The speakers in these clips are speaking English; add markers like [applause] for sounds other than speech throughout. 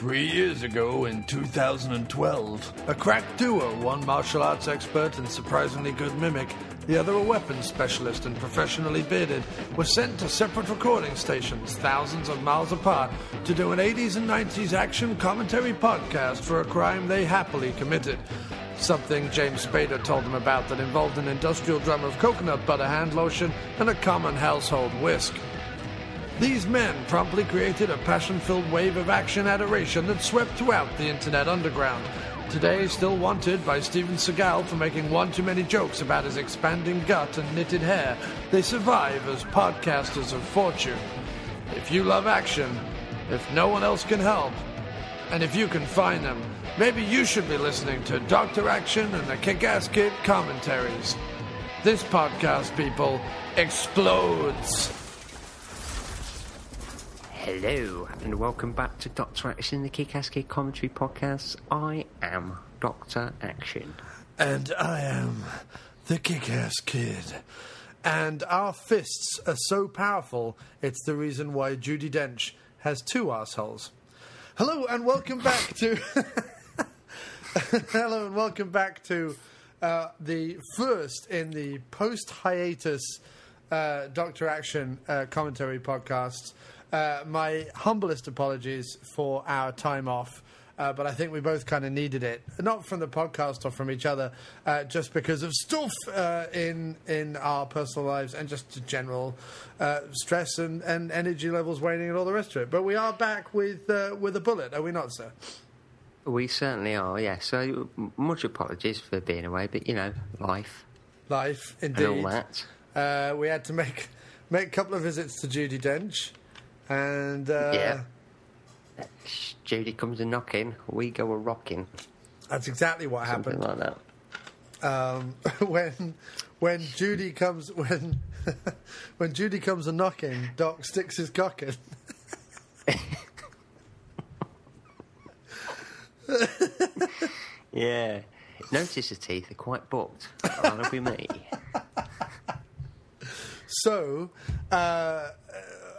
Three years ago, in 2012, a crack duo, one martial arts expert and surprisingly good mimic, the other a weapons specialist and professionally bearded, were sent to separate recording stations thousands of miles apart to do an 80s and 90s action commentary podcast for a crime they happily committed. Something James Spader told them about that involved an industrial drum of coconut butter hand lotion and a common household whisk. These men promptly created a passion filled wave of action adoration that swept throughout the internet underground. Today, still wanted by Steven Seagal for making one too many jokes about his expanding gut and knitted hair, they survive as podcasters of fortune. If you love action, if no one else can help, and if you can find them, maybe you should be listening to Dr. Action and the Kick Ass Kid commentaries. This podcast, people, explodes. Hello, and welcome back to Dr. Action, the Kick Ass Kid Commentary Podcast. I am Dr. Action. And I am the kick ass kid. And our fists are so powerful, it's the reason why Judi Dench has two assholes. Hello, and welcome back to. [laughs] Hello, and welcome back to uh, the first in the post hiatus uh, Doctor Action uh, commentary podcast. Uh, my humblest apologies for our time off. Uh, but I think we both kind of needed it, not from the podcast or from each other, uh, just because of stuff uh, in in our personal lives and just general uh, stress and, and energy levels waning and all the rest of it. But we are back with uh, with a bullet, are we not, sir? We certainly are, yeah. So, much apologies for being away, but you know, life Life, and indeed. all that. Uh, we had to make make a couple of visits to Judi Dench, and uh, Yeah. Judy comes a knocking, we go a rocking. that's exactly what Something happened. like that. um, [laughs] when when Judy comes when [laughs] when Judy comes a knocking, Doc sticks his cock in. [laughs] Yeah. Notice the teeth are quite booked. That'll be me. So uh,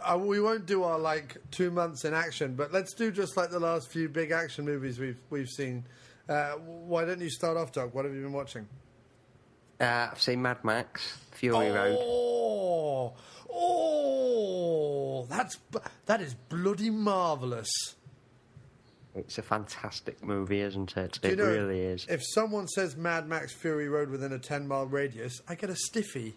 uh, we won't do our like two months in action, but let's do just like the last few big action movies we've we've seen. Uh, why don't you start off, Doc? What have you been watching? Uh, I've seen Mad Max, Fury Road. Oh, oh, that's that is bloody marvelous. It's a fantastic movie, isn't it? Do you it know, really is. If someone says Mad Max Fury Road within a 10 mile radius, I get a stiffy.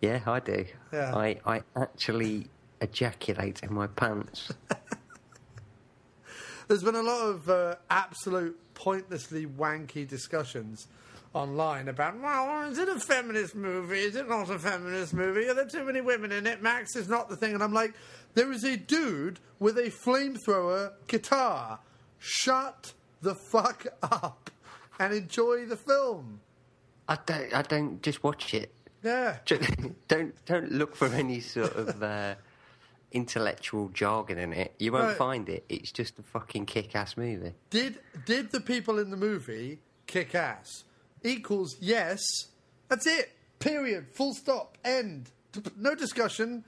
Yeah, I do. Yeah. I, I actually ejaculate in my pants. [laughs] There's been a lot of uh, absolute pointlessly wanky discussions online about, well, is it a feminist movie? Is it not a feminist movie? Are there too many women in it? Max is not the thing. And I'm like, there is a dude with a flamethrower guitar. Shut the fuck up and enjoy the film. I don't. I don't just watch it. Yeah. [laughs] Don't don't look for any sort of uh, [laughs] intellectual jargon in it. You won't Right. find it. It's just a fucking kick-ass movie. Did did the people in the movie kick ass? Equals yes. That's it. Period. Full stop. End. No discussion.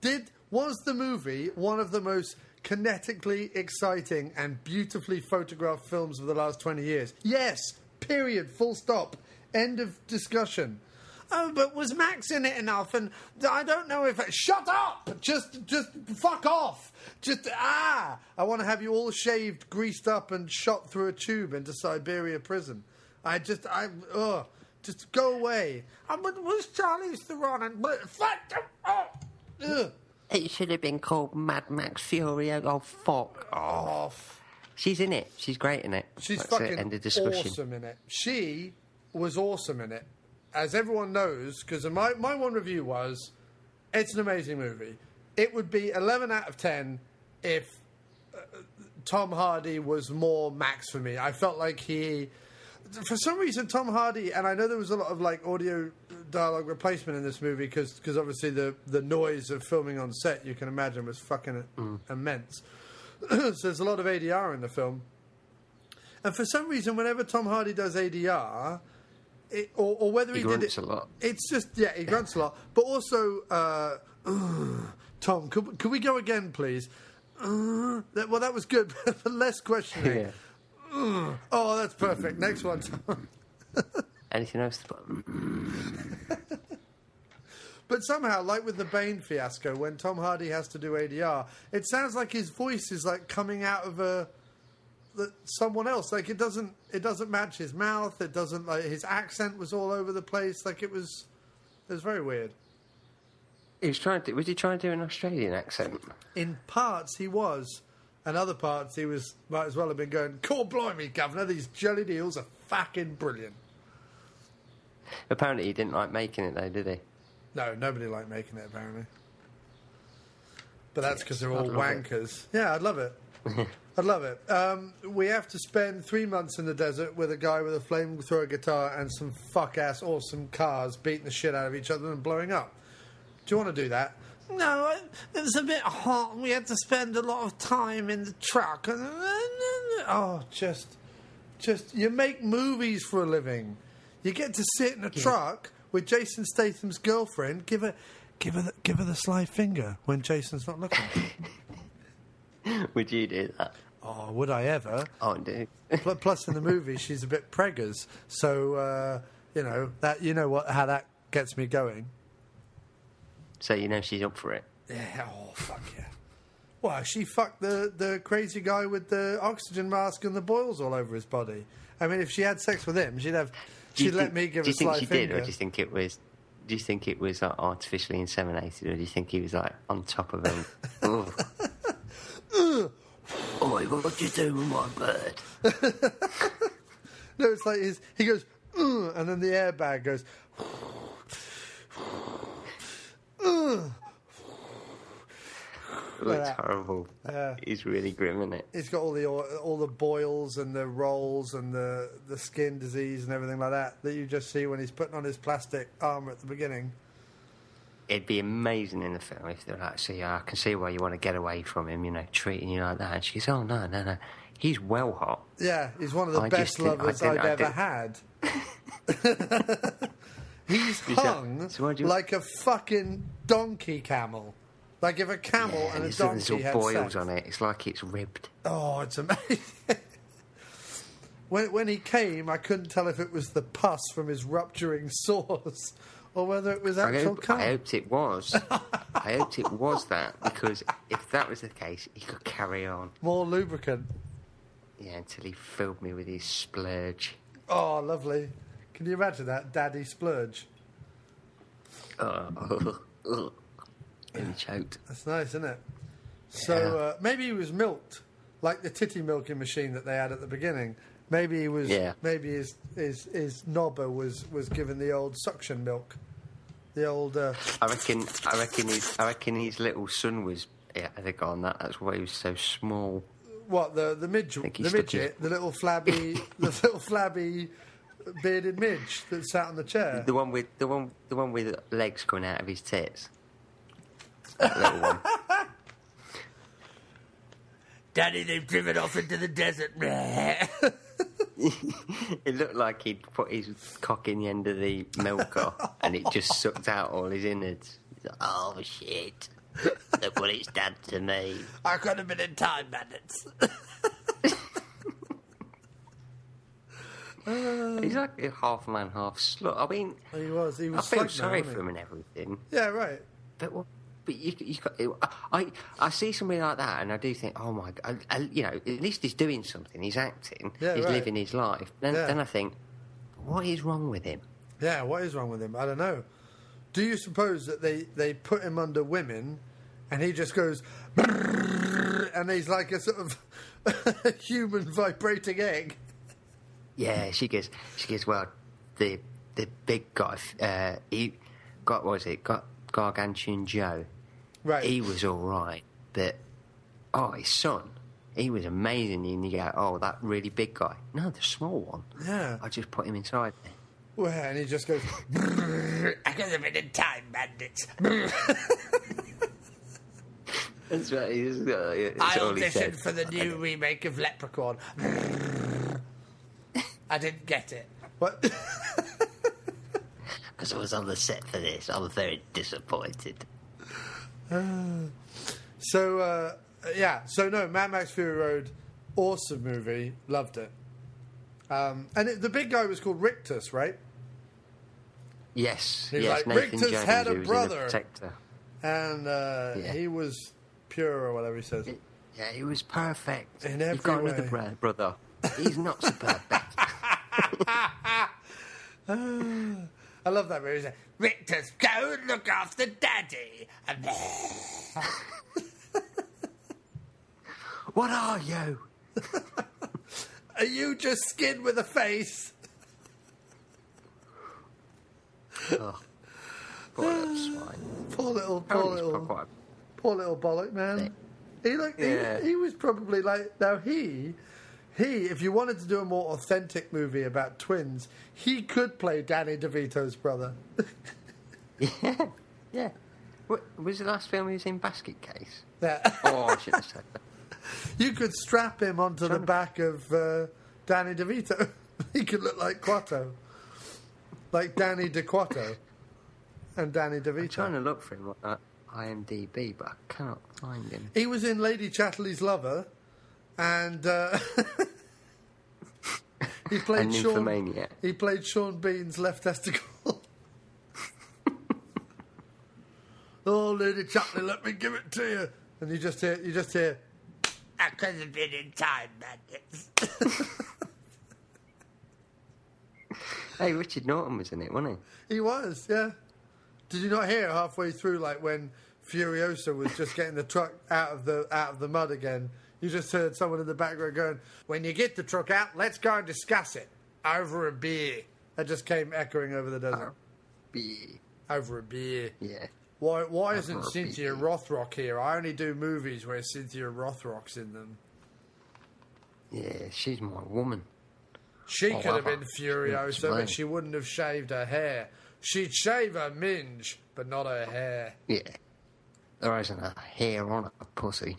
Did was the movie one of the most kinetically exciting and beautifully photographed films of the last 20 years? Yes. Period. Full stop. End of discussion. Oh, but was Max in it enough? And I don't know if. it, Shut up! Just, just fuck off! Just ah! I want to have you all shaved, greased up, and shot through a tube into Siberia prison. I just, I, ugh, just go away. Oh, but was Charlize Theron and but fuck up? Ugh. It should have been called Mad Max Fury. Oh fuck off! She's in it. She's great in it. She's That's fucking it. End of discussion. awesome in it. She was awesome in it, as everyone knows. Because my my one review was, it's an amazing movie. It would be eleven out of ten if uh, Tom Hardy was more Max for me. I felt like he. For some reason, Tom Hardy, and I know there was a lot of like audio dialogue replacement in this movie because obviously the, the noise of filming on set you can imagine was fucking immense. [clears throat] so there's a lot of ADR in the film. And for some reason, whenever Tom Hardy does ADR, it, or, or whether He he, did grunts it, a lot. it's just yeah, he grunts a lot. But also, uh, [sighs] Tom, could, could we go again, please? Uh, that, well, that was good, [laughs] but less questioning. Yeah. Oh, that's perfect. Next one, Tom. [laughs] Anything else? [laughs] But somehow, like with the Bane fiasco, when Tom Hardy has to do ADR, it sounds like his voice is like coming out of a the, someone else. Like it doesn't it doesn't match his mouth. It doesn't like his accent was all over the place. Like it was it was very weird. He was trying to. Was he trying to do an Australian accent? In parts he was, and other parts he was might as well have been going. Cool, blimey, governor! These jelly deals are fucking brilliant. Apparently, he didn't like making it though, did he? No, nobody liked making it apparently. But that's because they're all wankers. Yeah, I'd love it. [laughs] I'd love it. Um, we have to spend three months in the desert with a guy with a flamethrower guitar and some fuck ass awesome cars beating the shit out of each other and blowing up. Do you want to do that? No, it was a bit hot. We had to spend a lot of time in the truck. Oh, just, just you make movies for a living. You get to sit in a truck with Jason Statham's girlfriend. Give her, give her, the, give her the sly finger when Jason's not looking. [laughs] [laughs] Would you do that? oh, would I ever? Oh, dude. Pl- Plus, in the movie, she's a bit preggers, so uh, you know that you know what how that gets me going. so you know she's up for it. Yeah, oh fuck yeah. Well, she fucked the the crazy guy with the oxygen mask and the boils all over his body. I mean, if she had sex with him, she'd have she'd let think- me give Do a you think she finger. did, or do you think it was? Do you think it was like, artificially inseminated, or do you think he was like on top of him? [laughs] Ugh. Oi, what you doing with my bird? [laughs] No, it's like his, he goes, "Ugh," and then the airbag goes. "Ugh." It looks that. horrible. Yeah. He's really grim, isn't it? He's got all the all the boils and the rolls and the the skin disease and everything like that that you just see when he's putting on his plastic armor at the beginning. It'd be amazing in the film if they're like, "See, I can see why you want to get away from him, you know, treating you like that." And she's, "Oh no, no, no, he's well hot." Yeah, he's one of the I best lovers I've I ever had. [laughs] [laughs] he's Is that- hung so you- like a fucking donkey camel. Like if a camel Yeah, and a there's, there's donkey all had boils sex. on it. It's like it's ribbed. Oh, it's amazing. [laughs] when when he came, I couldn't tell if it was the pus from his rupturing sores or whether it was I, actual hope, cum. I hoped it was. [laughs] I hoped it was that because if that was the case, he could carry on. More lubricant. Yeah, until he filled me with his splurge. Oh, lovely. Can you imagine that, Daddy Splurge? Oh, and [laughs] he choked. That's nice, isn't it? So uh, maybe he was milked, like the titty milking machine that they had at the beginning. Maybe he was. Yeah. Maybe his his his knobber was was given the old suction milk, the old. Uh, I reckon. I reckon his. I reckon his little son was. Yeah, I think on that. That's why he was so small. what the the midge the stuck his- midget the little flabby [laughs] the little flabby bearded midge that sat on the chair. The one with the one the one with legs coming out of his tits. That little one. [laughs] Daddy, they've driven off into the desert. [laughs] [laughs] It looked like he'd put his cock in the end of the milker and it just sucked out all his innards. He's like, oh shit! Look what it's done to me. I could have been in time bandits. [laughs] He's like a half man, half slut. I mean, he was. He I was. feel slugged now, sorry for him and everything. Yeah, right. But what? But you, you I, I see somebody like that, and I do think, oh my god, I, you know, at least he's doing something. He's acting. Yeah, he's right. living his life. Then, Yeah. then I think, what is wrong with him? Yeah, what is wrong with him? I don't know. Do you suppose that they, they put him under women and he just goes and he's like a sort of [laughs] human vibrating egg? Yeah, she goes. She goes. Well, the the big guy, uh, he got what was it? Got Gargantuan Joe. Right. He was all right, but oh, his son, he was amazing. And you go, oh, that really big guy. No, the small one. Yeah. I just put him inside there. Well, and he just goes, [laughs] I could have been in time, bandits. [laughs] That's right. He's, uh, it's I all he said. auditioned for the new remake of Leprechaun. [laughs] I didn't get it. what? Because I was on the set for this. I was very disappointed. [sighs] so, uh, yeah. So, no, Mad Max Fury Road, awesome movie. Loved it. Um, and it, the big guy was called Rictus, right? Yes, He's yes. like, Nathan Rictus Jones, had a brother. And uh, Yeah. he was pure or whatever he says. Yeah, he was perfect. In You've got every another way. bra- brother. He's not so perfect. [laughs] [laughs] [laughs] I love that movie. Like, Rictus, go and look after Daddy. And [laughs] what are you? Are you just skin with a face? Oh, poor little swine. Poor little, poor Apparently he's little, quite poor little bollock man. He looked. Yeah. He, he was probably like now he. He, if you wanted to do a more authentic movie about twins, he could play Danny DeVito's brother. [laughs] Yeah, yeah. What, was the last film he was in Basket Case? Yeah. Oh, I shouldn't have said that. [laughs] You could strap him onto the back of uh, Danny DeVito. [laughs] he could look like Quato. Like Danny DeQuato. And Danny DeVito. I'm trying to look for him on IMDb, but I cannot find him. He was in Lady Chatterley's Lover. And uh, [laughs] he played [laughs] Sean. He played Sean Bean's left testicle. [laughs] oh, Lady Chatterley, let me give it to you. And you just hear, you just hear, I could have been in time, bandits. Hey, Richard Norton was in it, wasn't he? He was, yeah. Did you not hear halfway through, like when Furiosa was just getting the truck out of the out of the mud again? You just heard someone in the background going, "When you get the truck out, let's go and discuss it over a beer." That just came echoing over the desert. beer. Over a beer. Yeah. Why? Why isn't Cynthia beer. Rothrock here? I only do movies where Cynthia Rothrock's in them. Yeah, she's my woman. She Oh, could have been Furiosa, That's but she wouldn't have shaved her hair. She'd shave her minge, but not her hair. Yeah. There isn't a hair on a pussy.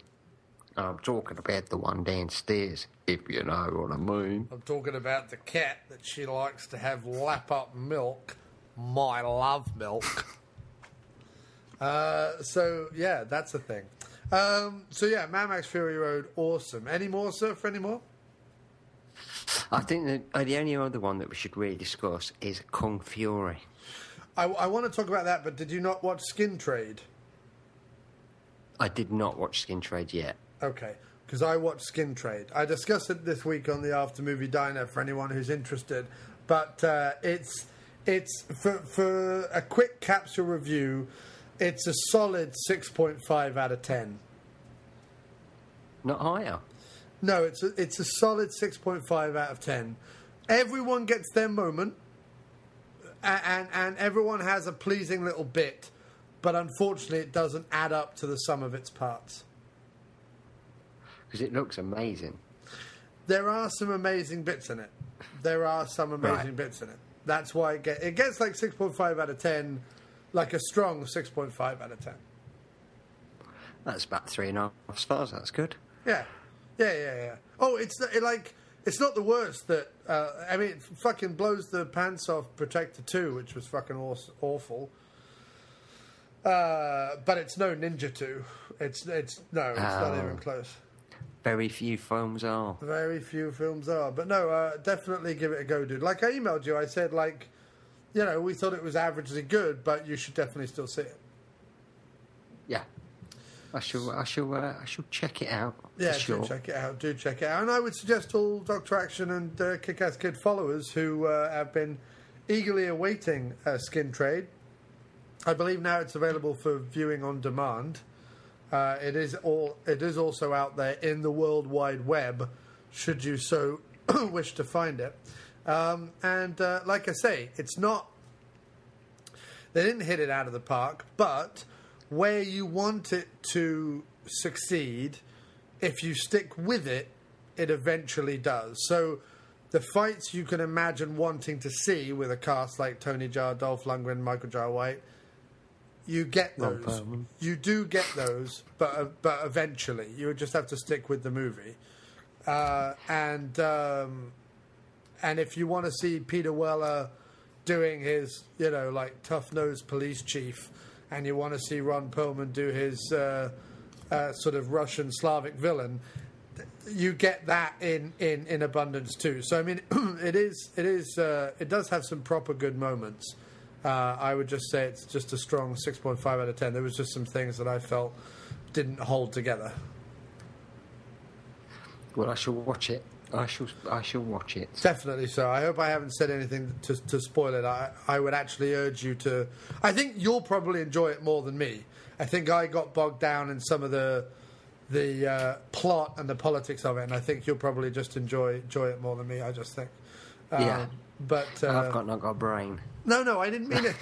I'm talking about the one downstairs, if you know what I mean. I'm talking about the cat that she likes to have lap up milk. My love milk. [laughs] uh, so yeah, that's the thing. Um, so yeah, Mad Max Fury Road, awesome. Any more, sir? For any more? I think that uh, the only other one that we should really discuss is Kung Fury. I, I want to talk about that, but did you not watch Skin Trade? I did not watch Skin Trade yet. Okay, because I watched Skin Trade. I discussed it this week on the After Movie Diner for anyone who's interested. But uh, it's it's for for a quick capsule review. It's a solid six point five out of ten. Not higher. No, it's a, it's a solid six point five out of ten. Everyone gets their moment, and, and and everyone has a pleasing little bit, but unfortunately, it doesn't add up to the sum of its parts. Because it looks amazing. There are some amazing bits in it. There are some amazing Right. bits in it. That's why it, get, it gets like 6.5 out of 10, like a strong 6.5 out of 10. That's about three and a half stars. That's good. Yeah. Yeah, yeah, yeah. Oh, it's it, like, it's not the worst that, uh, I mean, it fucking blows the pants off Protector 2, which was fucking aw- awful. Uh, but it's no Ninja 2. It's, it's, no, it's not Oh. even close. Very few films are. Very few films are, but no, uh, definitely give it a go, dude. Like I emailed you, I said like, you know, we thought it was averagely good, but you should definitely still see it. Yeah. I shall. I shall. Uh, I shall check it out. Yeah, sure. do check it out. Do check it out, and I would suggest all Doctor Action and uh, Kick-Ass Kid followers who uh, have been eagerly awaiting uh, Skin Trade. I believe now it's available for viewing on demand. Uh, it is all. It is also out there in the World Wide Web, should you so [clears throat] wish to find it. Um, and uh, like I say, it's not. They didn't hit it out of the park, but where you want it to succeed, if you stick with it, it eventually does. So the fights you can imagine wanting to see with a cast like Tony Jaa, Dolph Lundgren, Michael Jai White. You get those. You do get those, but uh, but eventually you would just have to stick with the movie. Uh, and um, and if you want to see Peter Weller doing his, you know, like tough nosed police chief, and you want to see Ron Perlman do his uh, uh, sort of Russian Slavic villain, you get that in, in, in abundance too. So I mean, [clears throat] it is it is uh, it does have some proper good moments. Uh, I would just say it's just a strong six point five out of ten. There was just some things that I felt didn't hold together. Well, I shall watch it. I shall. I shall watch it. Definitely so. I hope I haven't said anything to, to spoil it. I, I would actually urge you to. I think you'll probably enjoy it more than me. I think I got bogged down in some of the the uh, plot and the politics of it, and I think you'll probably just enjoy enjoy it more than me. I just think. Um, Yeah. But uh, I've got not got a brain. No, no, I didn't mean it.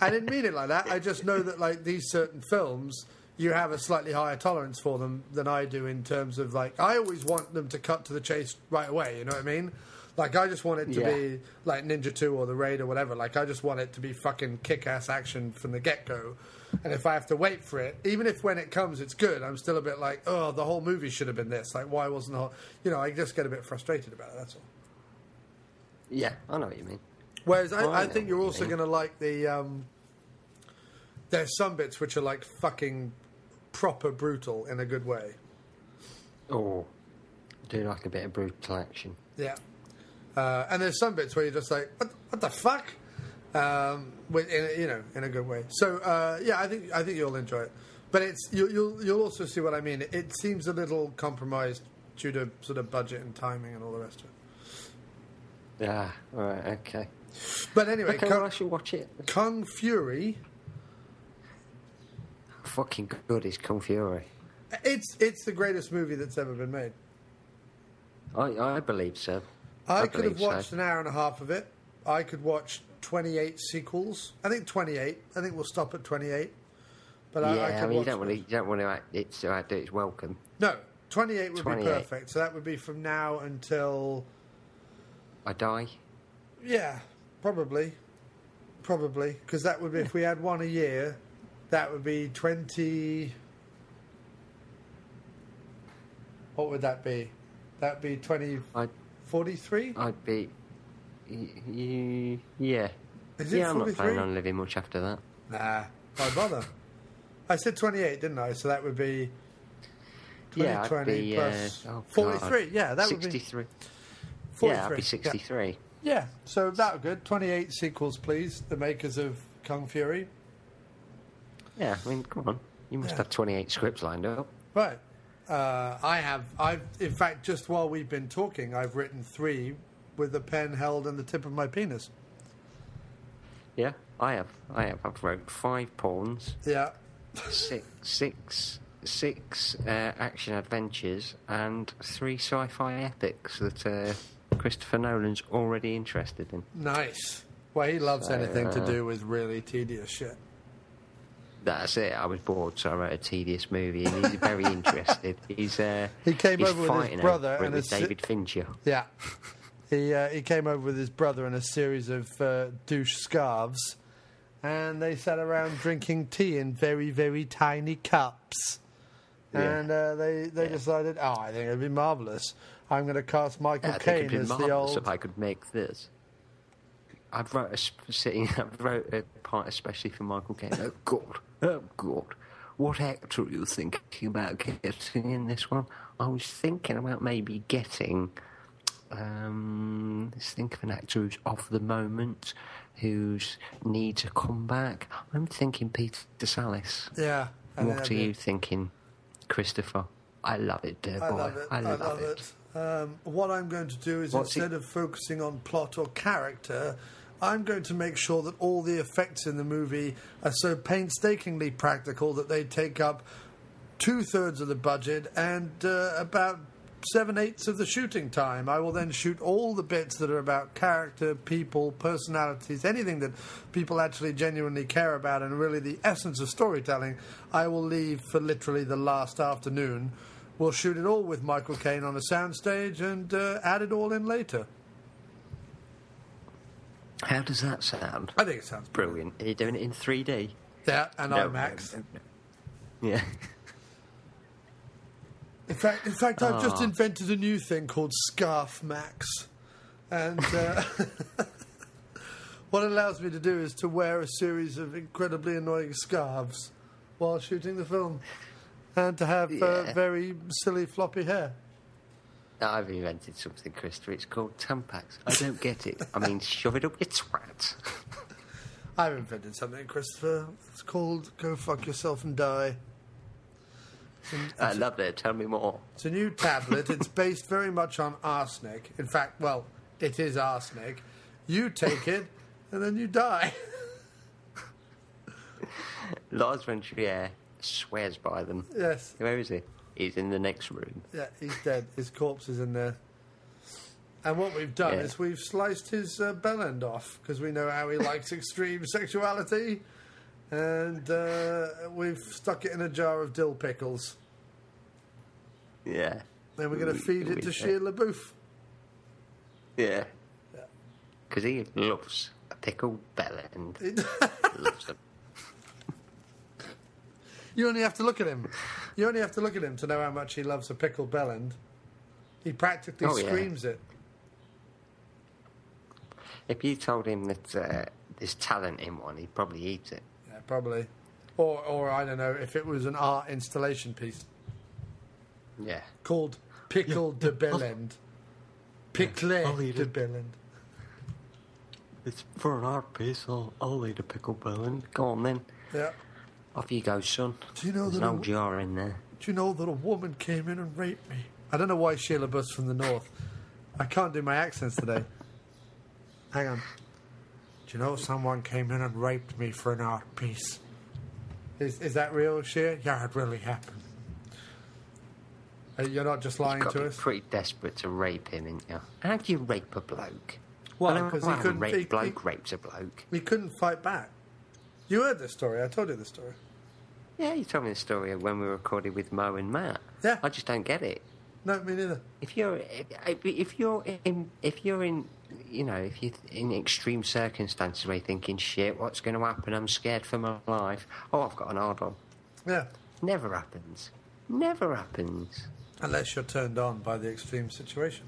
I didn't mean it like that. I just know that like these certain films, you have a slightly higher tolerance for them than I do in terms of like I always want them to cut to the chase right away. You know what I mean? Like I just want it to Yeah. be like Ninja Two or The Raid or whatever. Like I just want it to be fucking kick-ass action from the get-go. And if I have to wait for it, even if when it comes it's good, I'm still a bit like, oh, the whole movie should have been this. Like, why wasn't the whole? You know, I just get a bit frustrated about it. That's all. Yeah, I know what you mean. Whereas I, Oh, I I think you're also going to like the. Um, there's some bits which are like fucking proper brutal in a good way. Oh, I do like a bit of brutal action. Yeah. Uh, and there's some bits where you're just like, what, what the fuck? Um, with, in a, you know, in a good way. So uh, yeah, I think I think you'll enjoy it. But it's you, you'll you'll also see what I mean. It, it seems a little compromised due to sort of budget and timing and all the rest of it. Yeah. all right, okay. But anyway, Okay, Kung, well, I shall watch it. Kung Fury. Fucking good is Kung Fury. It's it's the greatest movie that's ever been made. I, I believe so. I, could have believe so. watched an hour and a half of it. I could watch 28 sequels. I think 28. I think we'll stop at 28. But yeah, I I, could mean, you don't want to. those. You don't want to act. It's uh, to outdo its welcome. No, 28 would be perfect. So that would be from now until. I die. Yeah, probably. Probably. Because that would be, if we had one a year, that would be 20. What would that be? That'd be 20. I'd. 43? I'd be. y- y- yeah. Is it yeah, I'm not 43? planning on living much after that. Nah, why bother? I said 28, didn't I? So that would be Yeah, I'd 2020 be. plus uh, oh, 43. God. Yeah, that would be 63. 43. Yeah, I'd be 63. Yeah. Yeah, so that good. 28 sequels, please. The makers of Kung Fury. Yeah, I mean, come on. You must Yeah. have 28 scripts lined up. Right. Uh, I have. I've. In fact, just while we've been talking, I've written three with the pen held in the tip of my penis. Yeah, I have. I have. I've wrote five pawns. Yeah. six, six, six uh, action adventures, and three sci-fi epics that uh, Christopher Nolan's already interested in. Nice. Well, he loves So, anything to uh, do with really tedious shit. That's it. I was bored, so I wrote a tedious movie, and he's very [laughs] interested. He's uh, He came he's over with his brother and with a si- David Fincher. Yeah. He uh, he came over with his brother and a series of uh, douche scarves, and they sat around drinking tea in very very tiny cups. Yeah. And uh, they they Yeah. decided, oh, I think it'd be marvelous. I'm going to cast Michael I Caine as the old. if I could make this. I've wrote a sp- sitting. [laughs] I wrote a part especially for Michael Caine. Oh God! Oh God! What actor are you thinking about getting in this one? I was thinking about maybe getting. Um, let's think of an actor who's of the moment, who's needs a comeback. I'm thinking Peter Sallis. Yeah. I What are you thinking, Christopher? I love it, dear I boy. love it. I love, it. Um, what I'm going to do is What's he- instead of focusing on plot or character, I'm going to make sure that all the effects in the movie are so painstakingly practical that they take up two thirds of the budget and uh, about seven eighths of the shooting time. I will then shoot all the bits that are about character, people, personalities, anything that people actually genuinely care about, and really the essence of storytelling. I will leave for literally the last afternoon we'll shoot it all with Michael Caine on a soundstage and uh, add it all in later. How does that sound? I think it sounds Brilliant. Are you doing it in 3D? Yeah, and No, IMAX. no, no, no. Yeah. In fact, in fact, I've just Ah. invented a new thing called Scarf Max, and uh, [laughs] what it allows me to do is to wear a series of incredibly annoying scarves while shooting the film, and to have uh, very silly floppy hair. I've invented something, Christopher. It's called Tampax. I don't get it. I mean, shove it up your twat. [laughs] I've invented something, Christopher. It's called "Go Fuck Yourself and Die." I love it. Tell me more. It's a new tablet. it's based very much on arsenic. In fact, well, it is arsenic. You take it, and then you die. [laughs] Lars von Trier swears by them. yes. Where is he? He's in the next room. Yeah, he's dead. [laughs] His corpse is in there. And what we've done Yeah. is we've sliced his uh, bell end off because we know how he likes [laughs] extreme sexuality, and uh, we've stuck it in a jar of dill pickles. Yeah. Then we're going to feed it to Shia LaBeouf. Yeah. Because he loves a pickled bell end. [laughs] loves them. You only have to look at him. You only have to look at him to know how much he loves a pickled bell end. He practically Oh, yeah. screams it. If you told him that uh, there's talent in one, he'd probably eat it. Yeah, probably. Or, or I don't know if it was an art installation piece Yeah. called Pickle de Bellend. Pickle I'll de it. Bellend. It's for an art piece. I'll, I'll eat a pickled bell end. Go on then. Yeah. Off you go, son. Do you know There's that no a- jar in there. Do you know that a woman came in and raped me? I don't know why Sheila Buss from the north. I can't do my accents today. [laughs] Hang on. Do you know someone came in and raped me for an art piece? Is is that real, Sheila? Yeah, it really happened. Uh, You're not just lying You've got to to be us. pretty desperate to rape him, ain't you? How do you rape a bloke? Well, because he couldn't- raped he- bloke he- rapes a bloke. We couldn't fight back. You heard this story. I told you the story. Yeah, you told me the story of when we were recorded with Mo and Matt. Yeah. I just don't get it. No, me neither. If you're if, you're in if you're in you know if you're in extreme circumstances where you're thinking shit what's going to happen I'm scared for my life oh I've got an hard on Yeah. never happens never happens Unless you're turned on by the extreme situation.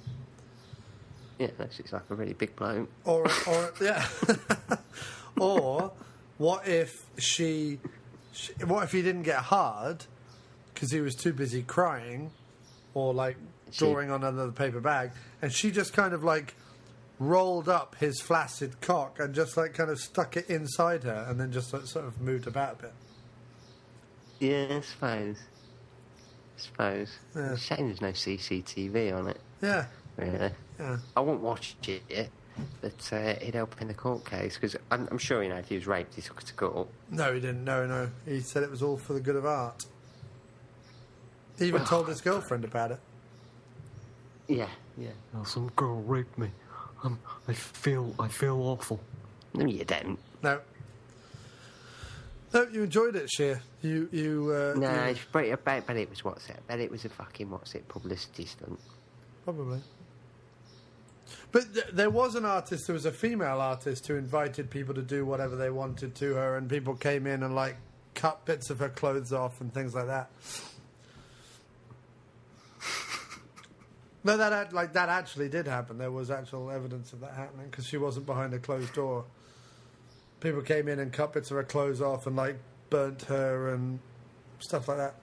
yeah that's it's like a really big bloke Or, or yeah. [laughs] or what if she? What if he didn't get hard because he was too busy crying, or like She- drawing on another paper bag, and she just kind of like rolled up his flaccid cock and just like kind of stuck it inside her, and then just like, sort of moved about a bit. yeah I suppose I suppose Yeah. shame there's no CCTV on it Yeah, really yeah. I won't watch it yet but uh, it'd help in the court case because I'm, I'm sure you know if he was raped he took it to court No, he didn't. No, no. He said it was all for the good of art. He even told his girlfriend about it. yeah yeah Now some girl raped me. Um, I feel I feel awful. no you don't No. No, you enjoyed it, Sheer. You, you, uh, No, you- it's pretty, I bet, bet it was what's it? I bet it was a fucking what's it publicity stunt. probably. But th- there was an artist, there was a female artist who invited people to do whatever they wanted to her, and people came in and, like, cut bits of her clothes off and things like that. [laughs] no, that like that actually did happen. There was actual evidence of that happening because she wasn't behind a closed door. People came in and cut bits of her clothes off and like burnt her and stuff like that.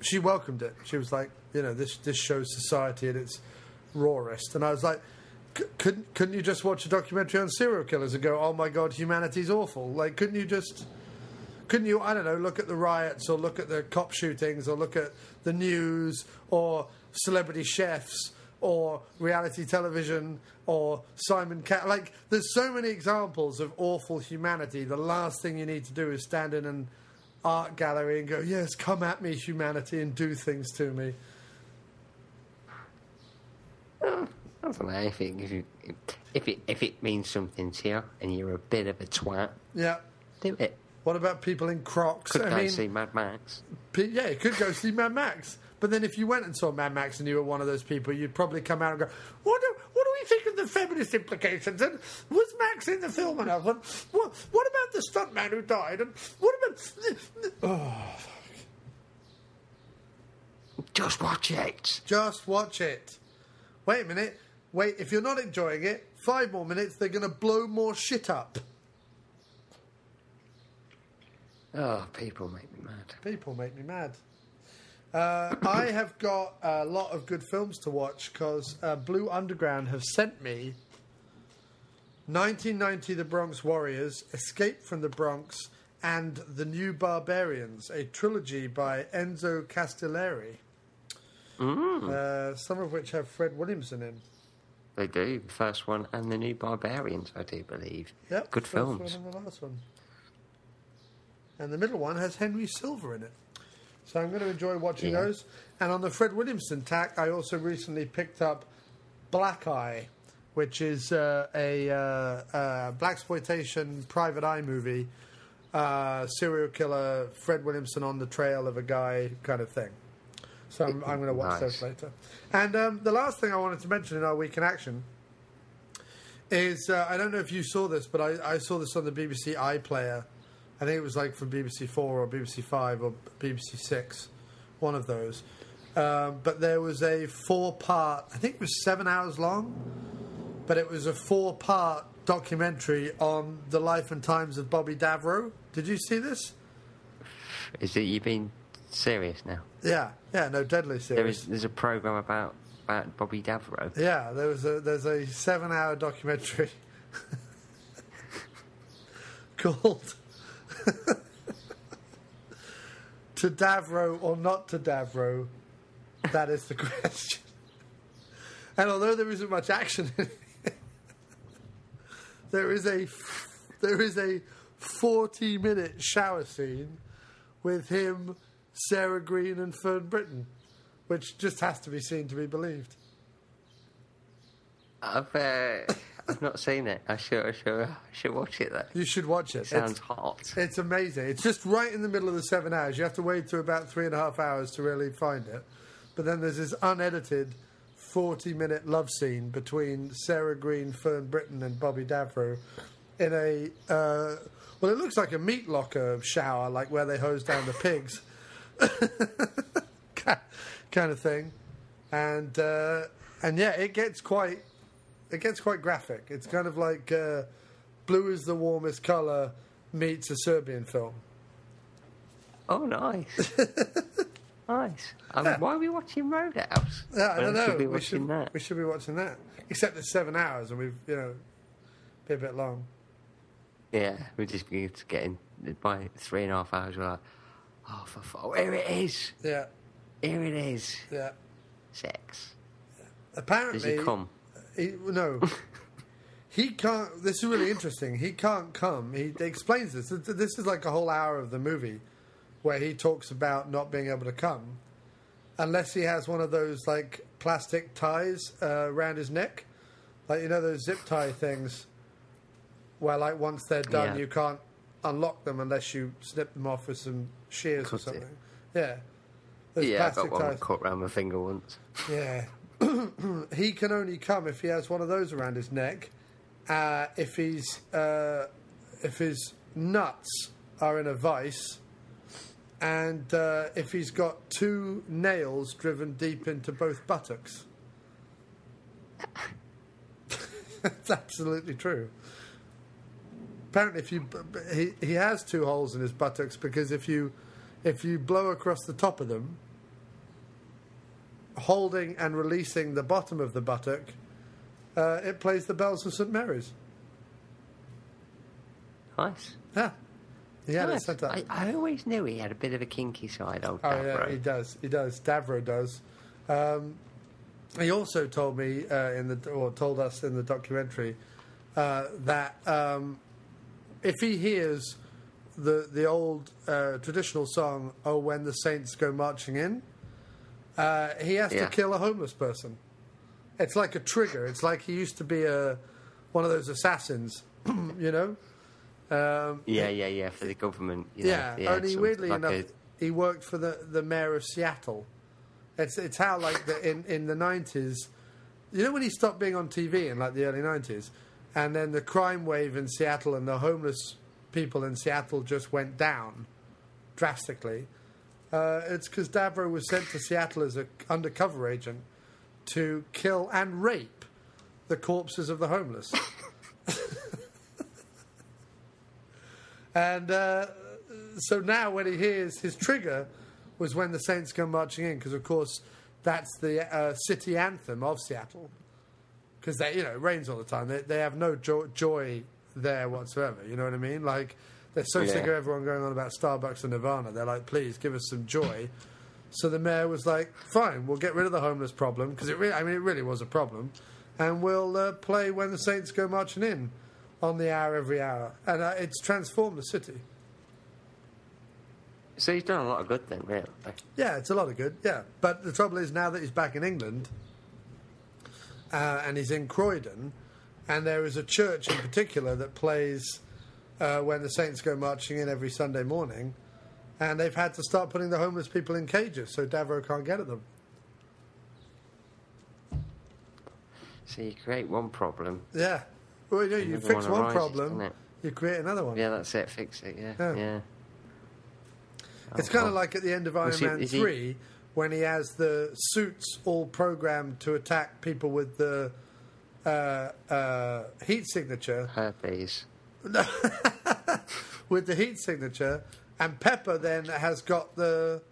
She welcomed it. She was like, you know, this this shows society at its rawest. And I was like, couldn't couldn't you just watch a documentary on serial killers and go, oh my god, humanity's awful? Like, couldn't you just couldn't you, I don't know, look at the riots or look at the cop shootings or look at the news or celebrity chefs or reality television or Simon Cat? Like, there's so many examples of awful humanity. The last thing you need to do is stand in an art gallery and go, yes, come at me, humanity, and do things to me. I don't know if it if, you, if it if it means something to you and you're a bit of a twat, Yeah. do it. What about people in Crocs? Could I go mean, see Mad Max. Pe- Yeah, you could go see Mad Max. But then if you went and saw Mad Max and you were one of those people, you'd probably come out and go, what do, what do we think of the feminist implications? And was Max in the film enough? And what, what about the stuntman who died? And what about... Oh, Just watch it. just watch it. Wait a minute. Wait, if you're not enjoying it, five more minutes, they're going to blow more shit up. Oh, people make me mad. People make me mad. Uh, I have got a lot of good films to watch because uh, Blue Underground have sent me 1990 The Bronx Warriors, Escape from the Bronx, and The New Barbarians, a trilogy by Enzo Castellari. Uh, some of which have Fred Williamson in. They do. The first one and the new Barbarians, I do believe. Yep, Good first films. One and the last one. And the middle one has Henry Silva in it. So I'm going to enjoy watching Yeah. those. And on the Fred Williamson tack, I also recently picked up Black Eye, which is uh, a uh, uh, black exploitation private eye movie, uh, serial killer Fred Williamson on the trail of a guy kind of thing. So I'm, I'm going to watch Nice. those later. And um, the last thing I wanted to mention in our week in action is uh, I don't know if you saw this, but I, I saw this on the BBC iPlayer. I think it was like from BBC Four or BBC Five or BBC Six, one of those. Um, but there was a four-part. I think it was seven hours long, but it was a four-part documentary on the life and times of Bobby Davro. Did you see this? Is it you being serious now? Yeah, yeah, no, deadly There serious. is there's a program about about Bobby Davro. Yeah, there was a there's a seven hour documentary [laughs] called [laughs] To Davro or Not to Davro? That is the question. And although there isn't much action in it, there is a there is a forty minute shower scene with him, Sarah Greene and Fern Britton, which just has to be seen to be believed. I've uh, I've not seen it. I should I should I should watch it though. You should watch it. Sounds It's, hot. it's amazing. It's just right in the middle of the seven hours. You have to wait through about three and a half hours to really find it. But then there's this unedited 40 minute love scene between Sarah Greene, Fern Britton, and Bobby Davro in a, uh, well, it looks like a meat locker shower, like where they hose down the pigs [laughs] kind of thing. And, uh, and yeah, it gets quite, it gets quite graphic. It's kind of like uh, blue is the warmest color meets a Serbian film. Oh, nice. [laughs] nice. I mean, why are we watching Roadhouse? Yeah, I don't know. Should be we watching should that. we should be watching that. Except it's seven hours, and we've you know be a bit long. Yeah, we're just going to get in by three and a half hours. We're like, oh, for fuck. Here it is. Yeah, Here it is. yeah. Sex. Apparently, Does he come? he- no, [laughs] he can't. This is really interesting. He can't come. He explains this. This is like a whole hour of the movie where he talks about not being able to come unless he has one of those like plastic ties uh, around his neck, like you know those zip tie things, where like once they're done Yeah. you can't unlock them unless you snip them off with some shears or Cut it. something. Yeah. Those Yeah, I got one ties. cut round my finger once. Yeah. [clears throat] he can only come if he has one of those around his neck. Uh, if he's uh, if his nuts are in a vice, and uh, if he's got two nails driven deep into both buttocks. [laughs] That's absolutely true. Apparently, if you he he has two holes in his buttocks because if you if you blow across the top of them, holding and releasing the bottom of the buttock, uh, it plays the bells of St Mary's. Nice. Yeah, he had it Nice. set up. I, I always knew he had a bit of a kinky side, old Davro. Oh yeah, he does. He does. Davro does. Um, he also told me uh, in the or told us in the documentary uh, that um, if he hears the the old uh, traditional song "Oh When the Saints Go Marching In," uh, he has to kill a homeless person. It's like a trigger. It's like he used to be a one of those assassins, [clears throat] you know. Um, Yeah, yeah, yeah. For the government. You yeah, know, only weirdly like enough, a- he worked for the, the mayor of Seattle. It's it's how like the, in in the nineties, you know when he stopped being on TV in like the early nineties, and then the crime wave in Seattle and the homeless people in Seattle just went down drastically. Uh, it's because Davro was sent to Seattle as an undercover agent to kill and rape the corpses of the homeless. [laughs] and uh, so now when he hears his trigger was when the Saints come marching in, because of course that's the uh, city anthem of Seattle. Because they, you know, it rains all the time. They, they have no jo- joy there whatsoever. You know what I mean? Like they're so sick of everyone going on about Starbucks and Nirvana. They're like, please give us some joy. So the mayor was like, fine, we'll get rid of the homeless problem because it, really, I mean, it really was a problem, and we'll uh, play when the Saints go marching in on the hour every hour, and uh, it's transformed the city. So he's done a lot of good then, really. Yeah, it's a lot of good. Yeah, but the trouble is now that he's back in England, uh, and he's in Croydon, and there is a church in particular that plays uh, when the Saints go marching in every Sunday morning, and they've had to start putting the homeless people in cages so Davro can't get at them. So you create one problem. Yeah, well, you, know, you fix one arises, problem, you create another one. Yeah, that's it. Fix it. Yeah, Yeah. yeah. It's Oh, kind of like at the end of Iron Was he- Man is he- 3 when he has the suits all programmed to attack people with the uh, uh, heat signature. herpes. [laughs] with the heat signature, and Pepper then has got the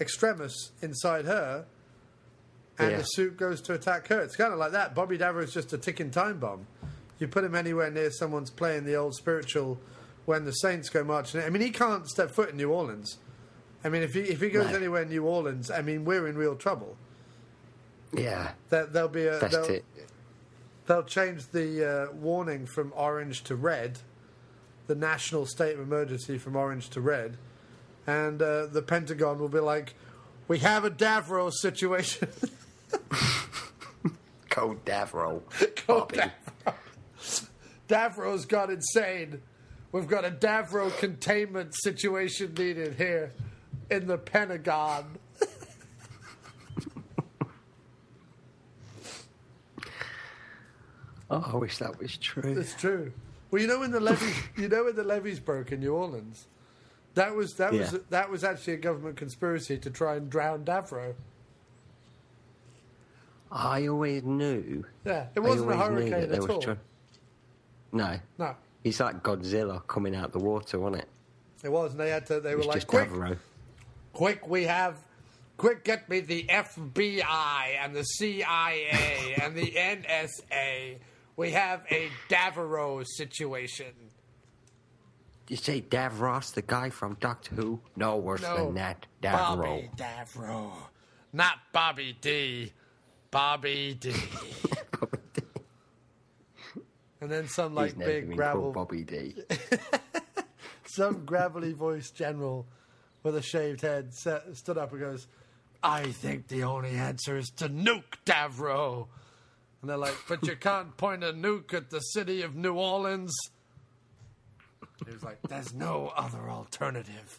extremis inside her, and Yeah. the suit goes to attack her. It's kind of like that. Bobby Davro's just a ticking time bomb. You put him anywhere near someone's playing the old spiritual when the Saints go marching. in. I mean, he can't step foot in New Orleans. I mean, if he if he goes No. anywhere in New Orleans, I mean, we're in real trouble. Yeah, There, there'll be a there'll, it. They'll change the uh, warning from orange to red, the national state of emergency from orange to red, and uh, the Pentagon will be like, "We have a [laughs] Davro situation." Cold Davro. Bobby. Davro. Davro's gone insane. We've got a Davro containment situation needed here in the Pentagon. Oh, I wish that was true. It's true. Well, you know when the levees, [laughs] you know when the levees broke in New Orleans, that was that was that was actually a government conspiracy to try and drown Davro. I always knew. Yeah, it wasn't a hurricane at all. No, No, he's like Godzilla coming out the water, wasn't it? it was, and they had to. They It were like, "Quick, Davro. quick, we have." Quick, get me the FBI and the CIA and the NSA. We have a Davro situation. You say Davros, the guy from Doctor Who? No worse No, than that. Davro. Bobby Davro, not Bobby D. Bobby D. [laughs] and then some like big gravel, Bobby D. [laughs] some gravelly voiced general with a shaved head sa stood up and goes, "I think the only answer is to nuke Davro." And they're like, "But you can't point a nuke at the city of New Orleans." He was like, "There's no other alternative.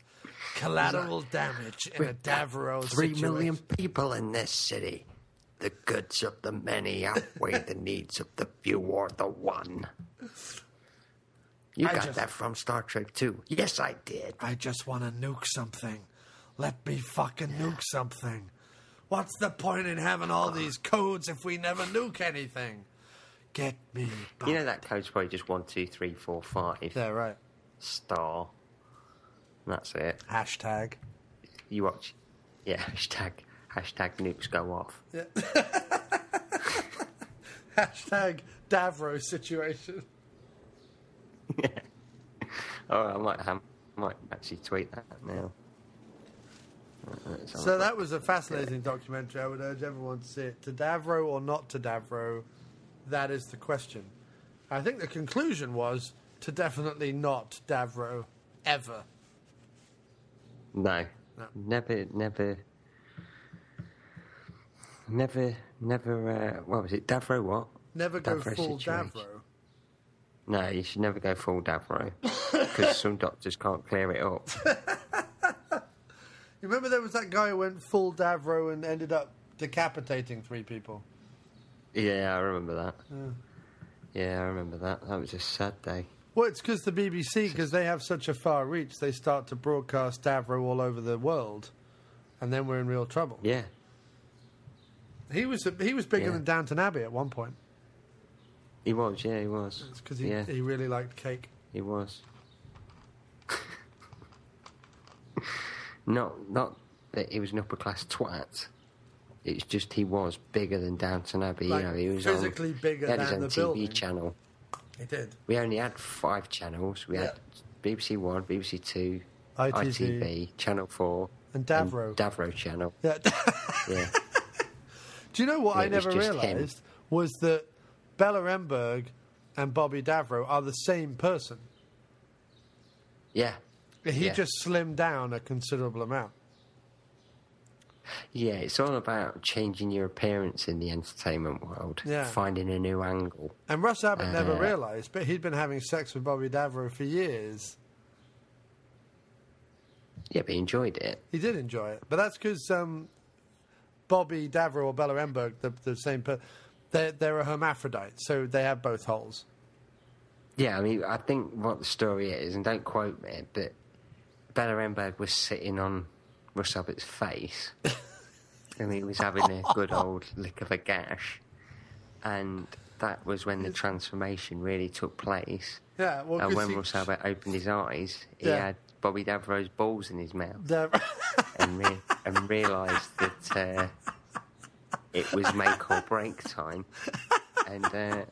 Collateral damage in a Davro Three situation." million people in this city. The goods of the many outweigh the needs of the few or the one. You I got just- that from Star Trek too. Yes, I did. I just want to nuke something. Let me fucking nuke something. What's the point in having all these codes if we never nuke anything? Get me. Back. You know that code's probably just one, two, three, four, five. Yeah, right. Star. And that's it. Hashtag. You watch. Yeah, [laughs] hashtag hashtag nukes go off. Yeah. [laughs] hashtag Davro situation. [laughs] Yeah. Oh, I might have, might actually tweet that now. So that was a fascinating documentary. I would urge everyone to see it. To Davro or not to Davro, that is the question. I think the conclusion was to definitely not Davro ever. No. No. Never, never, never, never. Uh, what was it? Davro what? Never go Davro full situation. Davro. No, you should never go full Davro [coughs] because some doctors can't clear it up. [laughs] You remember there was that guy who went full Davro and ended up decapitating three people? Yeah, I remember that. Yeah, I remember that. That was a sad day. Well, it's because the BBC, because they have such a far reach, they start to broadcast Davro all over the world, and then we're in real trouble. Yeah, He was he was bigger Yeah. than Downton Abbey at one point. he was. Yeah, he was. It's because he, yeah, he really liked cake. he was. Not, not that he was an upper class twat. It's just he was bigger than Downton Abbey. Like, you know, he was physically on, bigger he had his than the TV building. channel. He did. We only had five channels. We had BBC One, BBC Two, ITV. ITV, Channel Four, And Davro. and Davro channel. Yeah. [laughs] Yeah, Do you know what Yeah, I never realised was that Bella Emberg and Bobby Davro are the same person. yeah, He Yeah. just slimmed down a considerable amount. yeah. It's all about changing your appearance in the entertainment world. Yeah. finding a new angle. And Russ Abbott never Uh, realised, but he'd been having sex with Bobby Davro for years. Yeah, but he enjoyed it. He did enjoy it, but that's because um, Bobby Davro or Bella Emberg, the, the same person, they're, they're a hermaphrodite, so they have both holes. Yeah, I mean, I think what the story is, and don't quote me, but Bella Emberg was sitting on Russ Abbott's face, [laughs] and he was having a good old lick of a gash, and that was when the transformation really took place. Yeah, well, and when he- Russ Abbott opened his eyes, he Yeah. had Bobby Davro's balls in his mouth, Dav- [laughs] and re- and realised that uh, it was make or break time, and. Uh,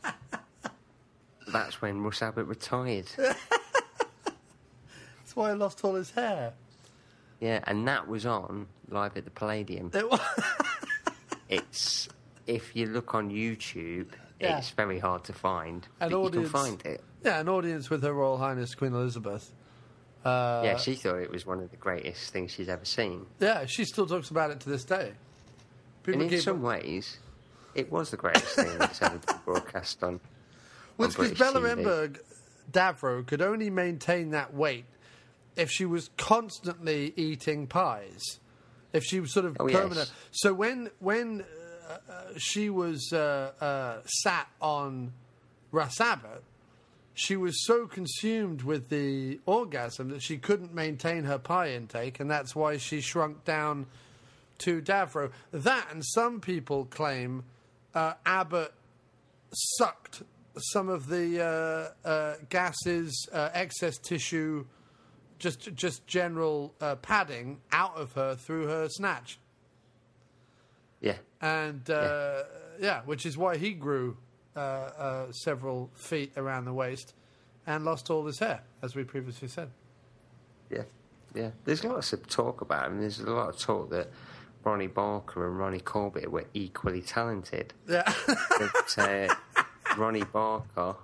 that's when Russ Abbott retired. [laughs] that's why he lost all his hair. Yeah, and that was on live at the Palladium. It wa- [laughs] It's if you look on YouTube, Yeah. it's very hard to find, An audience- you can find it. yeah, an audience with Her Royal Highness Queen Elizabeth. Uh, yeah, she thought it was one of the greatest things she's ever seen. Yeah, she still talks about it to this day. People and in some ways, it was the greatest [laughs] thing that's ever been broadcast on. Well, on it's because Bella TV. Emberg, Davro, could only maintain that weight if she was constantly eating pies. If she was sort of Oh, yes. permanent. So when when uh, uh, she was uh, uh, sat on Russ Abbott, she was so consumed with the orgasm that she couldn't maintain her pie intake, and that's why she shrunk down to Davro. That, and some people claim uh, Abbott sucked some of the uh, uh, gases, uh, excess tissue, just just general uh, padding out of her through her snatch, Yeah, and uh, yeah. which is why he grew uh, uh, several feet around the waist and lost all his hair, as we previously said. yeah, yeah. There's lots of talk about him. There's a lot of talk that Ronnie Barker and Ronnie Corbett were equally talented. Yeah, that uh, [laughs] Ronnie Barker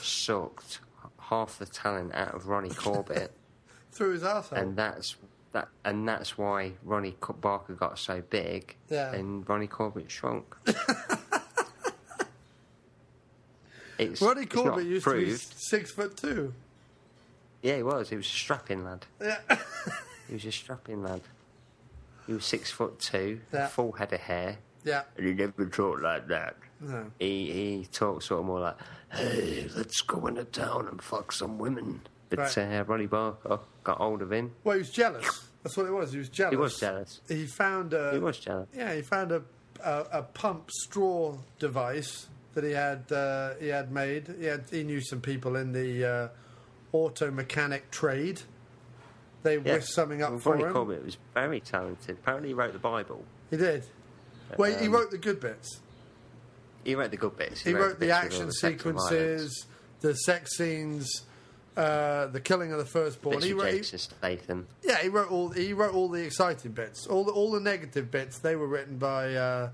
sucked half the talent out of Ronnie Corbett, through his arsehole. and that's that, and that's why Ronnie Barker got so big, Yeah. and Ronnie Corbett shrunk. [laughs] it's, Ronnie Corbett used to be six foot two. Yeah, he was. He was a strapping lad. Yeah. [laughs] He was a strapping lad. He was six foot two, Yeah. full head of hair, Yeah. and he never talked like that. No. He he talks sort of more like, "Hey, let's go into town and fuck some women." But Right. uh, Ronnie Barker got hold of him. Well, he was jealous. That's what it was. He was jealous. He was jealous. He found a. He was jealous. Yeah, he found a a, a pump straw device that he had uh, he had made. He had he knew some people in the uh, auto mechanic trade. They Yeah. whisked something up Well, for Ronnie him. Corbett was very talented. Apparently, he wrote the Bible. He did. Well, he Um, wrote the good bits. He wrote the good bits. He wrote the bits with all action the sequences, the sex scenes, uh, the killing of the firstborn. He wrote, he- Statham. Yeah, he wrote all. He wrote all the exciting bits. All the all the negative bits. They were written by. Uh,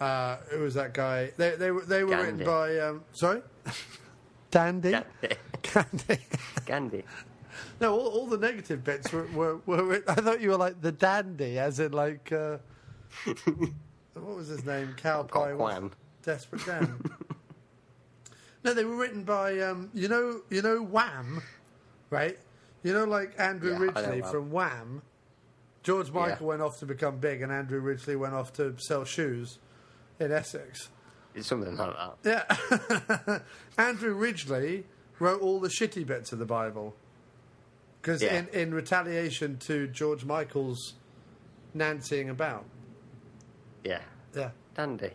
uh, who was that guy? They they were they were written by. Um, sorry, [laughs] Dandy. Gandhi. Gandhi. no, all, all the negative bits were, were, were written. I thought you were like the dandy, as in like. Uh, [laughs] what was his name? Cow Pie. Desperate Dan. [laughs] No, they were written by um, you know you know Wham, right? You know like Andrew Yeah, Ridgeley from Wham. George Michael Yeah. went off to become big, and Andrew Ridgeley went off to sell shoes in Essex. It's something like that. Yeah, [laughs] Andrew Ridgeley wrote all the shitty bits of the Bible because Yeah. in, in retaliation to George Michael's nancying about. Yeah. Yeah, Dandy.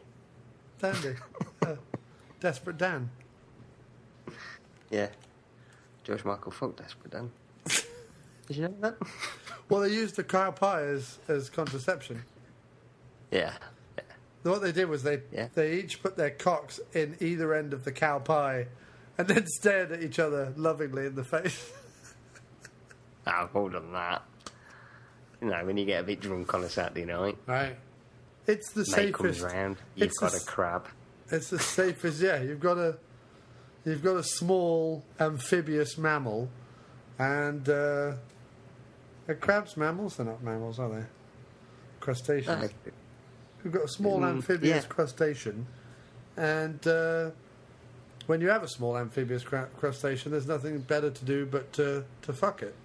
dandy, Yeah. [laughs] desperate Dan. Yeah. George Michael fucked Desperate Dan. Did you know that? [laughs] Well, they used the cow pie as, as contraception. yeah. yeah. What they did was they Yeah. they each put their cocks in either end of the cow pie, and then [laughs] stared at each other lovingly in the face. [laughs] Ah, I've all done that. You know, when you get a bit drunk on a Saturday night, Right. It's the mate comes safest. round, you've it's got the a s- crab. It's the safest. Yeah, you've got a you've got a small amphibious mammal, and uh, are crabs mammals? They're not mammals, are they? Crustaceans. No, You've got a small Mm, amphibious yeah. crustacean, and uh, when you have a small amphibious cra- crustacean, there's nothing better to do but to, to fuck it.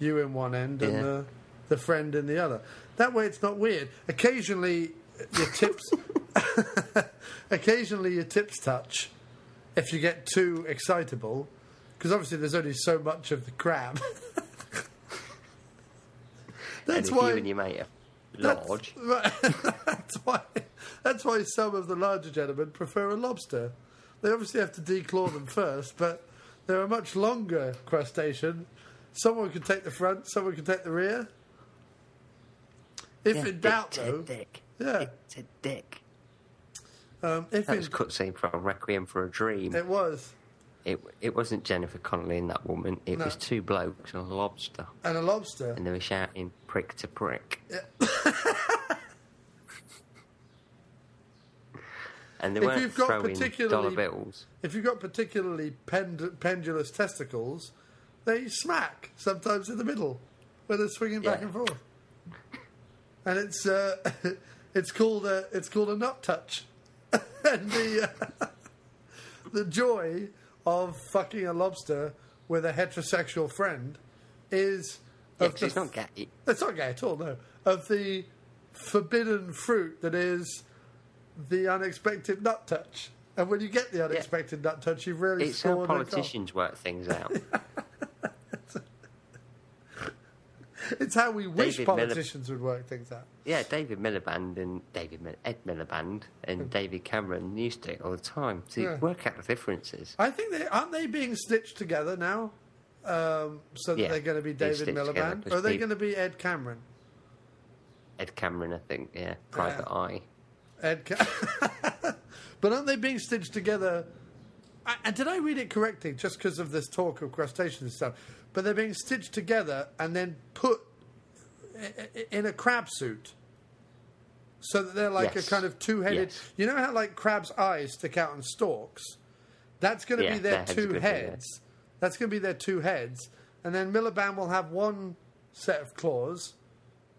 You in one end and the, the friend in the other. That way, it's not weird. Occasionally, your tips, [laughs] [laughs] occasionally your tips touch if you get too excitable, because obviously there's only so much of the crab. [laughs] That's if why you and your mate that's- large, [laughs] Right. that's why. That's why some of the larger gentlemen prefer a lobster. They obviously have to declaw them first, but they're a much longer crustacean. Someone can take the front, someone can take the rear. If yeah, in doubt, it's a though, dick. Yeah. It's a dick. Um, if That in, was cutscene from Requiem for a Dream. it was, It it wasn't Jennifer Connelly and that woman. It No. was two blokes and a lobster, and a lobster. and they were shouting prick to prick. [laughs] and they If weren't you've got throwing particularly- dollar bills. If you've got particularly pend- pendulous testicles, they smack sometimes in the middle when they're swinging back Yeah. and forth. And it's uh, [laughs] it's called a it's called a nut touch, [laughs] and the uh, [laughs] the joy of fucking a lobster with a heterosexual friend is Yeah, the it's not gay. it's not gay at all, no. Of the forbidden fruit that is the unexpected nut touch. And when you get the unexpected nut touch, you've really It's how scored a goal. politicians work things out. [laughs] [laughs] It's how we wish David politicians would work things out. yeah, David Miliband and David Mil- Ed Miliband and David Cameron used to it all the time to Yeah. work out the differences. I think they aren't they being stitched together now, um, so that Yeah, they're going to be David Miliband, or are they going to be Ed Cameron? Ed Cameron, I think, yeah, Private Yeah. Eye. Ed, [laughs] but aren't they being stitched together? I, and did I read it correctly? Just because of this talk of crustaceans and stuff, but they're being stitched together and then put in a crab suit, so that they're like Yes. a kind of two-headed. Yes. You know how like crabs' eyes stick out on stalks? That's going to Yeah, be their two are gonna be there. heads. That's going to be their two heads, and then Miliband will have one set of claws,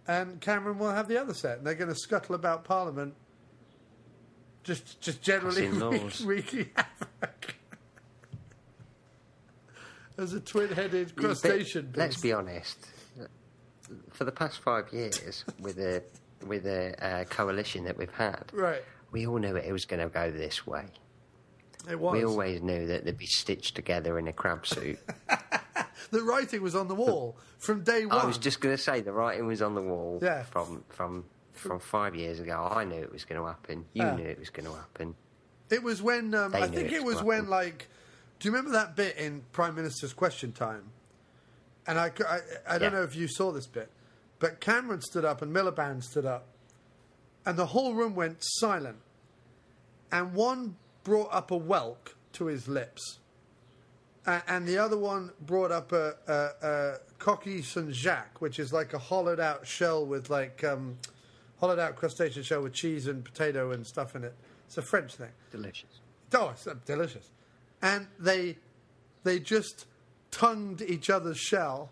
and Cameron will have the other set, and they're going to scuttle about Parliament, just just generally wreaking [laughs] havoc. As a twin-headed But crustacean. Let's be honest. For the past five years, with the with the uh, coalition that we've had, right. we all knew it was going to go this way. It was. We always knew that they'd be stitched together in a crab suit. [laughs] the writing was on the wall from day one. I was just going to say the writing was on the wall Yeah. from from from five years ago. I knew it was going to happen. You knew it was going to happen. It was when um, I think it it was when like. Do you remember that bit in Prime Minister's Question Time? And I—I don't Yeah. know if you saw this bit, but Cameron stood up and Miliband stood up, and the whole room went silent. And one brought up a whelk to his lips, a- and the other one brought up a, a, a coquille Saint Jacques, which is like a hollowed out shell with like um, hollowed out crustacean shell with cheese and potato and stuff in it. It's a French thing. Delicious. Oh, it's uh, delicious and they they just tongued each other's shell.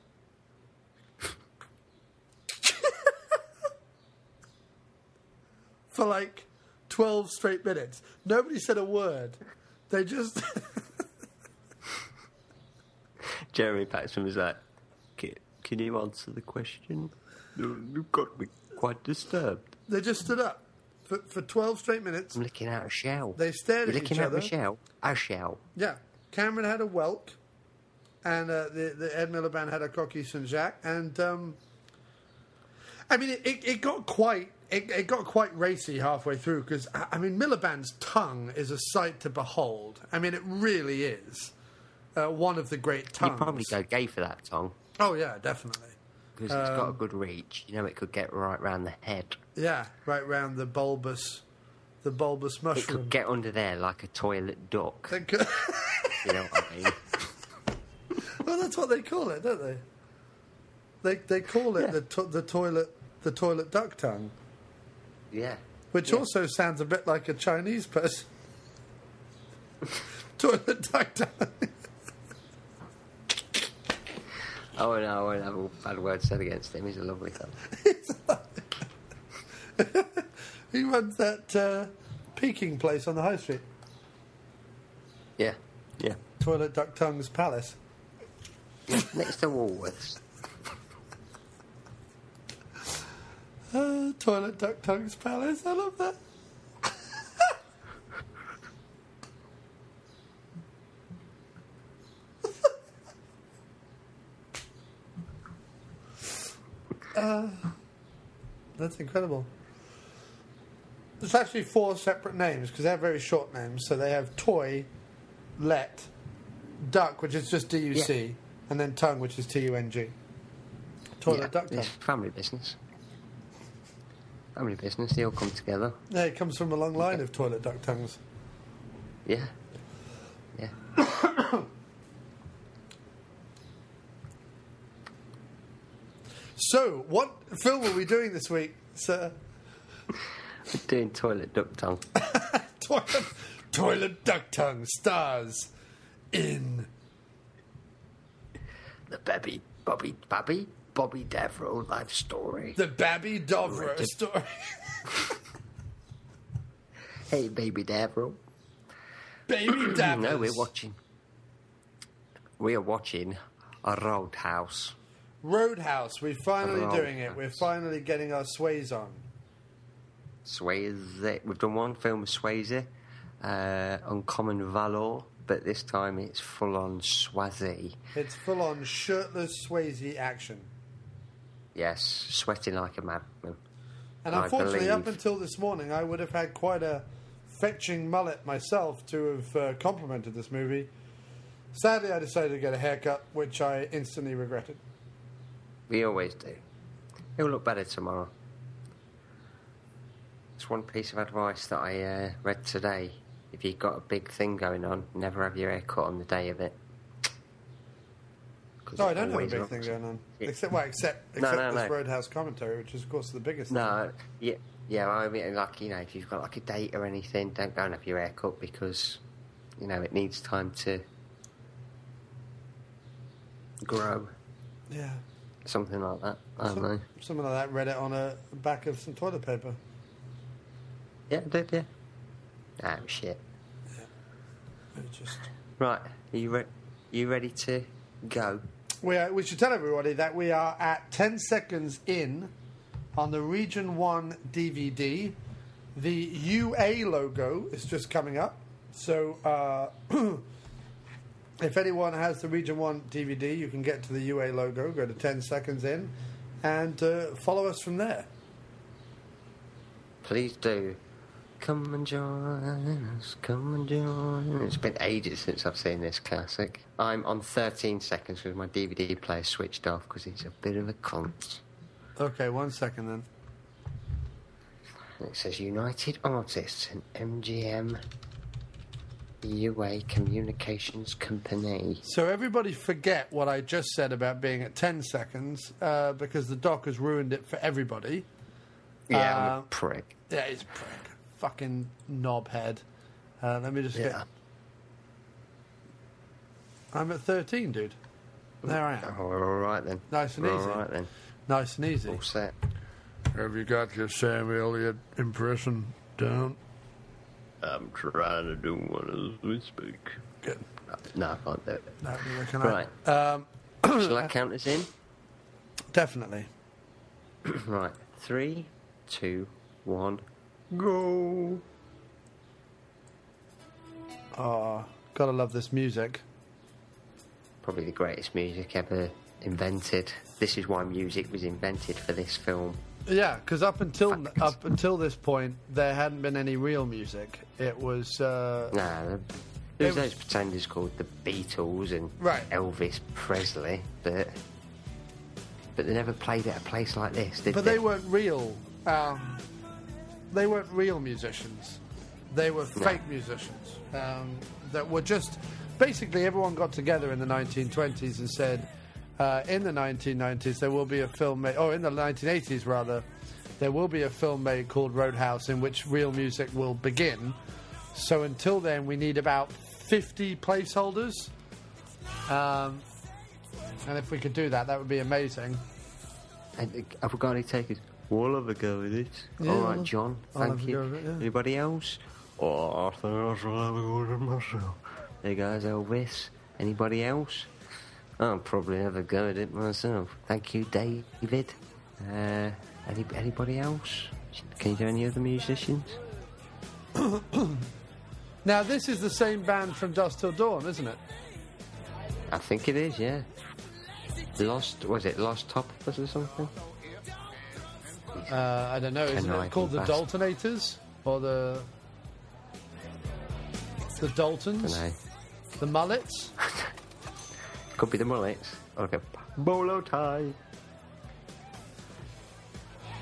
For like 12 straight minutes. Nobody said a word. They just. [laughs] Jeremy Paxman was like, Can you answer the question? You've got me quite disturbed. They just stood up for, for 12 straight minutes. I'm licking out a shell. They stared You're at each licking out other. a shell? A shell. Yeah. Cameron had a whelk, and uh, the, the Ed Miliband had a coquille Saint Jacques. And, um, I mean, it, it, it got quite. It, it got quite racy halfway through because I mean Miliband's tongue is a sight to behold. I mean it really is uh, one of the great tongues. You'd probably go gay for that tongue Oh yeah, definitely. Because it's got a Um, good reach. You know, it could get right round the head. Yeah, right round the bulbous, the bulbous mushroom. It could get under there like a toilet duck. Could- [laughs] You know what I mean? [laughs] well, that's what they call it, don't they? They they call it the to- the toilet the toilet duck tongue, Yeah. which Yeah. also sounds a bit like a Chinese person. [laughs] toilet duck tongue. Oh, no, I won't have a bad word said against him. He's a lovely fellow. [laughs] he runs that uh, Peking place on the high street. Yeah. Yeah. Toilet Duck Tongue's Palace. Next to Woolworths. [laughs] Uh, Toilet Duck Tongue's Palace. I love that. Uh, [sighs] that's incredible. There's actually four separate names because they're very short names. So they have Toy, Let, Duck, which is just D U C, and then Tongue, which is T U N G. Toilet yeah, Duck Tongue. family business. Family business. They all come together. Yeah, it comes from a long line of toilet duck tongues. Yeah. Yeah. So, what film are we doing this week, sir? We're Doing toilet duck tongue. [laughs] Toilet, toilet duck tongue stars in the Bobby, Bobby, Bobby, Bobby Devereaux life story. the Babby Dobro Right. story. [laughs] Hey, baby Devereaux. Baby Dabbers. [clears throat] No, we're watching. We are watching a Roadhouse. Roadhouse. We're finally doing it. We're finally getting our sways on. Swayze. We've done one film with Swayze, uh, Uncommon Valor, but this time it's full on Swazi. It's full on shirtless Swayze action. Yes, sweating like a madman. And I unfortunately, up until this morning, I would have had quite a fetching mullet myself to have uh, complimented this movie. Sadly, I decided to get a haircut, which I instantly regretted. We always do. It'll look better tomorrow. It's one piece of advice that I uh, read today. If you've got a big thing going on, never have your hair cut on the day of it. No, I don't have a big thing going on. it- Except, well, except, No, except no, this no. Roadhouse commentary, which is, of course, the biggest No, yeah, yeah. I mean, like you know, if you've got like a date or anything, don't go and have your hair cut because you know it needs time to grow. Yeah. Something like that. I don't Some- know. Something like that, read it on a back of some toilet paper. Yeah, did yeah. Oh shit. It just... Right, are you re- you ready to go? We, are, we should tell everybody that we are at 10 seconds in on the Region 1 DVD. The UA logo is just coming up. So uh, [clears throat] if anyone has the Region 1 DVD, you can get to the UA logo, go to 10 seconds in, and uh, follow us from there. Please do. Come and join us, come and join us. It's been ages since I've seen this classic. I'm on 13 seconds because my DVD player switched off because it's a bit of a cunt. Okay, one second then. It says United Artists and MGM UA Communications Company. So everybody forget what I just said about being at 10 seconds uh, because the doc has ruined it for everybody. Yeah, I'm Uh, a prick. Yeah, he's a prick. Fucking knobhead. Uh, let me just Yeah. get. I'm at 13, dude. There I am. Oh, we're alright then. Nice and We're easy. Alright then. Nice and easy. All set. Have you got your Sam Elliott impression down? I'm trying to do one as we speak. Good. No, I can't do it. No, neither can Right. I. Um, [coughs] Shall I count us in? [coughs] definitely. [coughs] right. Three, two, one, go. Oh, gotta love this music. Probably the greatest music ever invented. This is why music was invented for this film. Yeah, because up until up until this point, there hadn't been any real music. It was uh, Nah, there's those pretenders called the Beatles and Right. Elvis Presley, but but they never played at a place like this, did but they? they weren't real. Um, they weren't real musicians. They were fake musicians um, that were just basically everyone got together in the 1920s and said, uh, in the 1990s there will be a film made, or in the 1980s rather, there will be a film made called Roadhouse in which real music will begin. So until then, we need about 50 placeholders. Um, and if we could do that, that would be amazing. And, uh, Have we got any takers? We'll have a go at it. Yeah, All right, John. I'll Thank you. it, yeah. Anybody else? Oh, I think I shall have a go at it myself. There goes Elvis. Anybody else? I'll probably have a go at it myself. Thank you, David. Uh, any, anybody else? Can you do any other musicians? [coughs] Now, this is the same band from Dusk Till Dawn, isn't it? I think it is, yeah. Lost, was it Lost Topaz or something? Uh, I don't know. Isn't Conniving it called the. Daltonators or the the Daltons, the Mullets? [laughs] Could be the Mullets. Or like a bolo tie.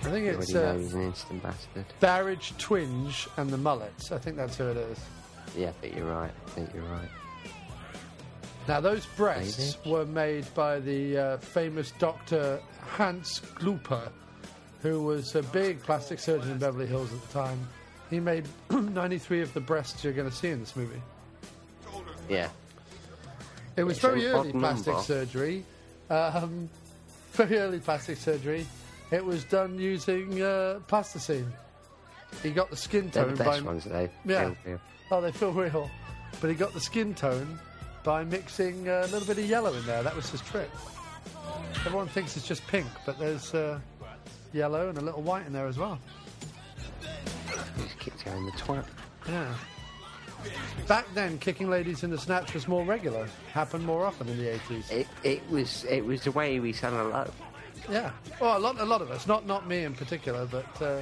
I think it's already uh, know he's an instant bastard. Barrage Twinge and the Mullets. I think that's who it is. Yeah, I think you're right. I think you're right. Now, those breasts Maybe. were made by the uh, famous doctor Hans Gluper, who was a big plastic surgeon in Beverly Hills at the time. He made [clears throat] 93 of the breasts you're going to see in this movie. Yeah. It was It's very early plastic number. surgery. Um, [laughs] very early plastic surgery. It was done using uh, plasticine. He got the skin They're tone the best by ones, they. Yeah. feel- oh, they feel real, but he got the skin tone by mixing uh, a little bit of yellow in there. That was his trick. Everyone thinks it's just pink, but there's uh, yellow and a little white in there as well. He's kicked her in the twat. Yeah. Back then, kicking ladies in the snatch was more regular. Happened more often in the 80s. It, it was it was the way we sang hello. Yeah. Well, a lot, a lot of us. Not, not me in particular, but uh,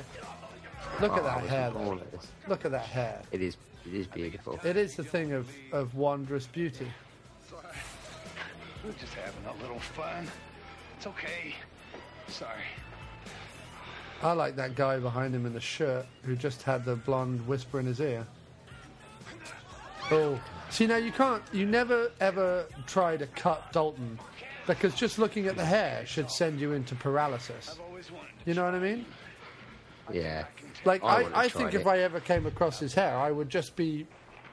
look at Oh, that hair. all Though. of us. Look at that hair. It is it is beautiful. It is the thing of, of wondrous beauty. We're just having a little fun. It's okay. Sorry. I like that guy behind him in the shirt who just had the blonde whisper in his ear. Oh, see now you can't. You never ever try to cut Dalton because just looking at the hair should send you into paralysis. Always wanted to You know what I mean? Yeah. Like I I, I, think tried if. I ever came across his hair, I would just be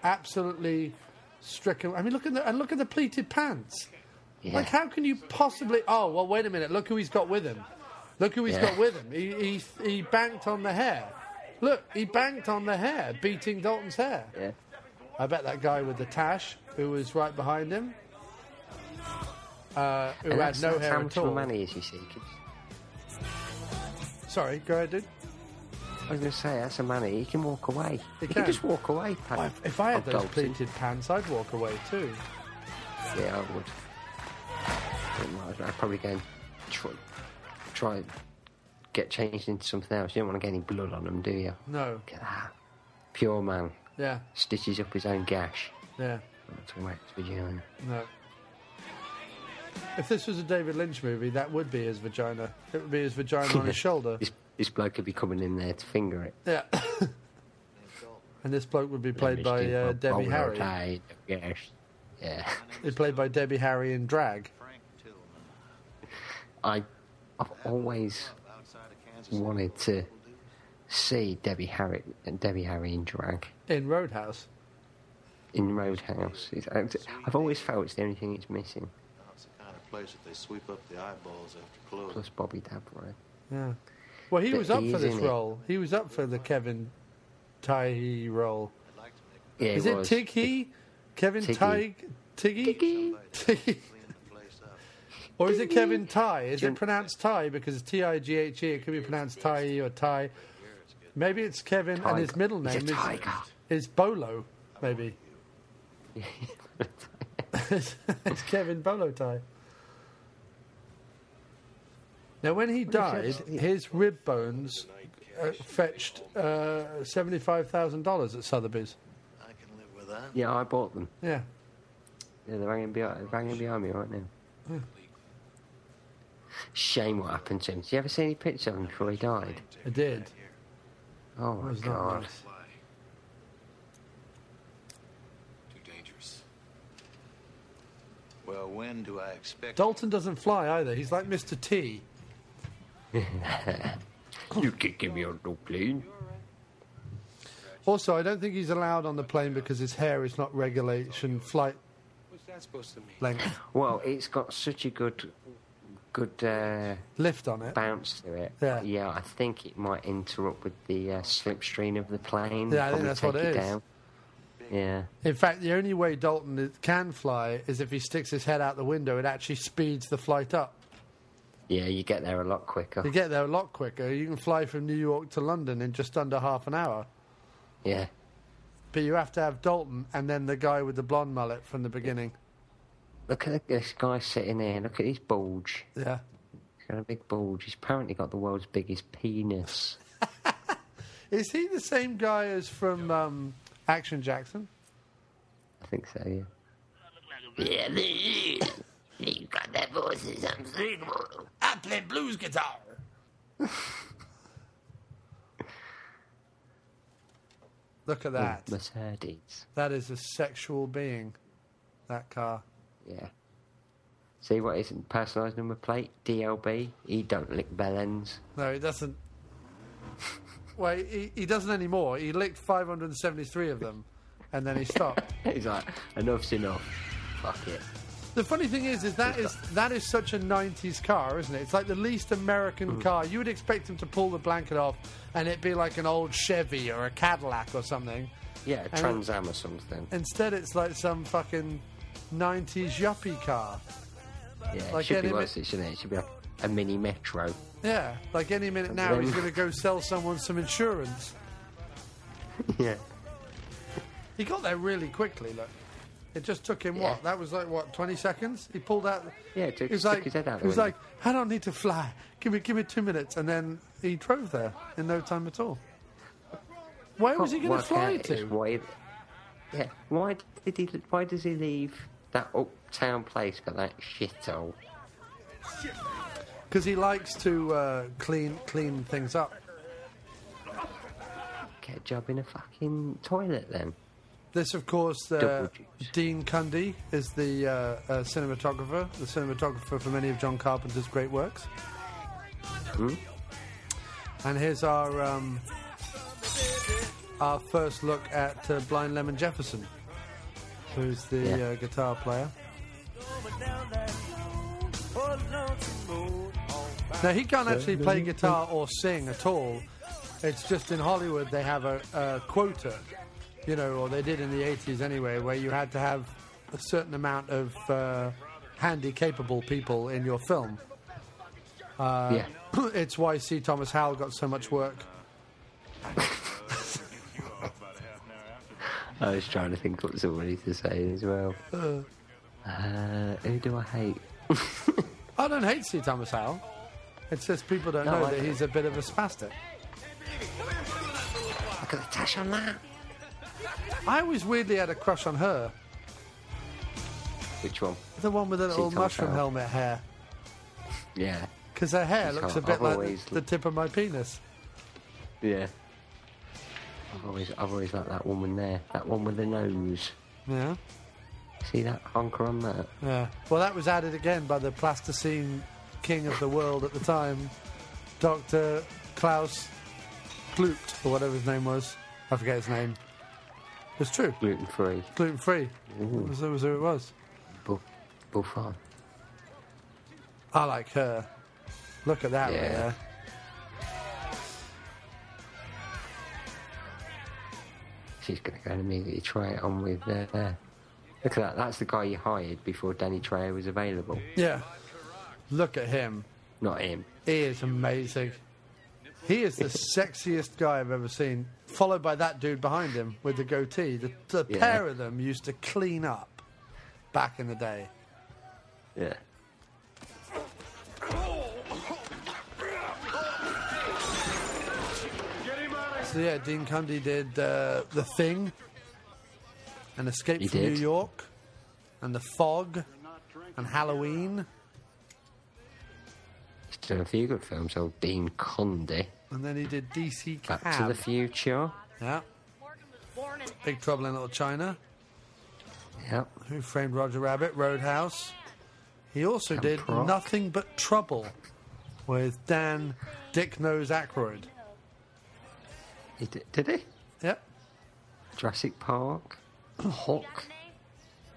absolutely stricken. I mean, look at the and look at the pleated pants. Yeah. Like, how can you possibly? Oh, well, wait a minute. Look who he's got with him. Look who he's Yeah. got with him. He, he he banked on the hair. Look, he banked on the hair, beating Dalton's hair. Yeah. I bet that guy with the tash, who was right behind him, uh, who And had no hair how at all. money is you see. Sorry, go ahead, dude. I was going to say that's a money. He can walk away. He can. can just walk away. Pat. If, if I had those pleated pants, I'd walk away too. Yeah, I would. I'd, I'd probably go and try, try and get changed into something else. You don't want to get any blood on them, do you? No. Look at that. Pure man. Yeah. Stitches up his own gash. Yeah. That's a wax vagina. No. If this was a David Lynch movie, that would be his vagina. It would be his vagina on his [laughs] shoulder. This, this bloke could be coming in there to finger it. Yeah. [laughs] and this bloke would be played by uh, Debbie Harry. Yes. Yeah. He's played by Debbie Harry in drag. I, I've always wanted to see Debbie Harry, Debbie Harry in drag In Roadhouse. in Roadhouse. It's, I've always felt it's the only thing it's missing. It's the kind of place that they sweep up the eyeballs after closing. Plus Bobby Davro. Yeah. Well, he But was up he for this in it. role. He was up for the Kevin Tighe role. Yeah, Is it it was. Tig He? Kevin Tiggy. Tig Tiggy? Tiggy. Or is it Kevin Ty? Is it pronounced Ty because it's T I G H E? It could be pronounced Ty or Ty. Maybe it's Kevin and his middle name is, tiger. is Bolo. Maybe [laughs] it's Kevin Bolo Ty. Now, when he died, his rib bones uh, fetched uh, seventy-five thousand dollars at Sotheby's. I can live with that. Yeah, I bought them. Yeah. Yeah, they're hanging behind, they're hanging behind me right now. Shame what happened to him. Did you ever see any pictures of him before he died? I did. Oh my was not god. nice. Too dangerous. Well, when do I expect? Dalton doesn't fly either. He's like Mr. T. [laughs] You can give me on the plane. Also, I don't think he's allowed on the plane because his hair is not regulation flight What's that supposed to mean? length. Well, it's got such a good, good uh, Lift on it. bounce to it. Yeah. yeah. I think it might interrupt with the uh, slipstream of the plane. Yeah, I think that's what take it is. Down. Yeah. In fact, the only way Dalton can fly is if he sticks his head out the window. It actually speeds the flight up. Yeah, you get there a lot quicker. You get there a lot quicker. You can fly from New York to London in just under half an hour. Yeah. But you have to have Dalton and then the guy with the blonde mullet from the beginning. Look at this guy sitting there. Look at his bulge. Yeah. He's got a big bulge. He's apparently got the world's biggest penis. [laughs] Is he the same guy as from um, Action Jackson? I think so, yeah. Yeah, you got that voice is unbelievable. I play blues guitar. Look at that. Mercedes. That is a sexual being, that car. Yeah. See what isn't personalised number plate? DLB. He don't lick bell ends. No, he doesn't. Well, he, he doesn't anymore. He licked 573 of them and then he stopped. [laughs] He's like, enough's enough. Fuck it. The funny thing is, is that is that is such a '90s car, isn't it? It's like the least American hmm. car. You would expect him to pull the blanket off, and it'd be like an old Chevy or a Cadillac or something. Yeah, Trans Am or something. Instead, it's like some fucking '90s yuppie car. Yeah, like it should be worse, mi- shouldn't it? It should be like a mini metro. Yeah, like any minute now, he's going to go sell someone some insurance. [laughs] yeah. He got there really quickly. Look, it just took him what? That was like what? 20 seconds. He pulled out. Yeah, it took- he was like, his head out He was like, I don't need to fly. Give me, give me two minutes, and then he drove there in no time at all. Where was he going to fly to? Why, yeah, why did he? Why does he leave that uptown place for that shithole? Because he likes to uh, clean clean things up. Get a job in a fucking toilet then. This, of course, uh, Dean Cundey is the uh, uh, cinematographer, the cinematographer for many of John Carpenter's great works. Hmm? And here's our um, our first look at uh, Blind Lemon Jefferson, who's the Yeah. uh, guitar player. Now he can't actually play guitar or sing at all. It's just in Hollywood they have a, a quota, you know, or they did in the 80s anyway, where you had to have a certain amount of uh, handy capable people in your film. Uh, yeah. [clears throat] it's why C. Thomas Howell got so much work. [laughs] I was trying to think what somebody to say as well. Uh, who do I hate? [laughs] I don't hate C. Thomas Howell. It's just people don't No, know I that don't. he's a bit of a spastic. Look at the tash on that. I always weirdly had a crush on her. Which one? The one with the little Thomas mushroom Howell. helmet hair. Yeah. Because her hair She's looks got- a bit I've like always the, the tip of my penis. Yeah. I've always, I've always liked that woman there. That one with the nose. Yeah. See that honker on that? Yeah. Well, that was added again by the plasticine king of the world at the time, Dr. Klaus Klut, or whatever his name was. I forget his name. It's true. Gluten free. Gluten free. That was, who it was. Buff, Buffon. I like her. Look at that right Yeah. there. She's going to go and immediately try it on with uh, uh, Look at that. That's the guy you hired before Danny Trejo was available. Yeah. Look at him. Not him. He is amazing. He is the sexiest guy I've ever seen. Followed by that dude behind him with the goatee. The, the Yeah. pair of them used to clean up back in the day. Yeah. So yeah, Dean Cundey did uh, The Thing, and Escape He from did. New York, and The Fog, and Halloween, He's done a few good films. Old Dean Cundey. and then he did DC Back to the Future. Yeah. Big Trouble in Little China. Yep. Who Framed Roger Rabbit? Roadhouse. He also did. Nothing But Trouble with Dan Dick Nose Aykroyd. He did, did he? Yep. Jurassic Park. Oh. Hawk.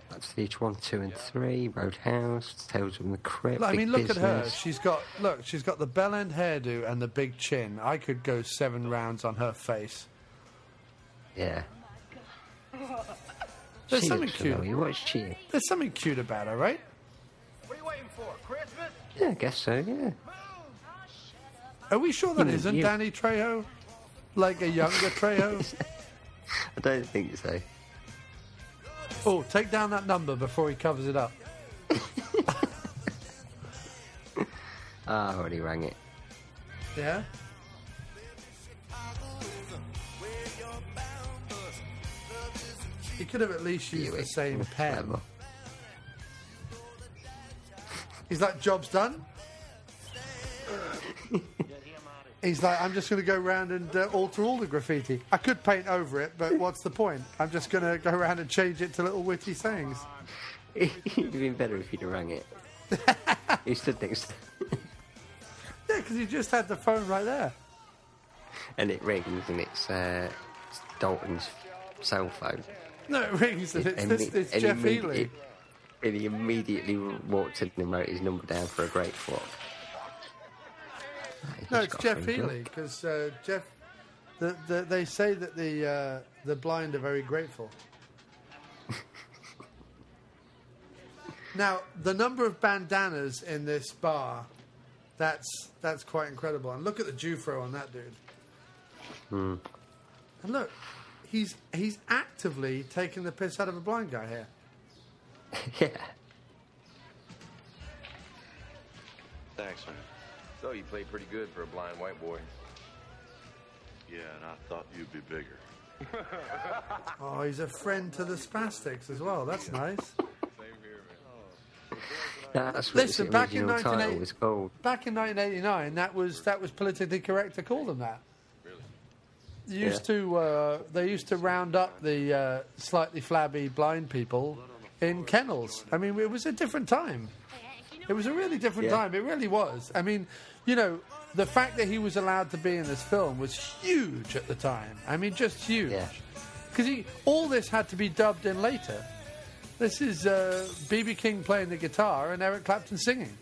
That's Future 1, 2 and 3. Roadhouse. Tales from the Crypt. I Big mean, look at her. Business. She's got look. She's got the bell end hairdo and the big chin. I could go seven rounds on her face. Yeah. There's she something looks cute. familiar. What is she? There's something cute about her, right? What are you waiting for? Christmas? Yeah, I guess so, yeah. Are we sure that You- isn't you- Danny Trejo? Like a younger Trejo? [laughs] I don't think so. oh, take down that number before he covers it up. [laughs] Ah, I already rang it. Yeah. He could have at least used the same pen. Is that job's done. [laughs] He's like, I'm just going to go around and uh, alter all the graffiti. I could paint over it, but what's the point? I'm just going to go around and change it to little witty sayings. [laughs] It'd been better if you'd have rang it. [laughs] he stood next to Yeah, because he just had the phone right there. and it rings and it's, uh, it's Dalton's cell phone. No, it rings and it's, And this, it's and Jeff Healey. And he immediately walked in and wrote his number down for a great swap. He's No, it's Jeff a Healey because uh, Jeff. The, the, they say that the uh, the blind are very grateful. [laughs] now, the number of bandanas in this bar, that's that's quite incredible. And look at the Jufro on that dude. Hmm. And look, he's he's actively taking the piss out of a blind guy here. [laughs] yeah. Thanks, man. So you played pretty good for a blind white boy. Yeah, and I thought you'd be bigger. [laughs] Oh, he's a friend to the spastics as well. That's nice. That's what Listen, back in original title 1980 was called. back in 1989, that was that was politically correct to call them that. They used to uh, they used to round up the uh, slightly flabby blind people in kennels. I mean, it was a different time. It was a really different Yeah. time. It really was. I mean, you know, the fact that he was allowed to be in this film was huge at the time. I mean, just huge. Because he all this had to be dubbed in later. This is uh, BB King playing the guitar and Eric Clapton singing.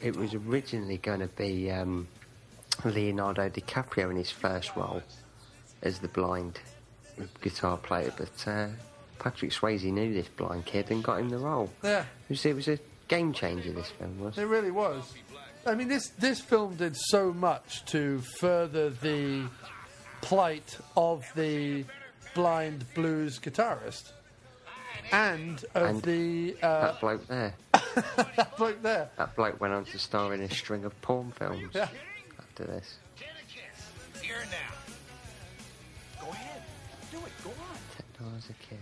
It was originally going to be um, Leonardo DiCaprio in his first role as the blind guitar player, but uh, Patrick Swayze knew this blind kid and got him the role. Yeah. It was, it was a game changer. This film was. It really was. I mean, this this film did so much to further the plight of the blind blues guitarist and of And the uh, that bloke there. [laughs] that bloke there. That bloke went on to star in a string of porn films Yeah. after this. Here now. Go ahead. Do it. Go on. Ten dollars a kid.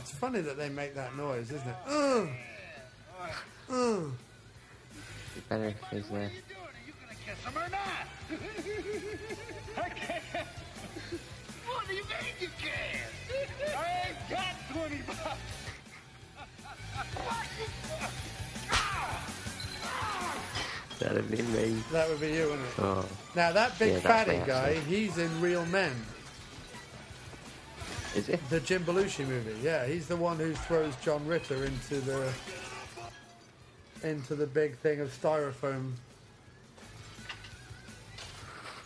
It's funny that they make that noise, isn't it? Ugh. Ugh. It'd be better if there's uh, Are you kiss him or not? [laughs] I can't. What do you mean you can't? I ain't got 20 bucks. that'd be me. That would be you, wouldn't it? Oh, Now that big Yeah, fatty guy, he's in Real Men. Is it? The Jim Belushi movie. Yeah, he's the one who throws John Ritter into the into the big thing of styrofoam.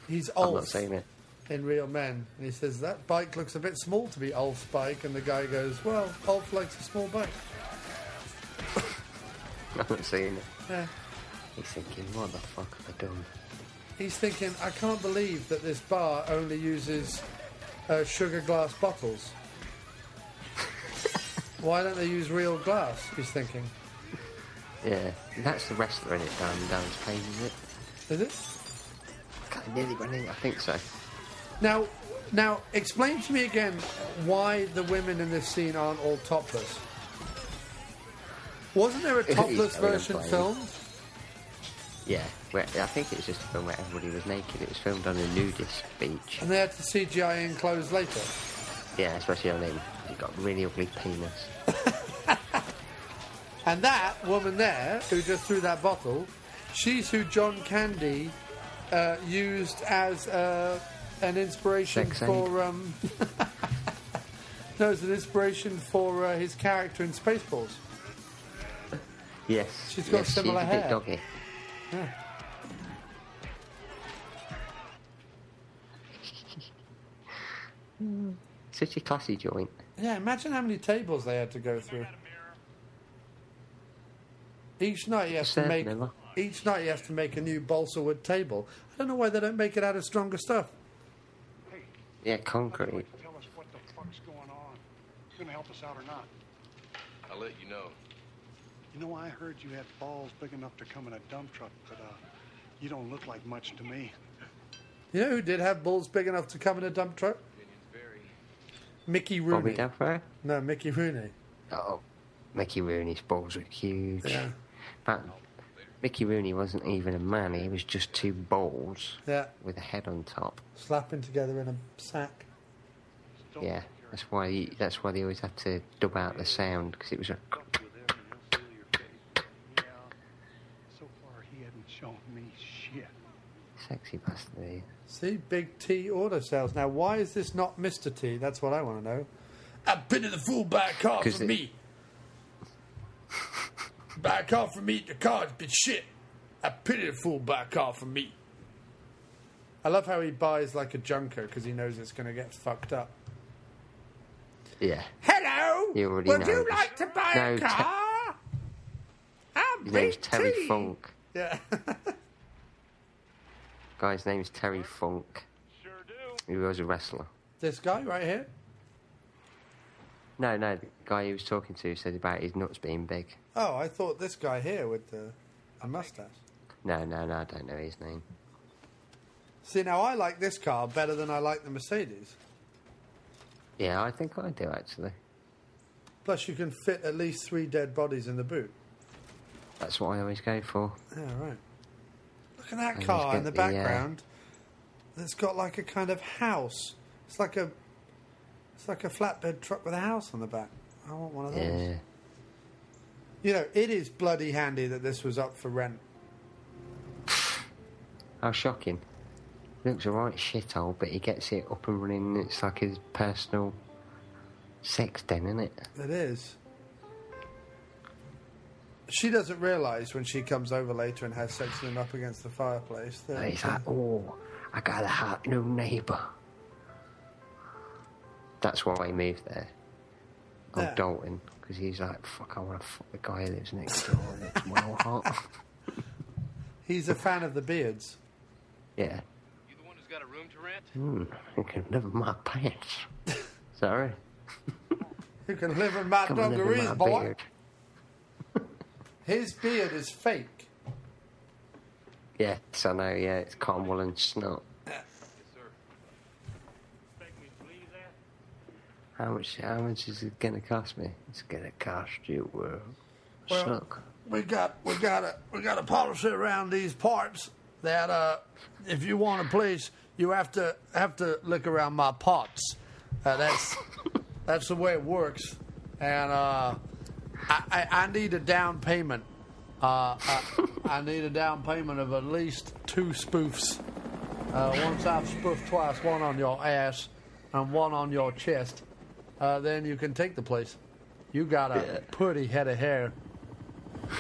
He's I'm not seen it. in Real Men, and he says that bike looks a bit small to be Ulf's bike, and the guy goes, "Well, Ulf likes a small bike." [laughs] I've not seen it. Yeah. He's thinking, what the fuck have I done? He's thinking, I can't believe that this bar only uses uh, sugar glass bottles. [laughs] Why don't they use real glass? He's thinking. Yeah, that's the wrestler in it, down Darren's page, is it? Is it? Of nearly running, I think so. Now, now, explain to me again why the women in this scene aren't all topless. Wasn't there a [laughs] topless version filmed? Yeah, where, I think it was just a film where everybody was naked. It was filmed on a nudist beach. And they had to CGI in clothes later. Yeah, especially on him. He got a really ugly penis. [laughs] And that woman there, who just threw that bottle, she's who John Candy uh, used as uh, an inspiration Sex for. Um, [laughs] no, as an inspiration for uh, his character in Spaceballs. Yes. She's got yes, similar she's a bit hair. doggy. Yeah. Such a classy joint. Yeah, imagine how many tables they had to go through. Each night he has to make. Miller. Each night he has to make a new balsa wood table. I don't know why they don't make it out of stronger stuff. Yeah, concrete. Tell us what the fuck's going on. Gonna help us out or not? I'll let you know. You know, I heard you had balls big enough to come in a dump truck, but uh, you don't look like much to me. You know who did have balls big enough to come in a dump truck? Mickey Bobby Rooney. No, Mickey Rooney. Oh, Mickey Rooney's balls were huge. Yeah. But Mickey Rooney wasn't even a man, he was just two balls Yeah, with a head on top. slapping together in a sack. Yeah, that's why he, that's why they always had to dub out the sound because it was a. So far, he hadn't shown me shit. Sexy bastard. He. See, big T auto sales. Now, why is this not Mr. T? That's what I want to know. Ah, I pity the fool back off 'Cause from it- me. back car for me. The car's been shit. I pity the fool back off from me. I love how he buys like a junker because he knows it's going to get fucked up. Yeah. Hello. You already Would know you like to buy No, a Te- car? I'm His name's Big Terry T. Funk. Yeah. [laughs] Guy's name is Terry Funk. Sure do. He was a wrestler. this guy right here. No, no, the guy he was talking to said about his nuts being big. Oh, I thought this guy here with the, the mustache. No, no, no, I don't know his name. See, now I like this car better than I like the Mercedes. Yeah, I think I do actually. Plus, you can fit at least three dead bodies in the boot. That's what I always go for. Yeah, right. Look at that And car in the the, uh, background. That's got like a kind of house. It's like a, it's like a flatbed truck with a house on the back. I want one of those. Yeah. You know, it is bloody handy that this was up for rent. [sighs] How shocking. Looks a right shithole, but he gets it up and running. It's like his personal sex den, isn't it? It is. She doesn't realise when she comes over later and has sex with him up against the fireplace. That, he's like, oh, I got a hot new neighbour. That's why he moved there. On Yeah. Dalton, because he's like, fuck, I want to fuck the guy who lives next door. and It's well hot. [laughs] he's a fan of the beards. yeah. You the one who's got a room to rent? Hmm, I can live in my pants. [laughs] Sorry. You can live in my Come and live in dungarees, my boy. beard. His beard is fake. Yes, I know, yeah, it's Cornwall and snot. How much, how much is it going to cost me? It's going to cost you, uh, Well- snook. We got we got a we got a policy around these parts that uh, if you want a place, you have to have to look around my pots. Uh, that's [laughs] that's the way it works, and uh, I, I, I need a down payment. Uh, I, I need a down payment of at least two spoofs. Uh, once I've spoofed twice, one on your ass and one on your chest. uh, then you can take the place. You got a pretty head of hair. [laughs]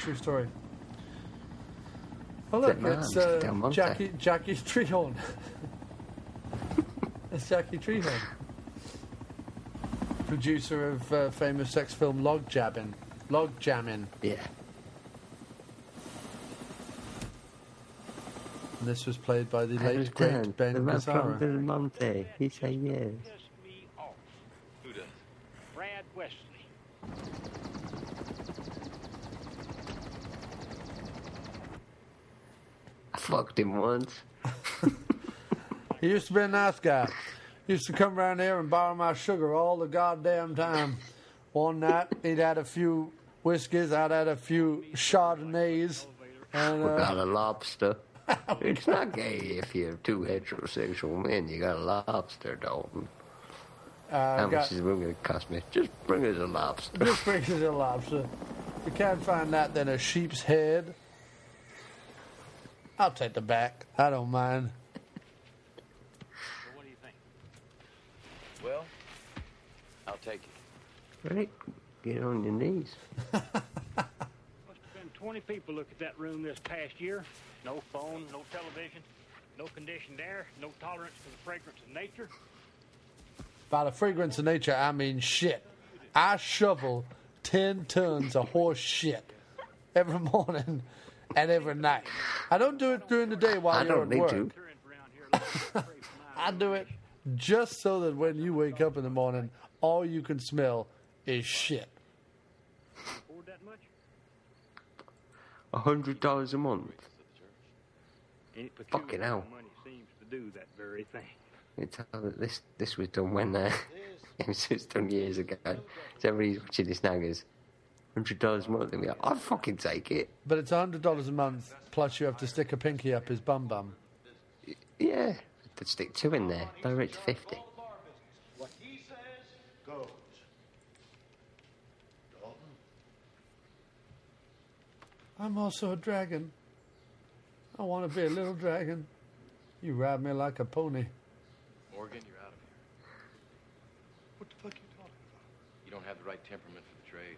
True story. Oh look, it's uh, Jackie Jackie Treehorn. [laughs] it's Jackie Treehorn, producer of uh, famous sex film Log Jabbing. Log Jamming. Yeah. And this was played by the I late great returned. Ben the man from Gazzara. Del Monte. He said yes. Who does? Brad Wesley. I fucked him once. [laughs] He used to be a nice guy. Used to come around here and borrow my sugar all the goddamn time. One night he'd had a few whiskeys, I'd had a few chardonnays, and We uh, got a lobster. it's not gay if you're two heterosexual men. You got a lobster, Dalton. uh, How got, much is it going to cost me? Just bring us a lobster. just brings us a lobster. You can't find that, then a sheep's head. I'll take the back. I don't mind. So what do you think? Well, I'll take it. Right? Get on your knees. Must have been 20 people look at that room this past year. No phone, no television, no conditioned air, no tolerance to the fragrance of nature. By the fragrance of nature, I mean shit. I shovel 10 tons of horse shit every morning and every night. I don't do it during the day while I you're don't at need work. to. Current around here like a spray from I do it just so that when you wake up in the morning, all you can smell is shit. afford that much? A hundred dollars a month. Fucking hell. money seems to do that very thing. It's how that this this was done when uh, [laughs] it was done years ago. So everybody's watching this now goes, hundred dollars a month. And we go, I'd fucking take it. But it's a $100 a month, plus you have to stick a pinky up his bum bum. Yeah, I'd stick two in there. It to fifty. What he says goes. Dalton, I'm also a dragon. I want to be a little dragon. You ride me like a pony. Morgan, you're out of here. what the fuck are you talking about? You don't have the right temperament for the trade.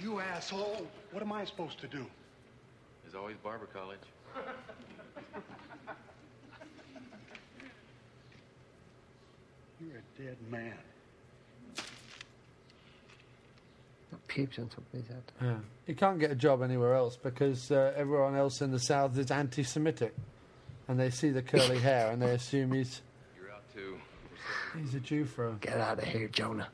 You asshole! What am I supposed to do? There's always barber college. [laughs] You're a dead man. Got pubes on top of his head. Yeah. He can't get a job anywhere else because uh, everyone else in the South is anti Semitic. And they see the curly [laughs] hair and they assume he's, You're out too. he's a Jew for Get out of here, Jonah.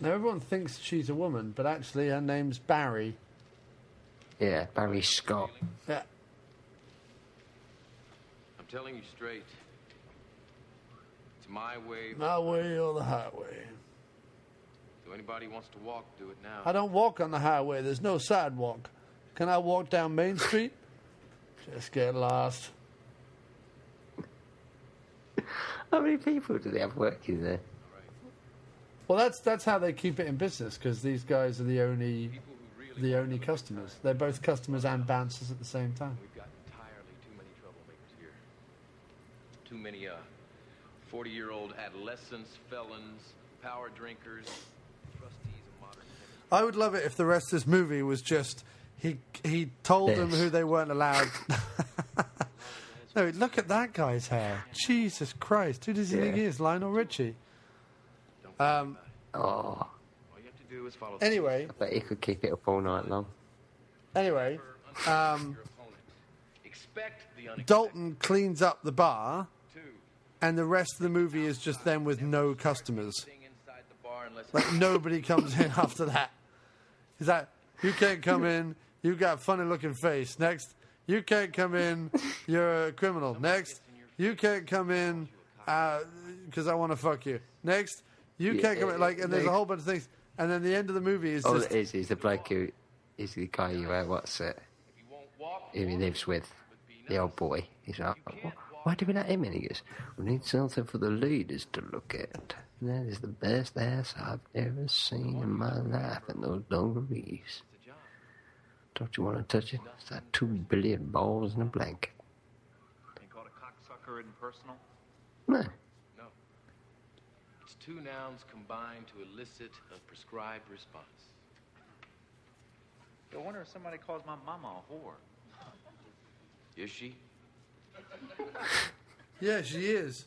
Now, everyone thinks she's a woman, but actually her name's Barry. Yeah, Barry Scott. Yeah. I'm telling you straight. It's my way. My way or the highway. So anybody wants to walk, do it now. I don't walk on the highway, there's no sidewalk. Can I walk down Main Street? Just get lost. [laughs] How many people do they have working there? Well, that's that's how they keep it in business because these guys are the only the only customers. They're both customers and bouncers at the same time. We've got entirely too many troublemakers here. Too many, uh, 40 year old adolescents, felons, power drinkers, trustees of modern I would love it if the rest of this movie was just he he told them who they weren't allowed. [laughs] no, look at that guy's hair. Jesus Christ, who does he think he is? Lionel Richie. Um. Oh, All you have to do is follow Anyway, I bet he could keep it up all night long. anyway, um, opponent. Expect the unexpected. Dalton cleans up the bar, Two, and the rest of the movie is just them with no customers. thing inside the bar unless Like nobody comes in [laughs] after that. Is that you can't come in? You've got a funny looking face. Next, you can't come in. You're a criminal. Next, you can't come in because I want to fuck you. Next, you can't come in. Like, and there's a whole bunch of things. And then the end of the movie is All just it is is the bloke who is the guy who, uh, what's it, you who he lives with, the old boy. He's like, "Wh- why do we let him in? He goes, we need something for the leaders to look at. And that is the best ass I've ever seen in my life in those dungarees. Don't you want to touch it? It's like two billion balls in a blanket. Tucker isn't personal? No. No. It's two nouns combined to elicit a prescribed response. I wonder if somebody calls my mama a whore. Is she? [laughs] Yeah, she is.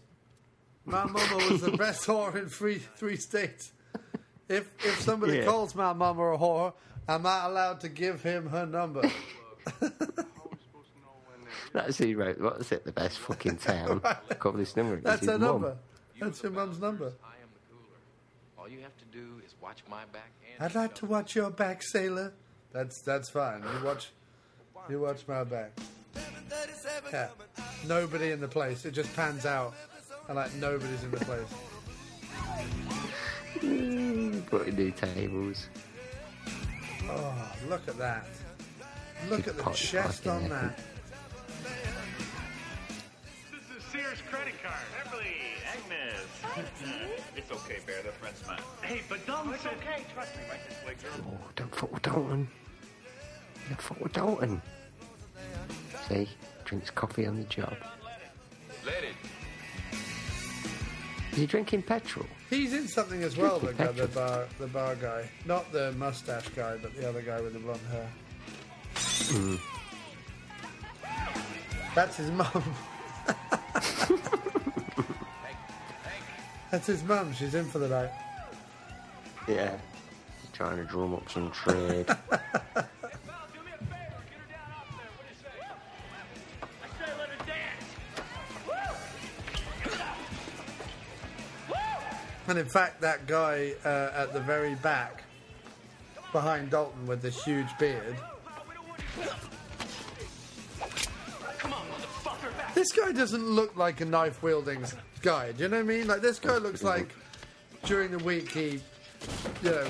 My mama was the best [laughs] whore in three three states. If if somebody Yeah. calls my mama a whore, am I allowed to give him her number? [laughs] That's who wrote, What's it, the best fucking town? Call this number. That's her mum. number. That's your mum's number. I am the cooler. All you have to do is watch my back and I'd like to watch your back, sailor. That's that's fine. You watch, you watch my back. Yeah. Nobody in the place. It just pans out, and like nobody's in the place. Putting new tables. Oh, look at that! Look at the Pot- chest fucking on that. This is Sears credit card. Beverly, Agnes. it's okay, Bear. They're friends of mine. Hey, but Dalton oh, It's okay. Trust me, right? This way, girl. Oh, don't fuck with Dalton. Don't fuck with Dalton. See? Drinks coffee on the job. Let it. Is he drinking petrol? He's in something as well. The guy, the bar, the bar guy, not the mustache guy, but the other guy with the blonde hair. Mm. That's his mum. [laughs] That's his mum. She's in for the night. Yeah. He's trying to drum up some trade. [laughs] And in fact, that guy uh, at the very back, behind Dalton with the huge beard. This guy doesn't look like a knife wielding guy. Do you know what I mean? Like this guy looks like during the week he, you know,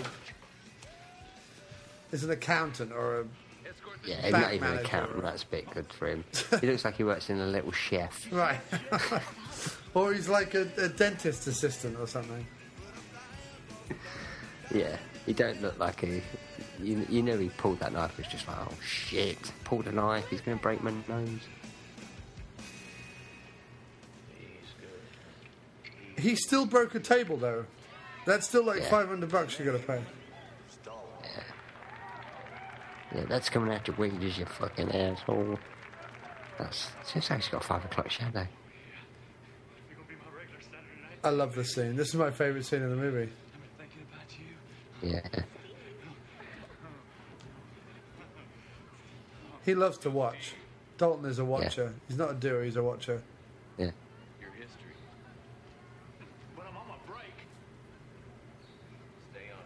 is an accountant or a Yeah, he's not even an accountant. That's a bit good for him. he looks like he works in a little chef. [laughs] right, [laughs] or he's like a, a dentist assistant or something. Yeah, he don't look like a. You, you know, he pulled that knife. It's just like, oh shit! Pulled a knife. He's to break my nose. He still broke a table though. That's still like Yeah. five hundred bucks you got to pay. Yeah, that's coming out your wages, you fucking asshole. That's seems like he's got five o'clock shadow. I love this scene. This is my favourite scene in the movie. Yeah, He loves to watch. Dalton is a watcher. He's not a doer, he's a watcher. yeah. Your history. But I'm on my break. Stay on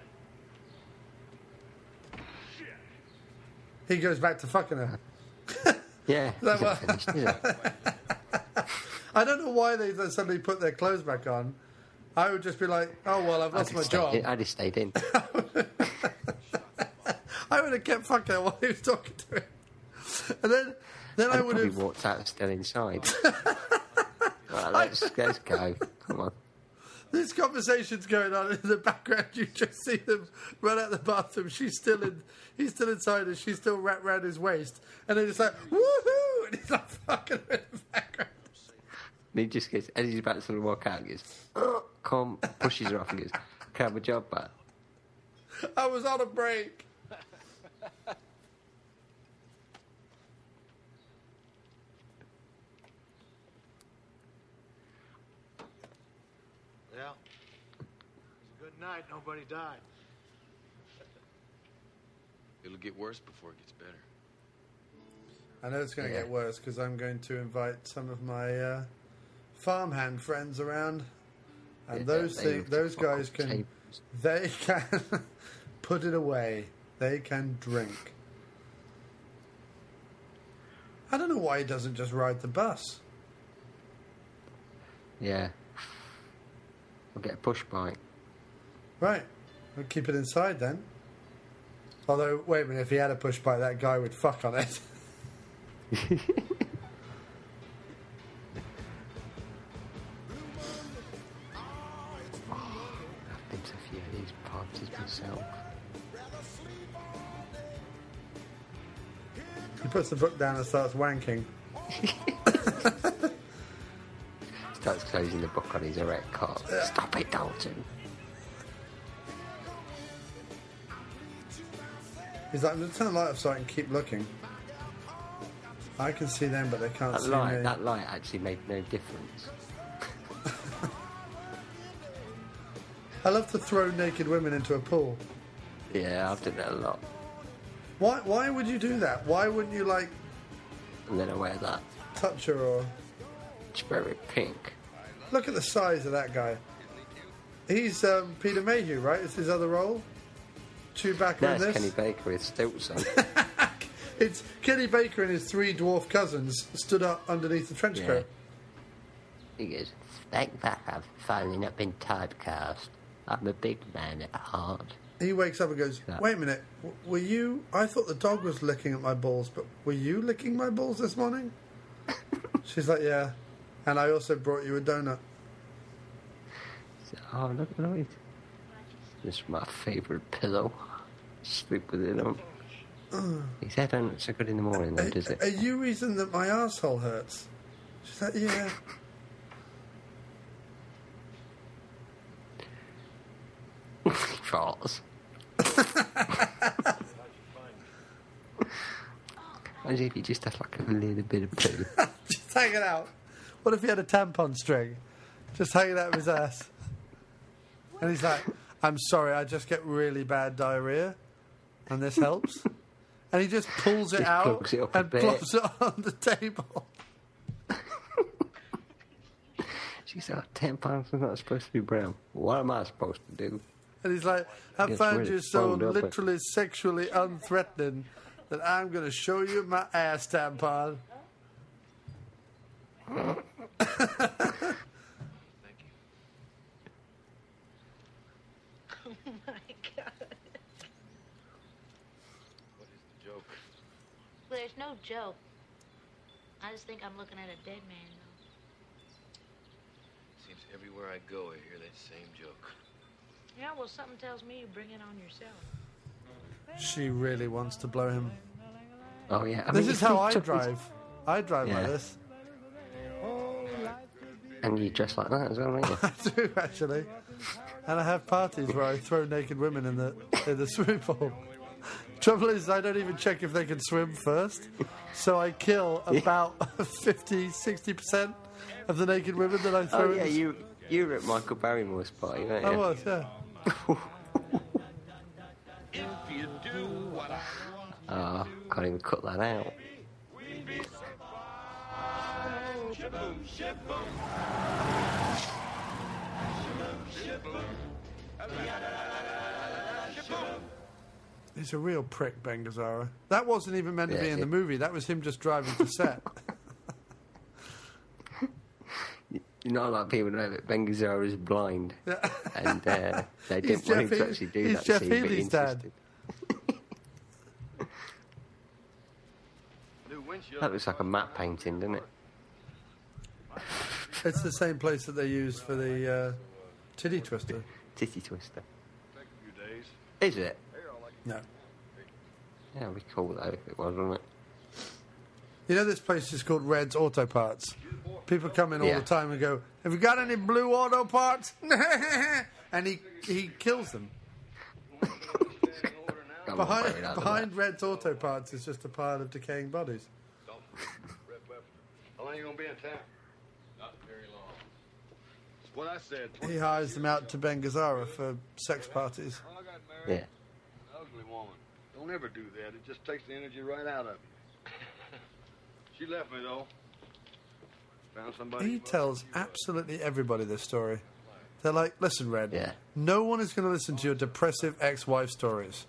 it. Shit. He goes back to fucking her. Yeah, [laughs] That isn't [laughs] wa- finished, is it? I don't know why they suddenly put their clothes back on. I would just be like, oh, well, I've lost my job. in- I'd have stayed in. [laughs] I would have kept fucking while he was talking to him. And then, then I I'd have. walked out and still inside. [laughs] right, let's, let's go. Come on. This conversation's going on in the background. You just see them run out the bathroom. She's still in. He's still inside, and she's still wrapped around his waist. And then it's like woohoo, and he's like fucking in the background. And he just goes, as he's about to sort of walk out, he goes, oh, come, pushes her off and goes, can I have a job back? I was on a break. Yeah. It was a good night. Nobody died. It'll get worse before it gets better. I know it's going to Yeah. get worse because I'm going to invite some of my uh, farmhand friends around, and Yeah, those they thing, those guys can tables. they [laughs] can put it away. They can drink. I don't know why he doesn't just ride the bus. Yeah. I'll get a push bike. Right, we'll keep it inside then. Although, wait a minute, if he had a push bike, that guy would fuck on it. [laughs] the book down and starts wanking. [laughs] starts closing the book on his erect cock. Stop it, Dalton. He's like, I'm going to turn the light off so I can keep looking. I can see them, but they can't That see light, me. that light actually made no difference. [laughs] I love to throw naked women into a pool. Yeah, I've done that a lot. Why? Why would you do that? Why wouldn't you like And then I wear that. touch her or It's very pink. look at the size of that guy? He's um, Peter Mayhew, right? It's his other role? Chewbacca No, in it's this. Kenny Baker with stilts on. It's Kenny Baker and his three dwarf cousins stood up underneath the trench coat. he goes, thank that I've finally not been typecast. I'm a big man at heart. He wakes up and goes, Yeah. "Wait a minute, w- were you? I thought the dog was licking at my balls, but were you licking my balls this morning?" [laughs] She's like, "Yeah," and I also brought you a donut. Oh, look at it. This is my favourite pillow. Sleep with it on. Head don't look so good in the morning, though, Are, does it? are you reason that my asshole hurts? She's like, "Yeah." [laughs] Charles. [laughs] Imagine if you just had like a little bit of poo. [laughs] Just hanging out. What if he had a tampon string? Just hanging out of his ass. And he's like, I'm sorry, I just get really bad diarrhea. And this helps. And he just pulls it Just out it and plops it on the table. [laughs] She's like, tampons are not supposed to be brown. What am I supposed to do? And he's like, I Gets find really you so foamed up. literally sexually unthreatening that I'm going to show you my ass tampon. Oh my god. What is the joke? Well, there's no joke. I just think I'm looking at a dead man, though. Seems everywhere I go, I hear that same joke. Yeah, well, something tells me you bring it on yourself. She really wants to blow him. Oh, yeah. I this mean, is how I took his- drive. I drive like this. And you dress like that as well, don't you? [laughs] I do actually, and I have parties where I throw naked women in the in the [laughs] swimming pool. Trouble is, I don't even check if they can swim first, so I kill [laughs] about 50, 60 percent of the naked women that I oh, throw. Oh, in yeah, the you, you were at Michael Barrymore's party, weren't you? I was, yeah. Oh, can't even cut that out. He's a real prick, Ben Gazzara. That wasn't even meant to Yeah, be in it- the movie. That was him just driving to set. [laughs] You're not like people know that Ben Gazzara is blind. [laughs] and uh, they didn't want him to actually do he's that Jeff scene, but he Healey's dad. That looks like a map painting, doesn't it? it's the same place that they used for the uh, titty twister. Titty twister. few days. Is it? No. Yeah, it'd be cool though if it was, wouldn't it? You know this place is called Red's Auto Parts. People come in all Yeah. the time and go, "Have you got any blue auto parts?" [laughs] and he he kills them. Come [laughs] on, behind Barry, out of behind Red's Auto Parts is just a pile of decaying bodies. How long you gonna be in town? Not very long. That's what I said. He hires them out to Ben Gazzara for sex parties. I got married. Yeah. An ugly woman. Don't ever do that. It just takes the energy right out of you. She left me though. Found somebody. He tells absolutely everybody this story. They're like, "Listen, Red, Yeah. no one is going to listen to your depressive ex-wife stories.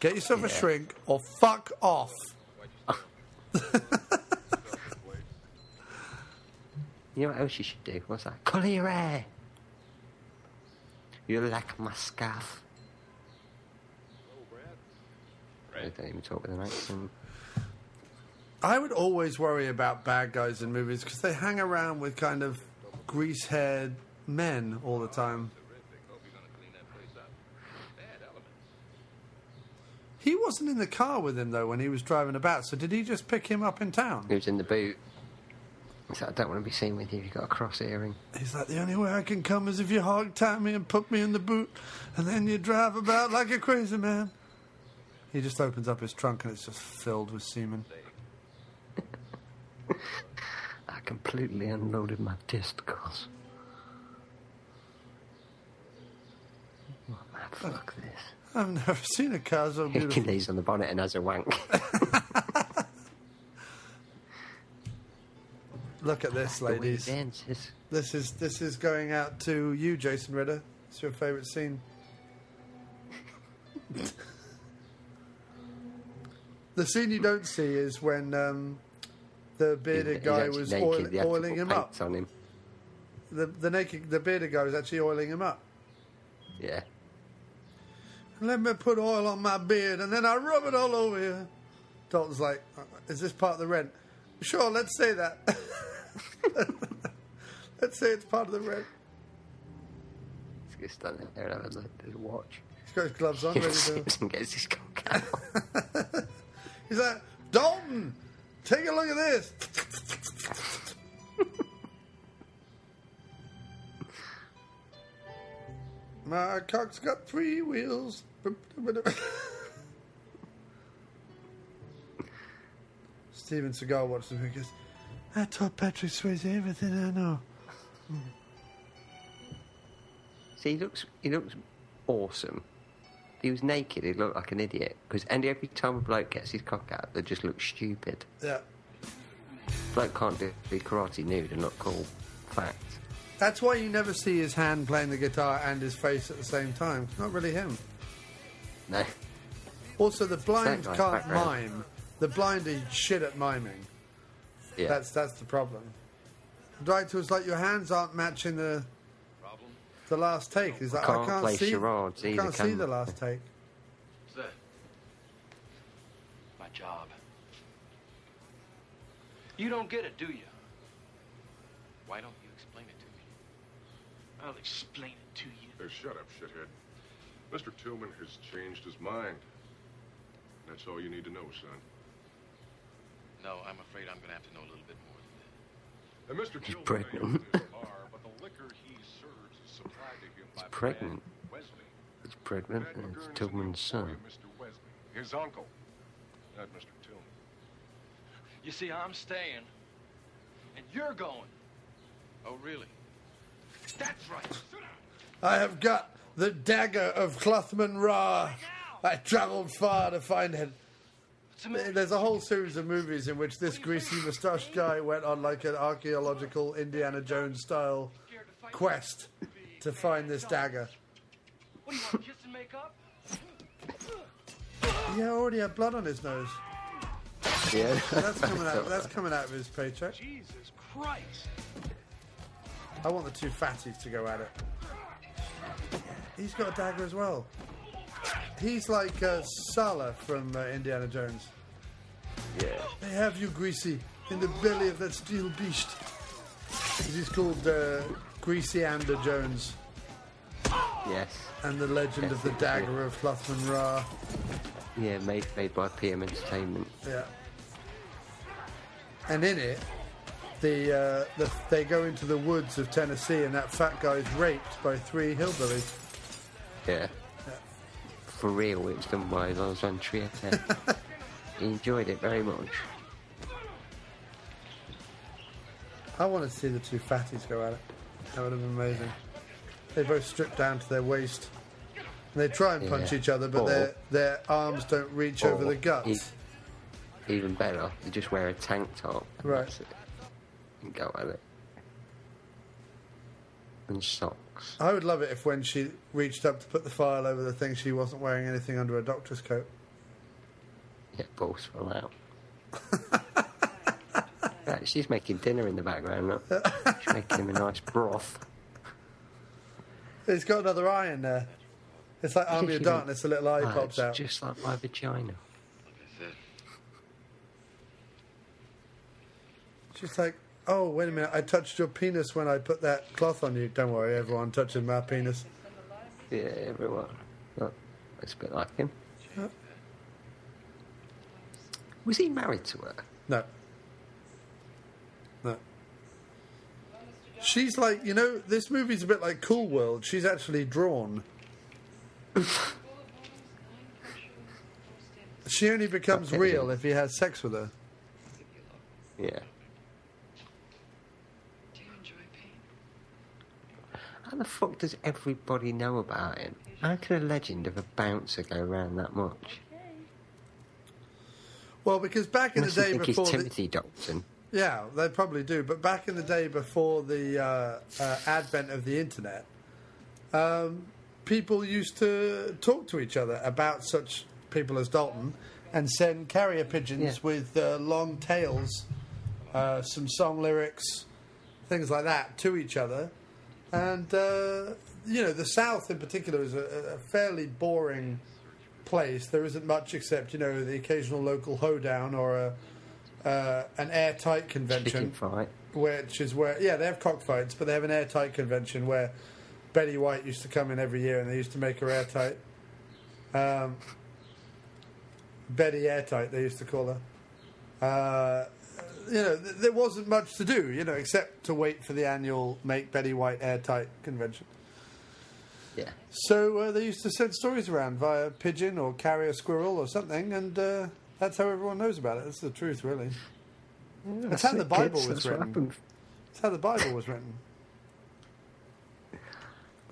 Get yourself a shrink or fuck off." [laughs] You know what else you should do? What's that? Colour your hair. You like my scarf. I don't even talk with an accent. I would always worry about bad guys in movies because they hang around with kind of grease-haired men all the time. He wasn't in the car with him though when he was driving about. So did he just pick him up in town? He was in the boot. I don't want to be seen with you if you've got a cross earring. He's like, the only way I can come is if you hog tie me and put me in the boot, and then you drive about like a crazy man. He just opens up his trunk and it's just filled with semen. [laughs] I completely unloaded my testicles. Oh, man, fuck this. I've never seen a car so He beautiful. lays on the bonnet and has a wank. [laughs] Look at this, The he ladies. This is this is going out to you, Jason Ritter. It's your favourite scene. [laughs] the scene you don't see is when um, the bearded He's guy actually was oil, oiling him up. on him. The the naked the bearded guy was actually oiling him up. Yeah. Let me put oil on my beard and then I rub it all over you. Dalton's like, "Uh, is this part of the rent? Sure, let's say that. [laughs] let's say it's part of the rent. He's to stand there and have a look at the watch. He's got his gloves on, [laughs] ready to. Gets his cock out. [laughs] He's like, Dalton, take a look at this. [laughs] My cock's got three wheels. Steven Seagal watches and goes, I taught Patrick Swayze everything I know. See, he looks, he looks awesome. He was naked, he looked like an idiot. Because and every time a bloke gets his cock out, they just look stupid. Yeah. Bloke can't do be karate nude and look cool. Fact. That's why you never see his hand playing the guitar and his face at the same time. It's not really him. No. Also, the blind can't background. mime. The blind is shit at miming. Yeah. That's that's the problem. The director was like, "Your hands aren't matching the the last take." He's like, Can't "I can't play see. charades I can't see can the last take." What's that? My job. You don't get it, do you? Why don't you explain it to me? I'll explain it to you. Hey, shut up, shithead. Mr. Tillman has changed his mind. That's all you need to know, son. No, I'm afraid I'm gonna have to know a little bit more than And Mr. He's [laughs] Tillman pregnant. may own his bar, but the liquor he serves is supplied to him by He's pregnant. It's pregnant and it's McGurn's Tillman's son. boy of Mr. Wesley, his uncle, not Mr. Tillman. You see, I'm staying, and you're going. Oh, really? That's right. I have got the dagger of Clothman Ra. I travelled far to find it. There's a whole series of movies in which this greasy moustached guy went on like an archaeological Indiana Jones style quest to find this dagger. What do you want, kiss and make up? He already had blood on his nose. Yeah. That's coming out. That's [laughs] coming out of his paycheck. Jesus Christ. I want the two fatties to go at it. He's got a dagger as well. He's like uh, Sallah from uh, Indiana Jones. Yeah. They have you, Greasy, in the belly of that steel beast. He's called uh, Greasy Ander Jones, Yes. and the legend of the Yes, dagger of Clothman Ra. Yeah, made made by PM Entertainment. Yeah. And in it, the, uh, the they go into the woods of Tennessee, and that fat guy is raped by three hillbillies. Yeah. For real, it's done by von Trier. [laughs] he enjoyed it very much. I want to see the two fatties go at it. That would have been amazing. They both strip down to their waist. And they try and punch Yeah. each other, but Or- their their arms don't reach over the guts. e- even better, you just wear a tank top. and Right. it. And go at it. And socks. I would love it if when she reached up to put the file over the thing, she wasn't wearing anything under a doctor's coat. Yeah, balls fell out. [laughs] She's making dinner in the background. Look. She's making him a nice broth. It's got another eye in there. It's like Army of Darkness, a little eye Oh, pops it's out. Just like my vagina. She's like, oh, wait a minute, I touched your penis when I put that cloth on you. Don't worry, everyone touching my penis. Yeah, everyone. Look, it's a bit like him. Yeah. Was he married to her? No. She's like, you know, this movie's a bit like Cool World. She's actually drawn. she only becomes Okay. real if he has sex with her. Yeah. How the fuck does everybody know about him? How can a legend of a bouncer go around that much? Well, because back in the Unless day before, he's the, Timothy Dalton. Yeah, they probably do. But back in the day before the uh, uh, advent of the internet, um, people used to talk to each other about such people as Dalton and send carrier pigeons Yeah. with uh, long tails, uh, some song lyrics, things like that to each other. And uh, you know, the South in particular is a, a fairly boring place. There isn't much except you know the occasional local hoedown or a uh, an airtight convention, which is where yeah they have cockfights, but they have an airtight convention where Betty White used to come in every year and they used to make her airtight. Um, Betty Airtight, they used to call her. Uh, you know, th- there wasn't much to do, you know, except to wait for the annual Make Betty White Airtight convention. Yeah. So uh, they used to send stories around via pigeon or carrier squirrel or something, and uh, that's how everyone knows about it. That's the truth, really. that's, how the Bible kids, was written. That's how the Bible was written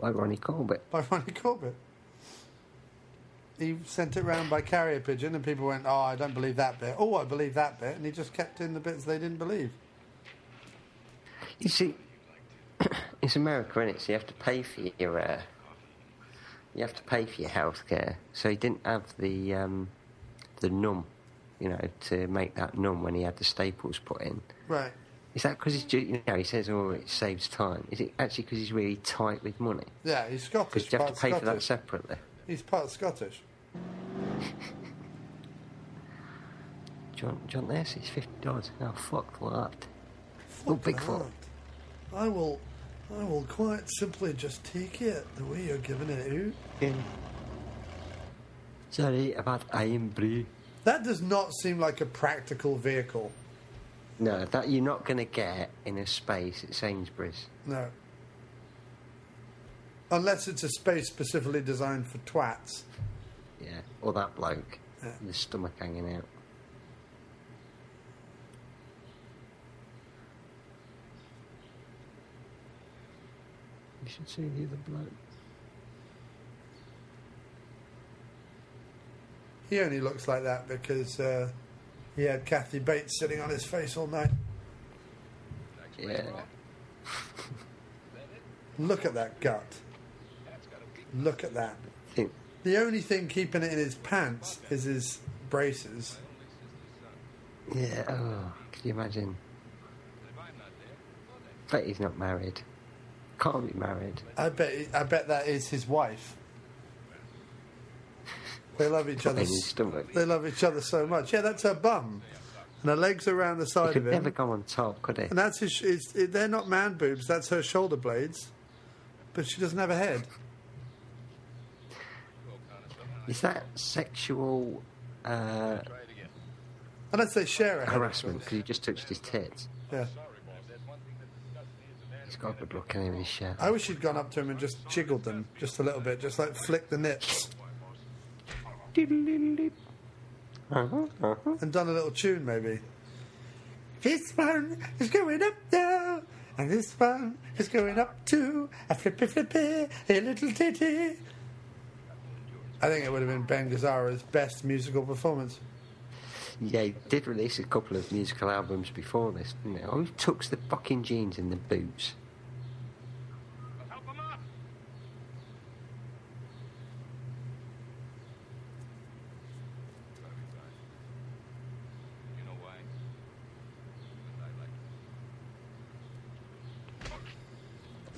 Like Ronnie Corbett. by Ronnie Corbett. He sent it round by carrier pigeon, and people went, "Oh, I don't believe that bit. Oh, I believe that bit," and he just kept in the bits they didn't believe. You see, [clears throat] it's America, isn't it? So you have to pay for your, uh, you have to pay for your health care. So he didn't have the, um, the numb, you know, to make that numb when he had the staples put in. Right. Is that because he's, you know, he says, oh, it saves time. Is it actually because he's really tight with money? Yeah, he's Scottish. Because you have to pay for that separately. He's part Scottish. [laughs] John, John this, he's fifty dollars. Oh fuck that. Oh, Fuck Bigfoot. I will, I will quite simply just take it the way you're giving it out. Yeah. Sorry about I am blue. That does not seem like a practical vehicle. No, that you're not going to get in a space at Sainsbury's. No. Unless it's a space specifically designed for twats. Yeah, or that bloke Yeah. with his stomach hanging out. You should see the other bloke. He only looks like that because uh, he had Kathy Bates sitting on his face all night. Yeah. Look at that gut. Look at that. The only thing keeping it in his pants is his braces. yeah, oh, can you imagine? Bet he's not married. Can't be married. I bet. I bet that is his wife. They love each other. They love each other so much. Yeah, that's her bum, and her legs are around the side of him. never go on top, could he? And that's his. It's, it, they're not man boobs. That's her shoulder blades. But she doesn't have a head. Is that sexual uh, Unless they share a head. harassment because he just touched his tits? Yeah. He's got a good look in him in his shirt. I wish he'd gone up to him and just jiggled them just a little bit, just like flick the nips, Uh-huh, uh-huh. and done a little tune maybe. This one is going up now, and this one is going up too. A flippy flippy, a little titty. I think it would have been Ben Gazzara's best musical performance. Yeah, he did release a couple of musical albums before this, didn't he? Oh, he tucks the fucking jeans in the boots.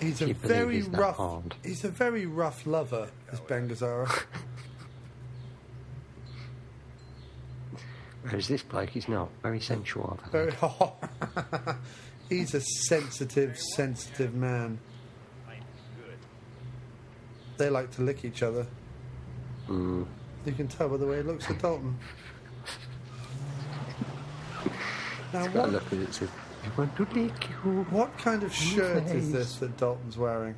He's a Can you believe very he's rough. hard? He's a very rough lover, is Ben Gazzara. [laughs] Whereas this bloke, he's not. Very sensual. Very hot. [laughs] He's a sensitive, sensitive man. They like to lick each other. Mm. You can tell by the way he looks at Dalton. [laughs] Now It's got a what? look as it's a I want to lick you. What kind of shirt is this that Dalton's wearing?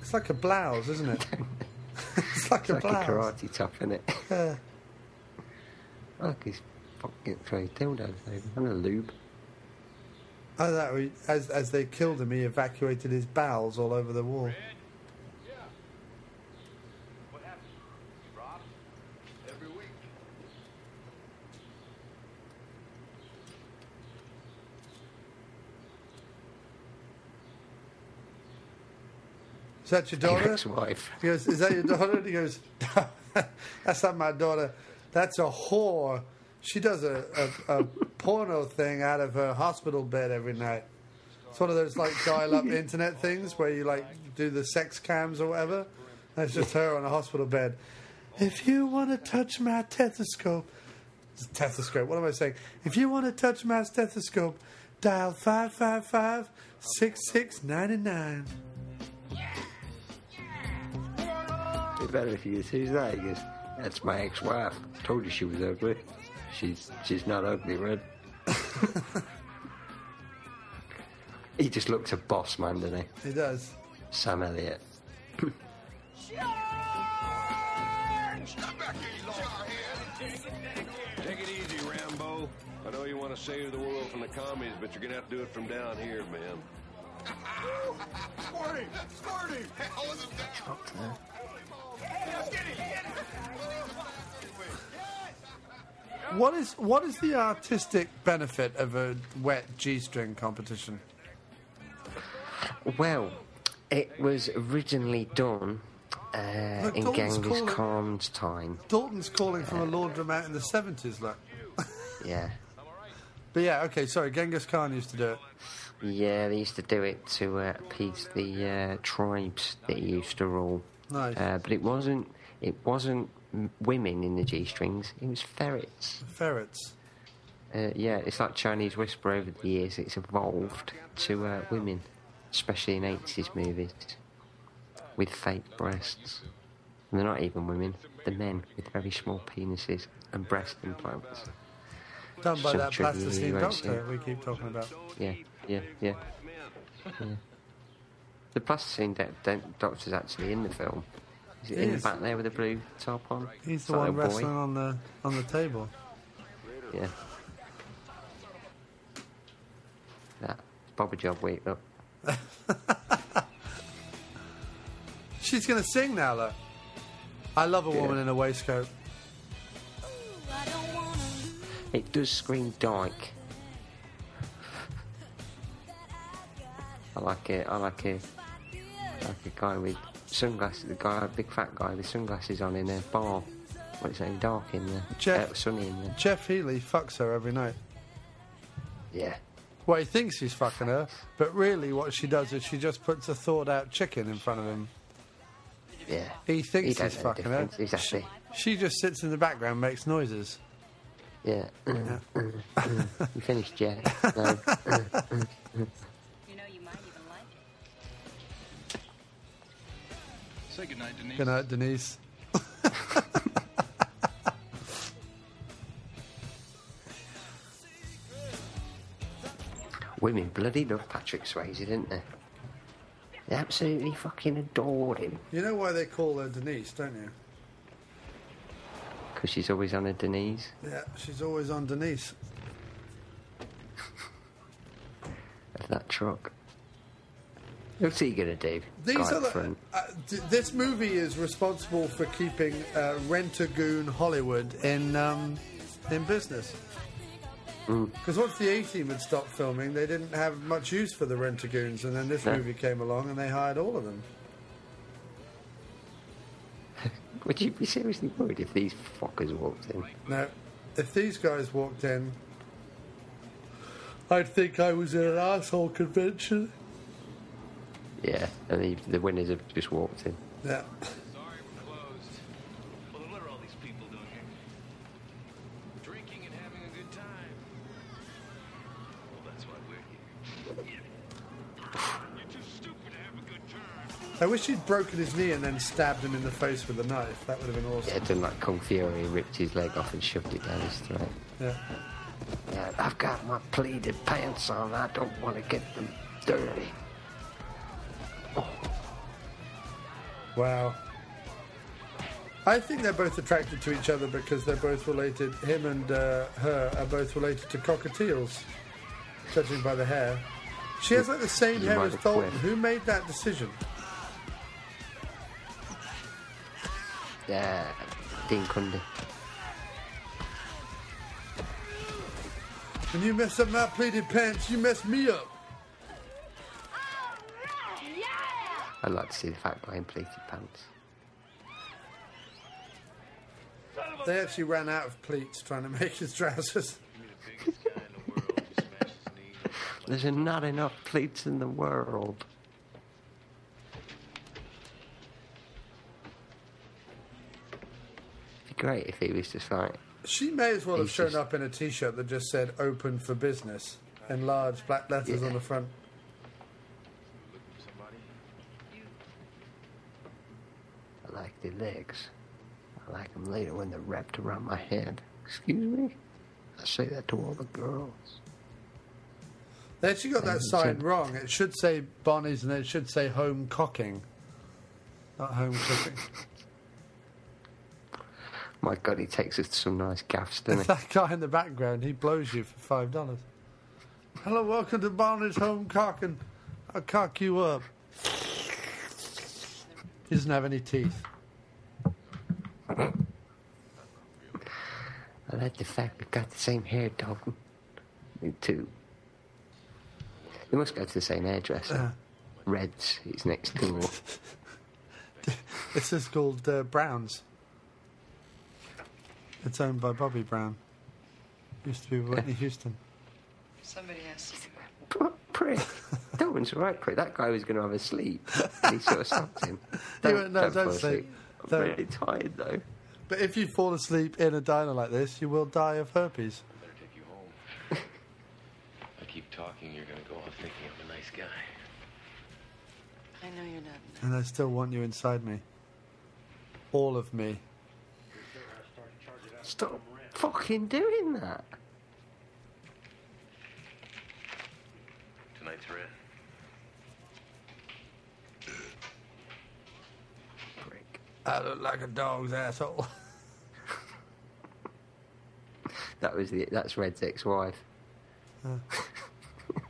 It's like a blouse, isn't it? [laughs] it's like It's a like blouse. a karate top, isn't it? Yeah. Look, he's fucking throwing dildos over and a lube. Oh, that we- as as they killed him, he evacuated his bowels all over the wall. Is that your daughter? Your ex-wife. He goes, Is that your daughter? And he goes, [laughs] That's not my daughter. That's a whore. She does a, a, a porno thing out of her hospital bed every night. It's one of those like dial-up [laughs] internet things where you like do the sex cams or whatever. That's just her on a hospital bed. If you want to touch my stethoscope, stethoscope. What am I saying? If you want to touch my stethoscope, dial 555 6699. Better if he goes, who's that? He goes, that's my ex-wife. Told you she was ugly. She's she's not ugly, Red. [laughs] he just looks a boss man, doesn't he? He does. Sam Elliott. Take it easy, Rambo. I know you want to save the world from the commies, but you're gonna have to do it from down here, man. [laughs] Smarty! Smarty! Hell is What is what is the artistic benefit of a wet G-string competition? Well, it was originally done uh, Look, in Dalton's Genghis calling- Khan's time. Dalton's calling from a laundromat in the seventies, look. Yeah. [laughs] But yeah, okay, sorry. Genghis Khan used to do it. Yeah, they used to do it to uh, appease the uh, tribes that he used to rule. Nice. Uh, but it wasn't. It wasn't women in the g-strings. It was ferrets. Ferrets. Uh, yeah, it's like Chinese Whisper over the years. It's evolved to uh, women, especially in 80s movies, with fake breasts. And they're not even women, they're men with very small penises and breast implants. Done by Some that plasticine doctor we keep talking about. Yeah, yeah, yeah. yeah. The plasticine do- do- doctor's actually in the film. Is it He in is. the back there with the blue top on? He's It's the one boy. wrestling on the on the table. Yeah. That Bobby Job week, look. [laughs] She's gonna sing now, look. I love a woman in a waistcoat. It does scream dyke. I like it. I like it. Like a guy with sunglasses, the guy, a big fat guy with sunglasses on in a bar. What is it? Dark in there. Jeff- Uh, sunny in there. Jeff Healey fucks her every night. Yeah. Well, he thinks he's fucking her, but really what she does is she just puts a thawed out chicken in front of him. Yeah. He thinks He he's fucking her. Exactly. She just sits in the background, makes noises. Yeah. [coughs] you finished, Jeff? No. [laughs] Say goodnight, Denise. Good night, Denise. [laughs] Women bloody love Patrick Swayze, didn't they? They absolutely fucking adored him. You know why they call her Denise, don't you? Because she's always on her Denise. Yeah, she's always on Denise. [laughs] of that truck. What's he gonna do? These are the, uh, th- this movie is responsible for keeping uh, Rent-A-Goon Hollywood in um, in business. Mm. Because once the A Team had stopped filming, they didn't have much use for the Rent-A-Goons, and then this No. movie came along and they hired all of them. [laughs] Would you be seriously worried if these fuckers walked in? Now, if these guys walked in, I'd think I was at an asshole convention. Yeah, and the, the winners have just walked in. Yeah. Sorry, we're closed. Well, what are all these people doing here? Drinking and having a good time. Well, that's why we're here. You're too stupid to have a good time. I wish he'd broken his knee and then stabbed him in the face with a knife. That would have been awesome. Yeah, done like Kung Fury, ripped his leg off and shoved it down his throat. Yeah. Yeah, I've got my pleated pants on. I don't want to get them dirty. Wow. I think they're both attracted to each other because they're both related. Him and uh, her are both related to cockatiels, judging by the hair. She has like the same You hair as have Dalton. quit. Who made that decision? Yeah, Dean Cundey. When you mess up my pleated pants, you mess me up. I'd like to see the fat guy in pleated pants. They actually ran out of pleats trying to make his trousers. [laughs] There's not enough pleats in the world. It'd be great if he was just like, She may as well have shown just- up in a T-shirt that just said "Open for Business" in large black letters Yeah. on the front. Like the legs. I like them later when they're wrapped around my head. Excuse me? I say that to all the girls. They actually got that sign wrong. It should say Bonnie's and it should say home cocking, not home cooking. [laughs] My God, he takes us to some nice gaffs, doesn't he? [laughs] that guy in the background, he blows you for five dollars. Hello, welcome to Bonnie's home cocking. I'll cock you up. He doesn't have any teeth. I like the fact we've got the same hair, Dalton. Me too. We must go to the same hairdresser. Uh. Reds, he's next door. [laughs] [laughs] This is called uh, Brown's. It's owned by Bobby Brown. Used to be Whitney Houston. Somebody has to. P- prick. [laughs] Dalton's right, prick. That guy was going to have a sleep. And he sort of stopped him. [laughs] He went, "No, don't fall sleep. asleep. I'm Don't." really tired, though. But if you fall asleep in a diner like this, you will die of herpes. Better take you home. [laughs] I keep talking, you're gonna go off thinking I'm a nice guy. I know you're not. And I still want you inside me. All of me. Stop fucking doing that. Tonight's red. I look like a dog's asshole. [laughs] That was the that's Red's ex-wife. Uh. [laughs]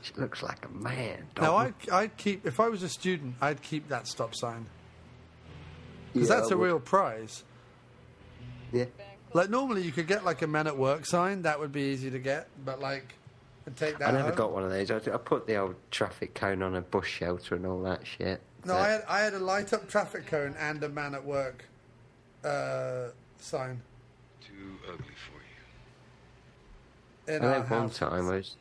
she looks like a man. Now, I'd, I'd keep, if I was a student, I'd keep that stop sign. Because Yeah, that's I a would. real prize. Yeah. Like, normally you could get like a men at work sign, that would be easy to get, but like, and take that I never home. got one of those. I, I put the old traffic cone on a bush shelter and all that shit. No, I had, I had a light up traffic cone and a man at work uh, sign. Too ugly for you. In I our remember one time I was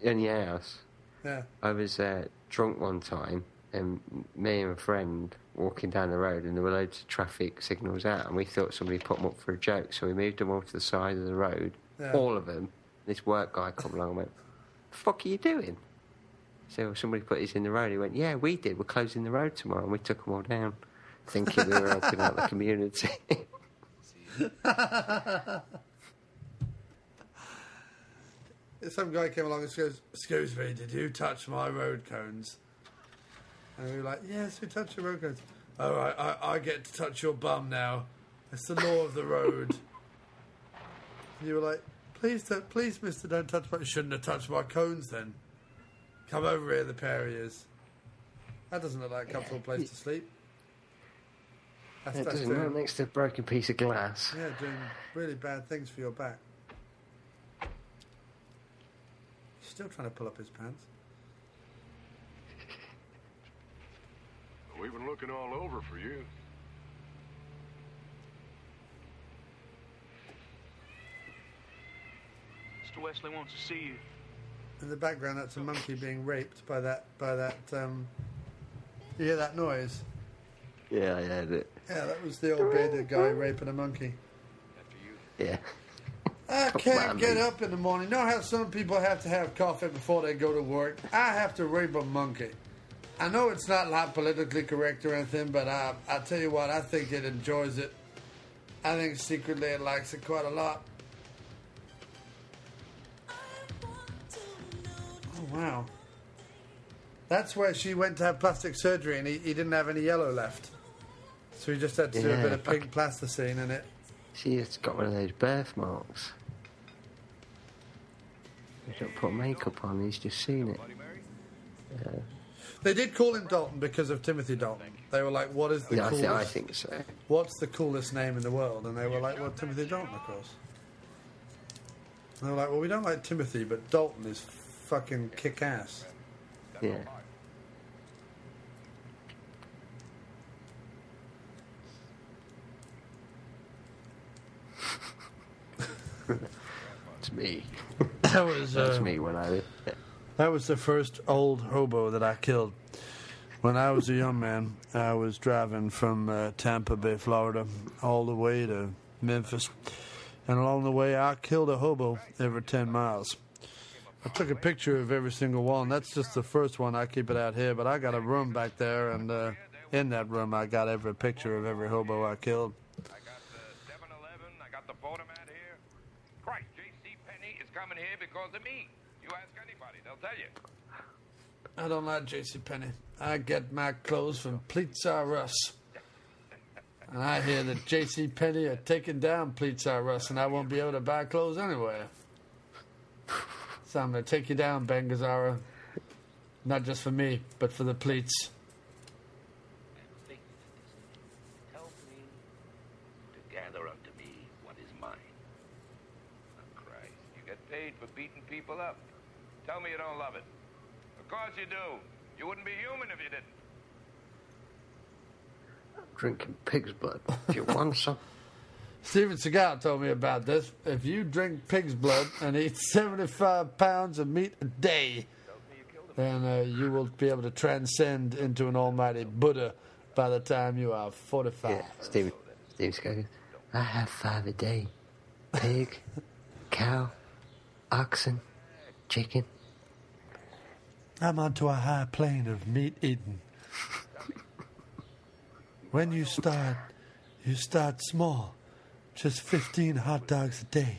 in your house. Yeah. I was uh, drunk one time, and me and a friend walking down the road, and there were loads of traffic signals out, and we thought somebody put them up for a joke, so we moved them all to the side of the road, Yeah. all of them. This work guy come along and went, "The fuck are you doing?" So somebody put these in the road. He went, "Yeah, we did. We're closing the road tomorrow," and we took them all down, thinking we were helping out the community. [laughs] Some guy came along and goes, Excuse me, did you touch my road cones? And we were like, Yes, we touched your road cones. All right, I, I get to touch your bum now. It's the law of the road. [laughs] and you were like, Please, don't, please, mister, don't touch my. You shouldn't have touched my cones then. Come over here, the pair of yous. That doesn't look like a comfortable place to sleep. That's, That that's doesn't doing, next to a broken piece of glass. yeah, doing really bad things for your back. Still trying to pull up his pants. We've been looking all over for you. Mr. Wesley wants to see you. In the background, that's a monkey being raped by that by that. Um, you hear that noise? Yeah, I heard it. Yeah, that was the old bearded guy raping a monkey. After you. Yeah. I [laughs] can't on, get up in the morning. Know how some people have to have coffee before they go to work? I have to rape a monkey. I know it's not like politically correct or anything, but I I tell you what, I think it enjoys it. I think secretly it likes it quite a lot. Wow. That's where she went to have plastic surgery and he, he didn't have any yellow left. So he just had to do a bit of pink plasticine in it. She has got one of those birthmarks. He's not put makeup on, he's just seen it. Yeah, They did call him Dalton because of Timothy Dalton. They were like, what is the yeah I, coolest... think, I think so. What's the coolest name in the world? And they were like, well, Timothy Dalton, of course. And they were like, well, we don't like Timothy, but Dalton is fucking kick-ass. Yeah. [laughs] it's me. That was, uh, That's me when I. That was the first old hobo that I killed. When I was a young man, I was driving from uh, Tampa Bay, Florida, all the way to Memphis. And along the way, I killed a hobo every 10 miles. I took a picture of every single one. That's just the first one. I keep it out here, but I got a room back there, and uh, in that room, I got every picture of every hobo I killed. I got the 7 Eleven. I got the photomat here. Christ, J.C. Penney is coming here because of me. You ask anybody, they'll tell you. I don't like J.C. Penney. I get my clothes from Pleats R Us. And I hear that J.C. Penney are taking down Pleats R Us, and I won't be able to buy clothes anywhere. So I'm going to take you down, Ben Gazzara. Not just for me, but for the pleats. Help me to gather unto me what is mine. Oh, Christ, you get paid for beating people up. Tell me you don't love it. Of course you do. You wouldn't be human if you didn't. Drinking pig's blood. Do you want some? [laughs] Steven Seagal told me about this. If you drink pig's blood and eat [laughs] 75 pounds of meat a day, then uh, you will be able to transcend into an almighty Buddha by the time you are 45. Yeah, Steve. Steve goes, I have five a day pig, [laughs] cow, oxen, chicken. I'm onto a high plane of meat eating. When you start, you start small, just 15 hot dogs a day.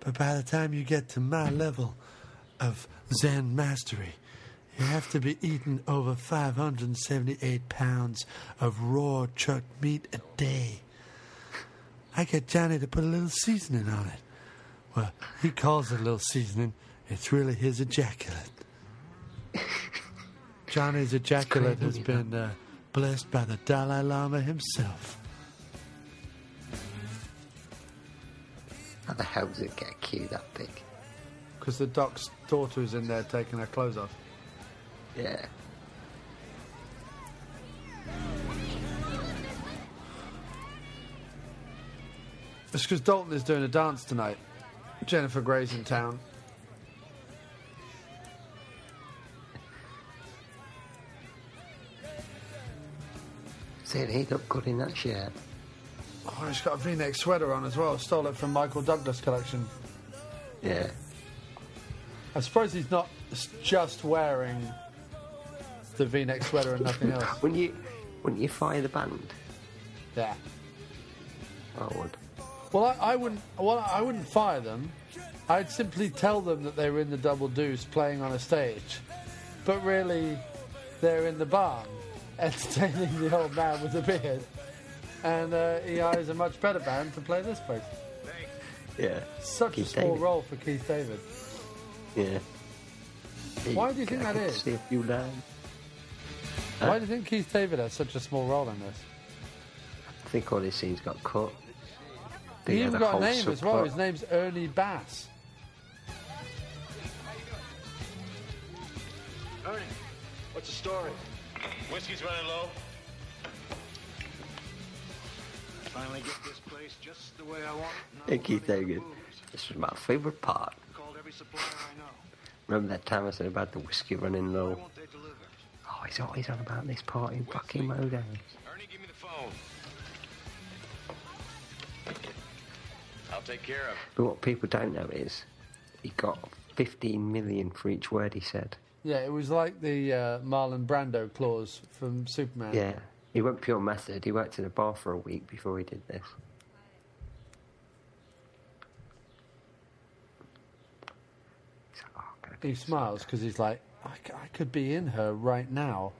But by the time you get to my level of Zen mastery, you have to be eating over 578 pounds of raw chuck meat a day. I get Johnny to put a little seasoning on it. Well, he calls it a little seasoning. It's really his ejaculate. [laughs] Johnny's ejaculate has been uh, blessed by the Dalai Lama himself. How the hell does it get queued that big? Because the doc's daughter is in there taking her clothes off. Yeah. It's because Dalton is doing a dance tonight. Jennifer Grey's in town. Said he looked good in that shirt. Oh, he's got a V-neck sweater on as well. Stole it from Michael Douglas collection. Yeah. I suppose he's not just wearing the V-neck sweater and nothing else. [laughs] Wouldn't you, wouldn't you fire the band? Yeah. I would. Well, I, I wouldn't. Well, I wouldn't fire them. I'd simply tell them that they were in the Double Deuce playing on a stage, but really, they're in the barn [laughs] entertaining the old man with the beard, and uh, he hires a much better band to play this place. Yeah. Such Keith a small David. role for Keith David. Yeah. Why do you think I that could is? See a few lines. Why do you think Keith David has such a small role in this? I think all his scenes got cut. They He had even got a whole name as well. subplot. His name's Ernie Bass. Ernie, what's the story? Whiskey's running low. Finally get this place just the way I want it. Hey, Keith David. This was my favourite part. Called every supplier I know. Remember that time I said about the whiskey running low? Oh, he's always on about this part in fucking Modown. Ernie, give me the phone. I'll take care of it. But what people don't know is he got 15 million for each word he said. Yeah, it was like the uh, Marlon Brando clause from Superman. Yeah. He went pure method. He worked in a bar for a week before he did this. He's like, oh, I'm going to he smiles because he's like, I, c- I could be in her right now.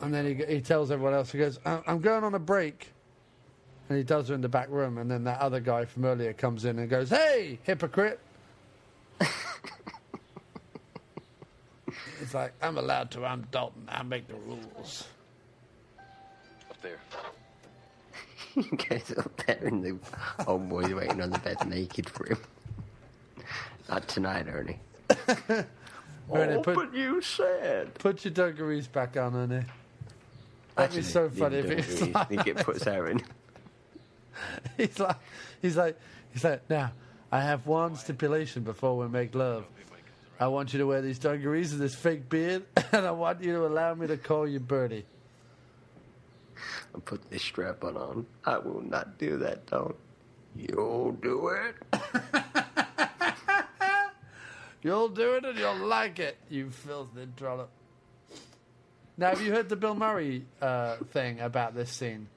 And then he, he tells everyone else, he goes, "I- I'm going on a break. And he does her in the back room. And then that other guy from earlier comes in and goes, Hey, hypocrite. It's like, I'm allowed to. I'm Dalton. I make the rules. Up there. [laughs] he goes up there and the old boy's waiting on the bed naked for him. Not tonight, Ernie. [laughs] Ernie, oh, put- but you said. Put your dungarees back on, Ernie. That'd be so funny if it's I like, think it puts her in. [laughs] he's like, he's like, he's like, now, I have one stipulation before we make love. I want you to wear these dungarees and this fake beard, [laughs] and I want you to allow me to call you Bertie. I'm putting this strap on on. I will not do that, don't. You'll do it. [laughs] You'll do it and you'll like it, you filthy trollop. Now, have you heard the Bill Murray uh, thing about this scene?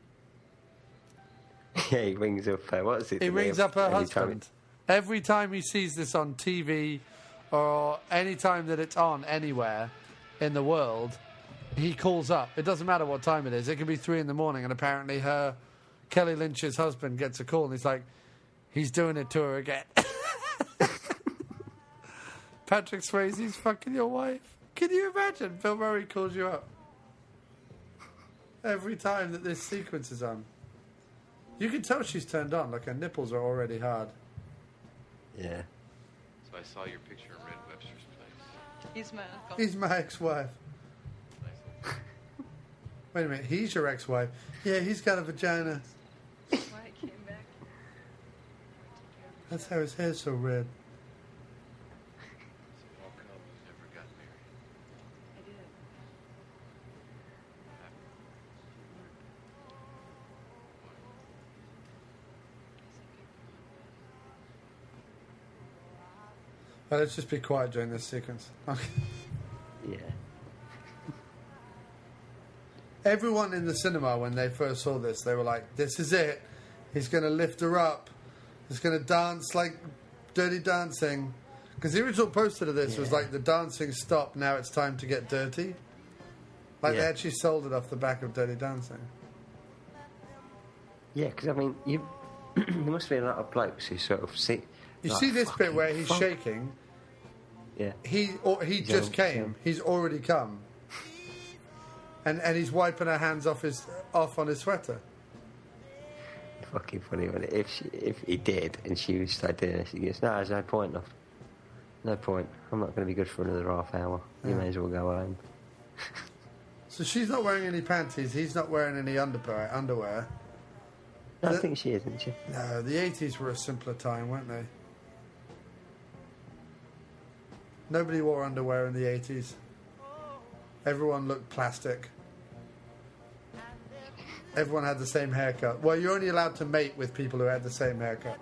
Yeah, he rings up. Uh, what is it? He rings up her husband. Every time he sees this on TV or any time that it's on anywhere in the world, he calls up. It doesn't matter what time it is. It can be three in the morning, and apparently her, Kelly Lynch's husband, gets a call, and he's like, he's doing it to her again. [laughs] Patrick Swayze's fucking your wife. Can you imagine? Bill Murray calls you up every time that this sequence is on. You can tell she's turned on, like her nipples are already hard. Yeah. So I saw your picture He's my uncle. He's my ex-wife. [laughs] Wait a minute, he's your ex-wife. Yeah, he's got a vagina. Why I came back. That's how his hair's so red. So how come you never got married? I did. Well, let's just be quiet during this sequence. Yeah. Everyone in the cinema, when they first saw this, they were like, "This is it. He's going to lift her up. He's going to dance like Dirty Dancing." Because the original poster to this was like, "The dancing stopped. Now it's time to get dirty." Like they actually sold it off the back of Dirty Dancing. Yeah, because I mean, you [clears throat] there must be a lot of blokes who sort of see. You like, see this bit where he's fuck. shaking. Yeah. He or he just came. He's already come. And and he's wiping her hands off his off on his sweater. Fucking funny when if she, if he did and she was started doing this, he goes, "No, there's no point. Enough. No point. I'm not going to be good for another half hour. You Yeah. may as well go home." [laughs] So she's not wearing any panties. He's not wearing any underwear. Underwear. No, I think she is, isn't she? No, the eighties were a simpler time, weren't they? Nobody wore underwear in the eighties. Everyone looked plastic. Everyone had the same haircut. Well, you're only allowed to mate with people who had the same haircut.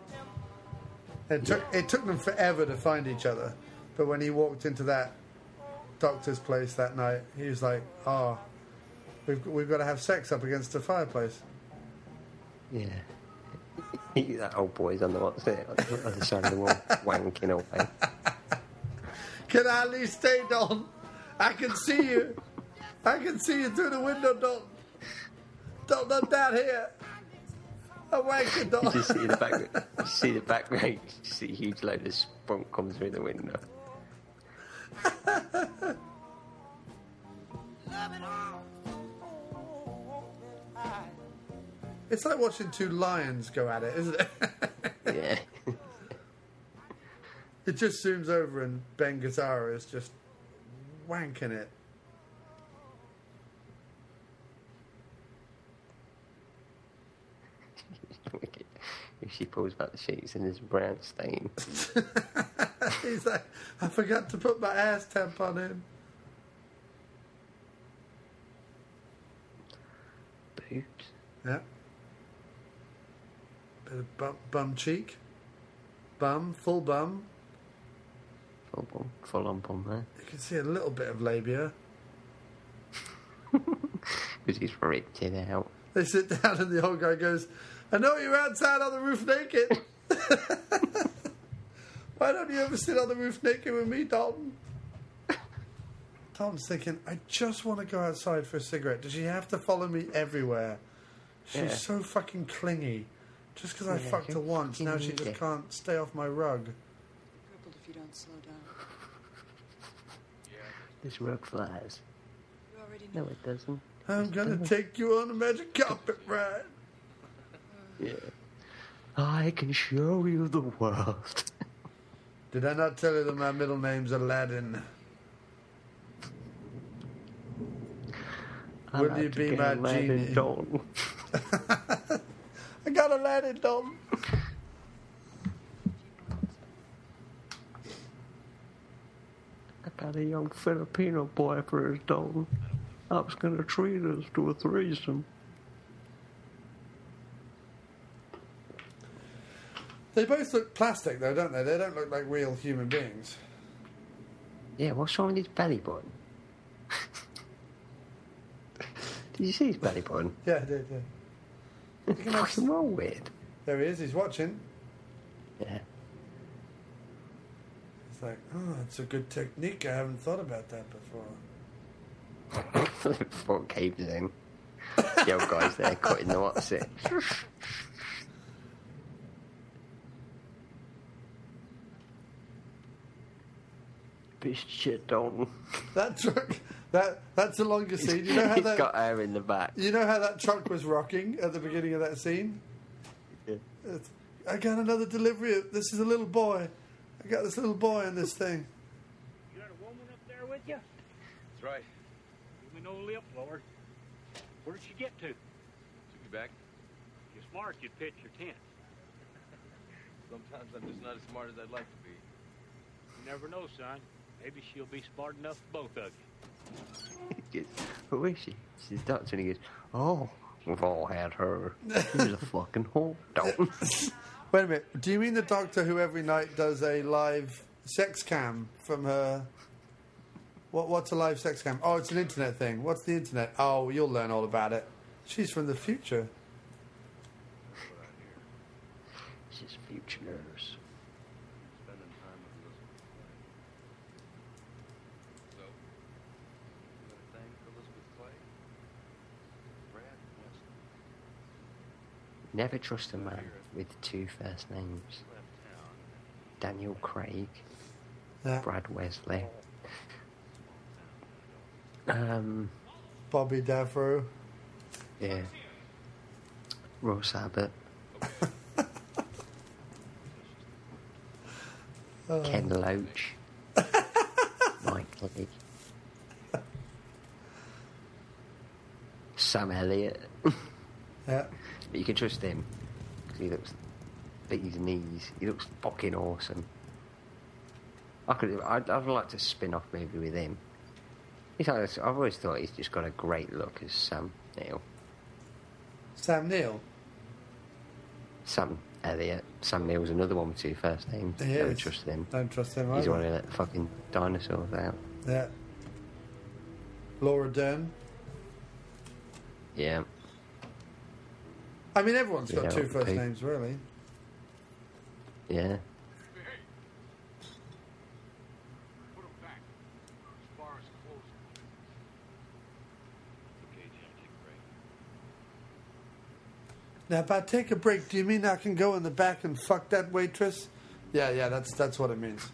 It took it took them forever to find each other, but when he walked into that doctor's place that night, he was like, "Oh, we've we've got to have sex up against the fireplace." Yeah. [laughs] that old boy's on the on the other side of the wall, [laughs] wanking away. Can I at least stay, Don? I can see you. I can see you through the window, Don. Don, I'm down here. I'm wanking, You Don. just see the back. [laughs] You see the back range. You see a huge load of spunk come through the window. It's like watching two lions go at it, isn't it? [laughs] Yeah. It just zooms over and Ben Gazzara is just wanking it. [laughs] if she pulls back the sheets and there's brown stain. [laughs] He's like, I forgot to put my ass tampon in. Boobs. Yeah. Bit of bum, bum cheek. Bum, full bum. Full on, full on bum there. Eh? You can see a little bit of labia. [laughs] Because he's ripped it out. They sit down and the old guy goes, I know you're outside on the roof naked. [laughs] Why don't you ever sit on the roof naked with me, Dalton? Dalton's thinking, I just want to go outside for a cigarette. Does she have to follow me everywhere? She's Yeah. so fucking clingy. Just because I fucked her once, now she just dick. can't stay off my rug. Crippled if you don't slow down. This rug flies. You already No, it doesn't. I'm gonna take you on a magic carpet ride. [laughs] Yeah. I can show you the world. [laughs] Did I not tell you that my middle name's Aladdin? I Will like you to be my Aladdin genie? Dalton. [laughs] I got Aladdin, Dalton. Got a young Filipino boy for his Dalton. I was going to treat us to a threesome. They both look plastic, though, don't they? They don't look like real human beings. Yeah, what's wrong with his belly button? [laughs] Did you see his belly button? Yeah, I did, yeah. What's wrong with? There he is, he's watching. Yeah. It's like, oh, it's a good technique. I haven't thought about that before. [laughs] It caves in. The old guy's there cutting the what's it. [laughs] Bitch shit Dalton. That truck, that that's the longest scene. You know how that, got air in the back. you know how that truck was rocking at the beginning of that scene? Yeah. I got another delivery. This is a little boy. I got this little boy in this thing. You got a woman up there with you? That's right. Give me no lip, Lord. Where'd she get to? Took you back. If you're smart, you'd pitch your tent. Sometimes I'm just not as smart as I'd like to be. You never know, son. Maybe she'll be smart enough for both of you. [laughs] Who is she? She's Dutch, and he goes, "Oh, we've all had her. She's a [laughs] fucking whore, Dalton." [laughs] Wait a minute. Do you mean the doctor who every night does a live sex cam from her? What? What's a live sex cam? Oh, it's an internet thing. What's the internet? Oh, you'll learn all about it. She's from the future. She's a future nurse. Never trust a man with two first names. Daniel Craig, Yeah. Brad Wesley. Um, Bobby Davro. yeah. Russ Abbot. Oh. [laughs] Ken Loach. [laughs] Mike Leigh. Sam Elliott. Yeah. But [laughs] you can trust him he looks at his knees. He looks fucking awesome. I could. I'd, I'd like to spin off maybe with him. He's like, I've always thought he's just got a great look as Sam Neill. Sam Neill. Sam Elliott. Sam Neill's another one with two first names. He Never is. trust him. Don't trust him He's either. the one who let the fucking dinosaurs out. Yeah. Laura Dern. Yeah. I mean, everyone's got Yeah, two first names, really. Yeah. Now, if back. As far as closing. Okay, Jim, take a break. Take a break, do you mean I can go in the back and fuck that waitress? Yeah, yeah, that's that's what it means.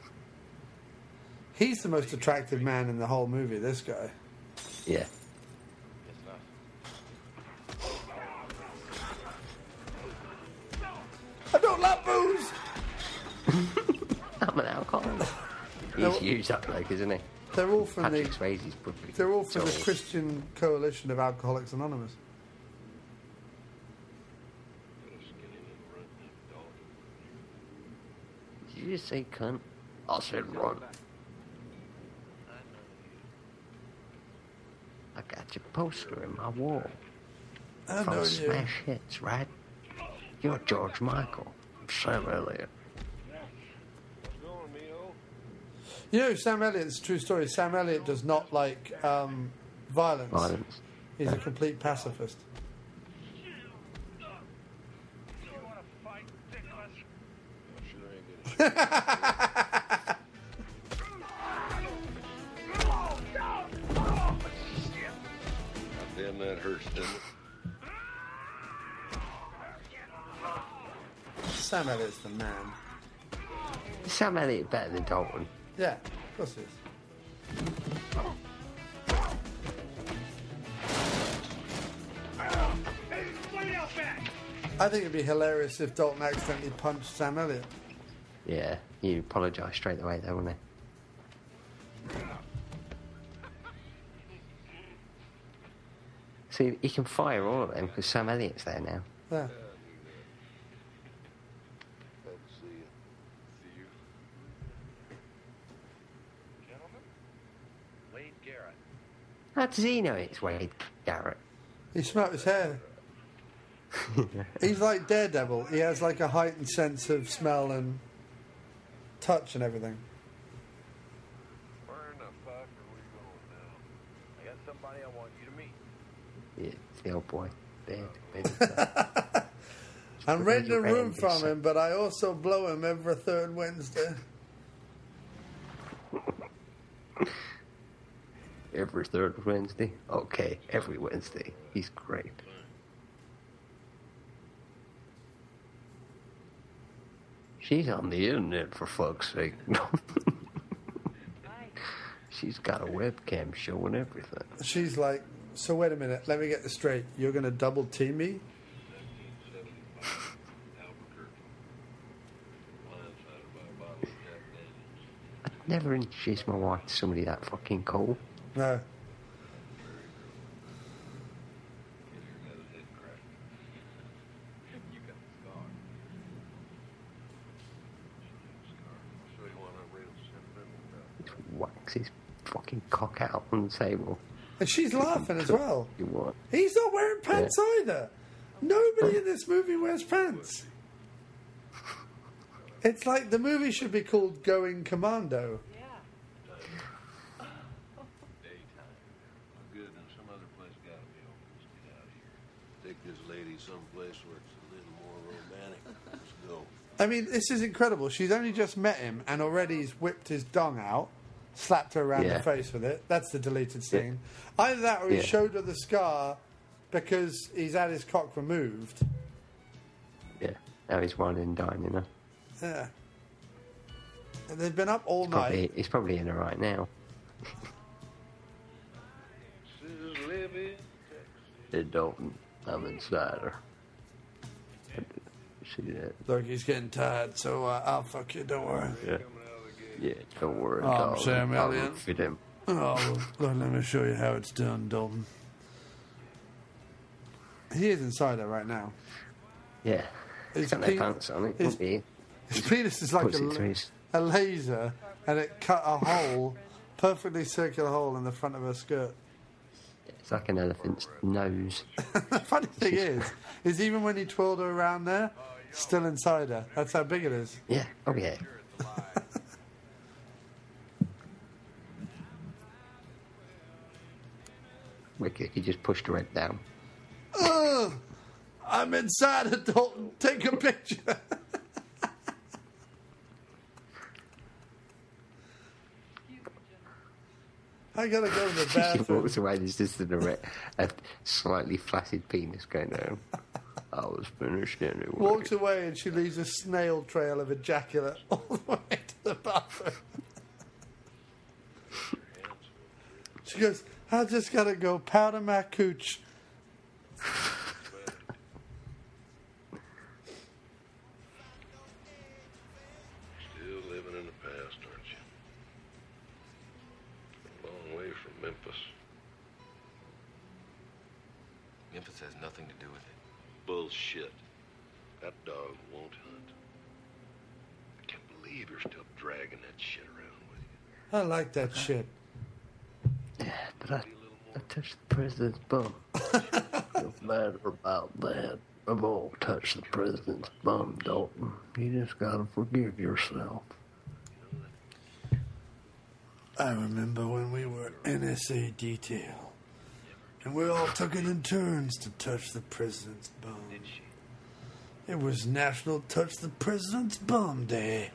He's the most attractive man in the whole movie. This guy. Yeah. I don't like booze. I'm an alcoholic. No. He's huge, that bloke, isn't he? They're all from Patrick the. Swayze's brother. They're all from the Christian Coalition of Alcoholics Anonymous. Did you just say cunt? I said run. I got your poster in my wall. I From know you. Smash Hits, right? You're George Michael. I'm Sam Elliott. You know, Sam Elliott's true story. Sam Elliott does not like um, violence. Violence. He's a complete pacifist. [laughs] Sam Elliott's the man. Sam Elliott better than Dalton. Yeah, of course he is. I think it'd be hilarious if Dalton accidentally punched Sam Elliott. Yeah, you apologise straight away though, wouldn't he? [laughs] See, he can fire all of them because Sam Elliott's there now. Yeah. Wade Garrett. How does he know it's Wade Garrett? He smelt his hair. [laughs] He's like Daredevil. He has like a heightened sense of smell and touch and everything. Where in the fuck are we going now? I got somebody I want you to meet. Yeah, it's the old boy. Dead. dead. Oh. [laughs] I'm renting a room from him, but I also blow him every third Wednesday. [laughs] every third Wednesday? Okay, every Wednesday. He's great. She's on the internet for fuck's sake. [laughs] She's got a webcam showing everything. She's like, so wait a minute, let me get this straight. You're going to double team me? [laughs] I'd never introduce my wife to somebody that fucking cool. No. Whacks his fucking cock out on the table. And she's laughing as well. [laughs] You what? He's not wearing pants either. Nobody in this movie wears pants. [laughs] It's like the movie should be called Going Commando. Good, and some other place gotta be open. Let's get out of here. Take this lady someplace where it's a little more romantic. Let's go. I mean, this is incredible. She's only just met him and already he's whipped his dong out, slapped her around Yeah. the face with it. That's the deleted scene. Either that or he Yeah. showed her the scar because he's had his cock removed. Yeah. Now he's wine and you know. Yeah. And they've been up all Probably, night. he's probably in her right now. Hey, Dalton, I'm inside her. See that? Look, he's getting tired, so uh, I'll fuck you, don't worry. Yeah. Yeah, don't worry. Oh, I'm darling. Sam I'll Elliott. Fit him. Oh, look, let me show you how it's done, Dalton. He is inside her right now. Yeah. His He's got no pe- pants on. It his- wouldn't be. His penis is like a, his- a laser, and it cut a hole, perfectly circular hole in the front of her skirt. It's like an elephant's nose. [laughs] the funny thing [laughs] is, is even when he twirled her around there, still inside her. That's how big it is. Yeah. Oh [laughs] yeah. Wicked. He just pushed her head down. Ugh! I'm inside her, Dalton. Take a picture. [laughs] I gotta go to the [laughs] she bathroom. walks away. There's just erect, a slightly flaccid penis going down. I was finished anyway. Walks away and she leaves a snail trail of ejaculate [laughs] all the way to the bathroom. [laughs] she goes, I just gotta go powder my cooch. Bullshit. That dog won't hunt. I can't believe you're still dragging that shit around with you. I like that shit. Yeah, but I, I touched the president's bum. [laughs] no matter about that. I've all touched the president's bum, Dalton. You just gotta forgive yourself. I remember when we were NSA detail. And we all took it in turns to touch the president's bum. It was National Touch the President's Bum Day.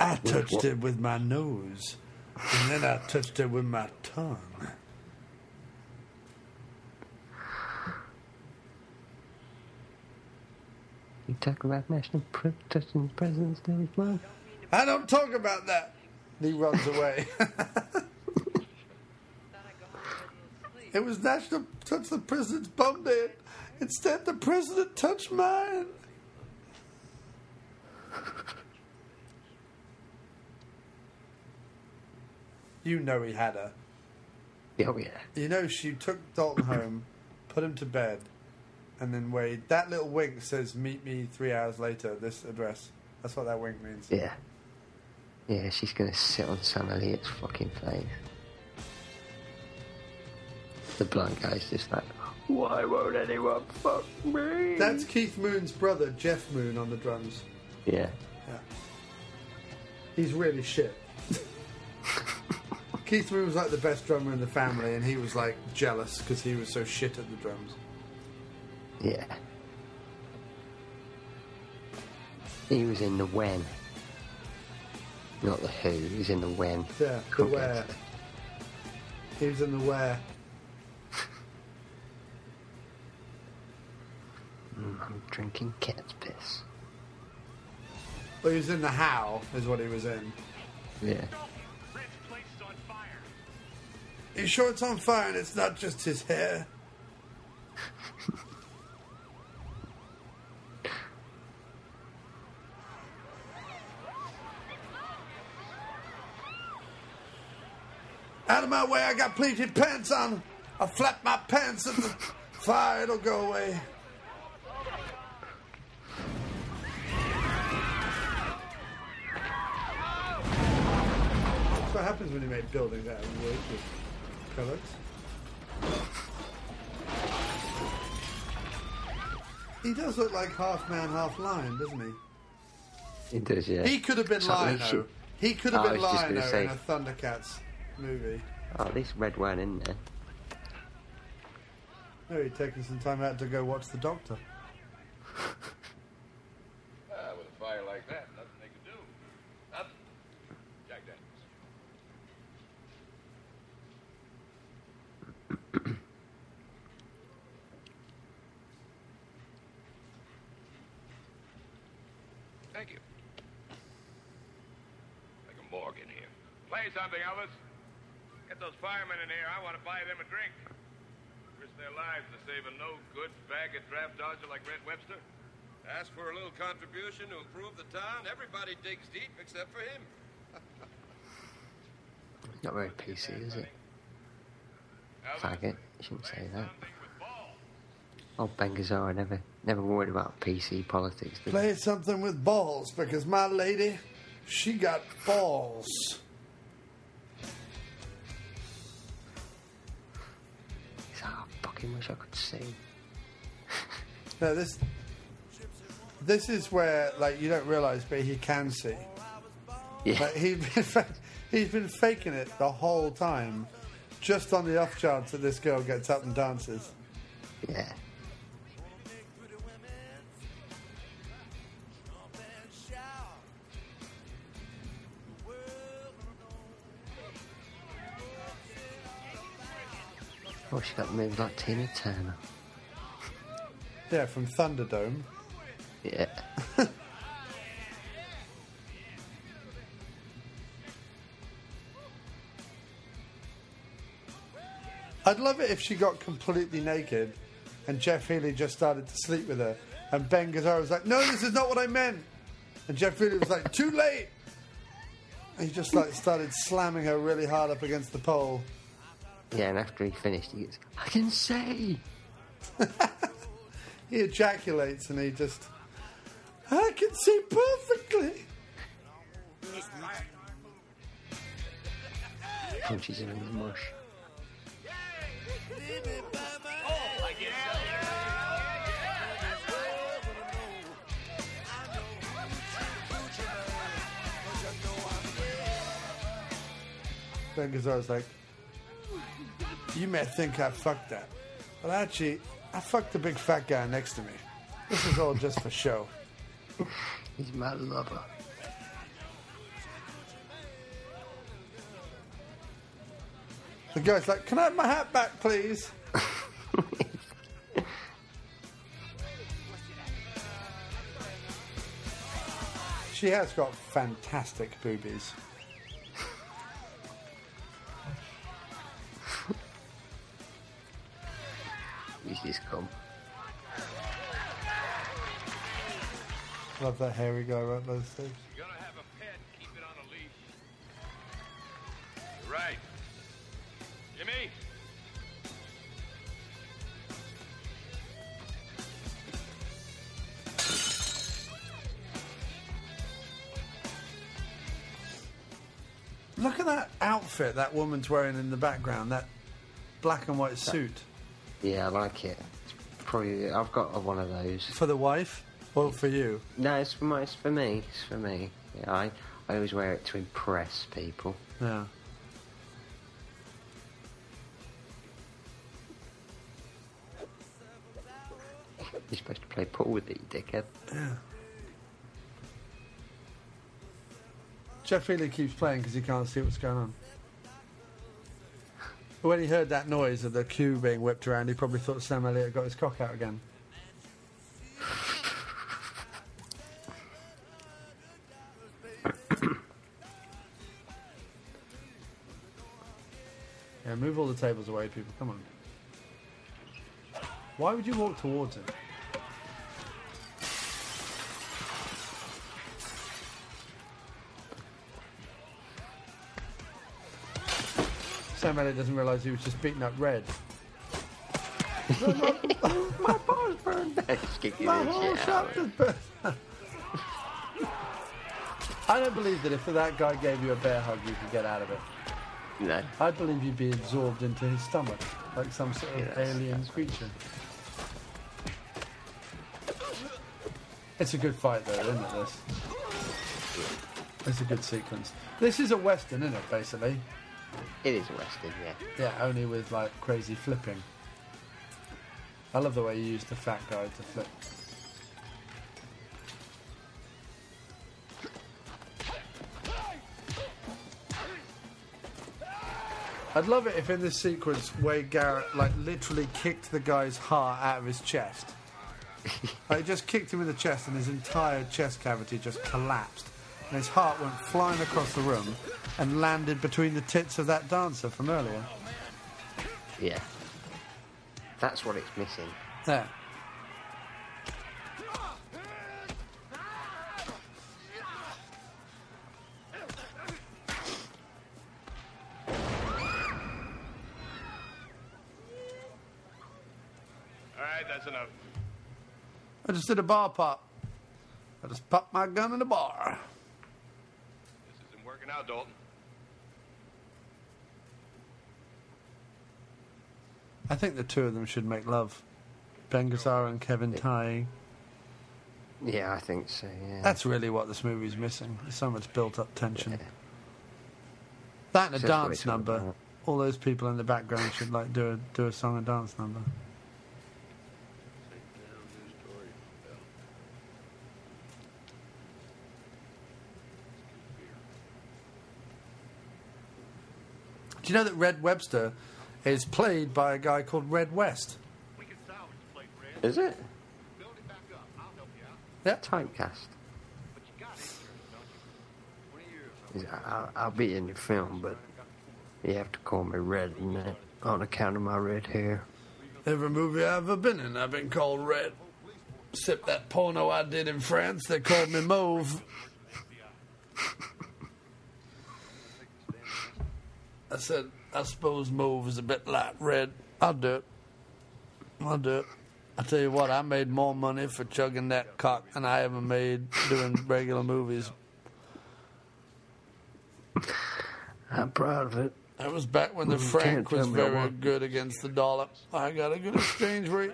I touched it with my nose, and then I touched it with my tongue. You talk about national pre- touching the president's name, man. I don't talk about that. He runs away. [laughs] it was National Touch the President's Bum Day. Instead, the President touched mine. You know he had her. Oh yeah. You know she took Dalton home, [coughs] put him to bed, and then Wade. That little wink says, "Meet me three hours later. This address." That's what that wink means. Yeah. Yeah, she's gonna sit on Sam Elliott's fucking face. The blind guy's just like, why won't anyone fuck me? That's Keith Moon's brother, Jeff Moon, on the drums. Yeah. Yeah. He's really shit. [laughs] Keith Moon was like the best drummer in the family, and he was like jealous because he was so shit at the drums. Yeah. He was in the when. Not the who, he was in the when. Yeah, the where. He was in the where. Mm, I'm drinking cat's piss. Well, he was in the how, is what he was in. Yeah. You sure it's on fire and it's not just his hair? Out of my way, I got pleated pants on. I'll flap my pants at the fire, it'll go away. What happens when you make buildings out of wood with pellets. He does look like half man, half lion, doesn't he? He does, yeah. He could have been Lion-O. He could have Oh, been say- in a Thundercats movie. Oh, at least red wine in there. No, he'd taken some time out to go watch the doctor. [laughs] Ah, with a fire like that, nothing they could do. Nothing. Jack Daniels. Thank you. Like a morgue in here. Play something, Elvis. Get those firemen in here. I want to buy them a drink. Risk their lives to save a no-good faggot draft dodger like Red Webster. Ask for a little contribution to improve the town. Everybody digs deep except for him. [laughs] Not very PC, is it? Faggot. You shouldn't say that. Old Ben Gazzara never, never worried about PC politics. Play something with balls because my lady, she got balls. Fucking wish I could sing. [laughs] No, this this is where like you don't realise, but he can see. Yeah. Like, he's [laughs] been fa- he's been faking it the whole time, just on the off chance that this girl gets up and dances. Yeah. Oh, she got moves like Tina Turner. Yeah, from Thunderdome. Yeah. [laughs] I'd love it if she got completely naked, and Jeff Healey just started to sleep with her, and Ben Gazzara was like, "No, this is not what I meant," and Jeff Healey was like, "Too late." And he just like started slamming her really hard up against the pole. Yeah, and after he finished, he goes, I can say. [laughs] He ejaculates and he just, I can see perfectly. Oh, Punches her in the mush. Ben Gazzara's like, you may think I fucked that, but actually, I fucked the big fat guy next to me. This is all just for show. He's my lover. The guy's like, can I have my hat back, please? she has got fantastic boobies. Love that hairy guy right those things. You gotta have a pet, keep it on a leash. You're right. Jimmy? Look at that outfit that woman's wearing in the background. That black and white suit. Yeah, I like it. It's probably I've got one of those. For the wife or for you? No, it's for my, it's for me. It's for me. Yeah, I I always wear it to impress people. Yeah. You're supposed to play pool with it, you dickhead. Yeah. Jeff Healey keeps playing because he can't see what's going on. But when he heard that noise of the cue being whipped around, he probably thought Sam Elliott got his cock out again. Tables away, people. Come on. Why would you walk towards him? Sam Elliott doesn't realise he was just beating up Red. my bar's burned. My whole shop out. is burned. I don't believe that if that guy gave you a bear hug, you could get out of it. No. I believe you'd be absorbed into his stomach, like some sort of Yeah, that's- alien creature. It's a good fight, though, isn't it? This. It's a good sequence. This is a western, isn't it? Basically. It is a western, yeah. Yeah, only with like crazy flipping. I love the way you use the fat guy to flip. I'd love it if in this sequence Wade Garrett like literally kicked the guy's heart out of his chest. [laughs] like just kicked him in the chest and his entire chest cavity just collapsed. And his heart went flying across the room and landed between the tits of that dancer from earlier. Yeah. That's what it's missing. There. I just did a bar pop. I just popped my gun in the bar. This isn't working out, Dalton. I think the two of them should make love. Ben Gazzara and Kevin Tighe. Yeah, I think so, yeah. That's really what this movie's missing. There's so much built up tension. That and a That's dance number. All those people in the background should like do a do a song and dance number. Do you know that Red Webster is played by a guy called Red West? Is it? Yeah. Typecast. I'll, I'll be in your film, but you have to call me Red in that on account of my red hair. Every movie I've ever been in, I've been called Red. Except that porno I did in France, they called me Mauve. I said, I suppose Mauve is a bit like Red. I'll do it. I'll do it. I tell you what, I made more money for chugging that cock than I ever made doing [laughs] regular movies. I'm proud of it. That was back when the You franc was tell me I very good against the dollar. I got a good exchange [laughs] rate.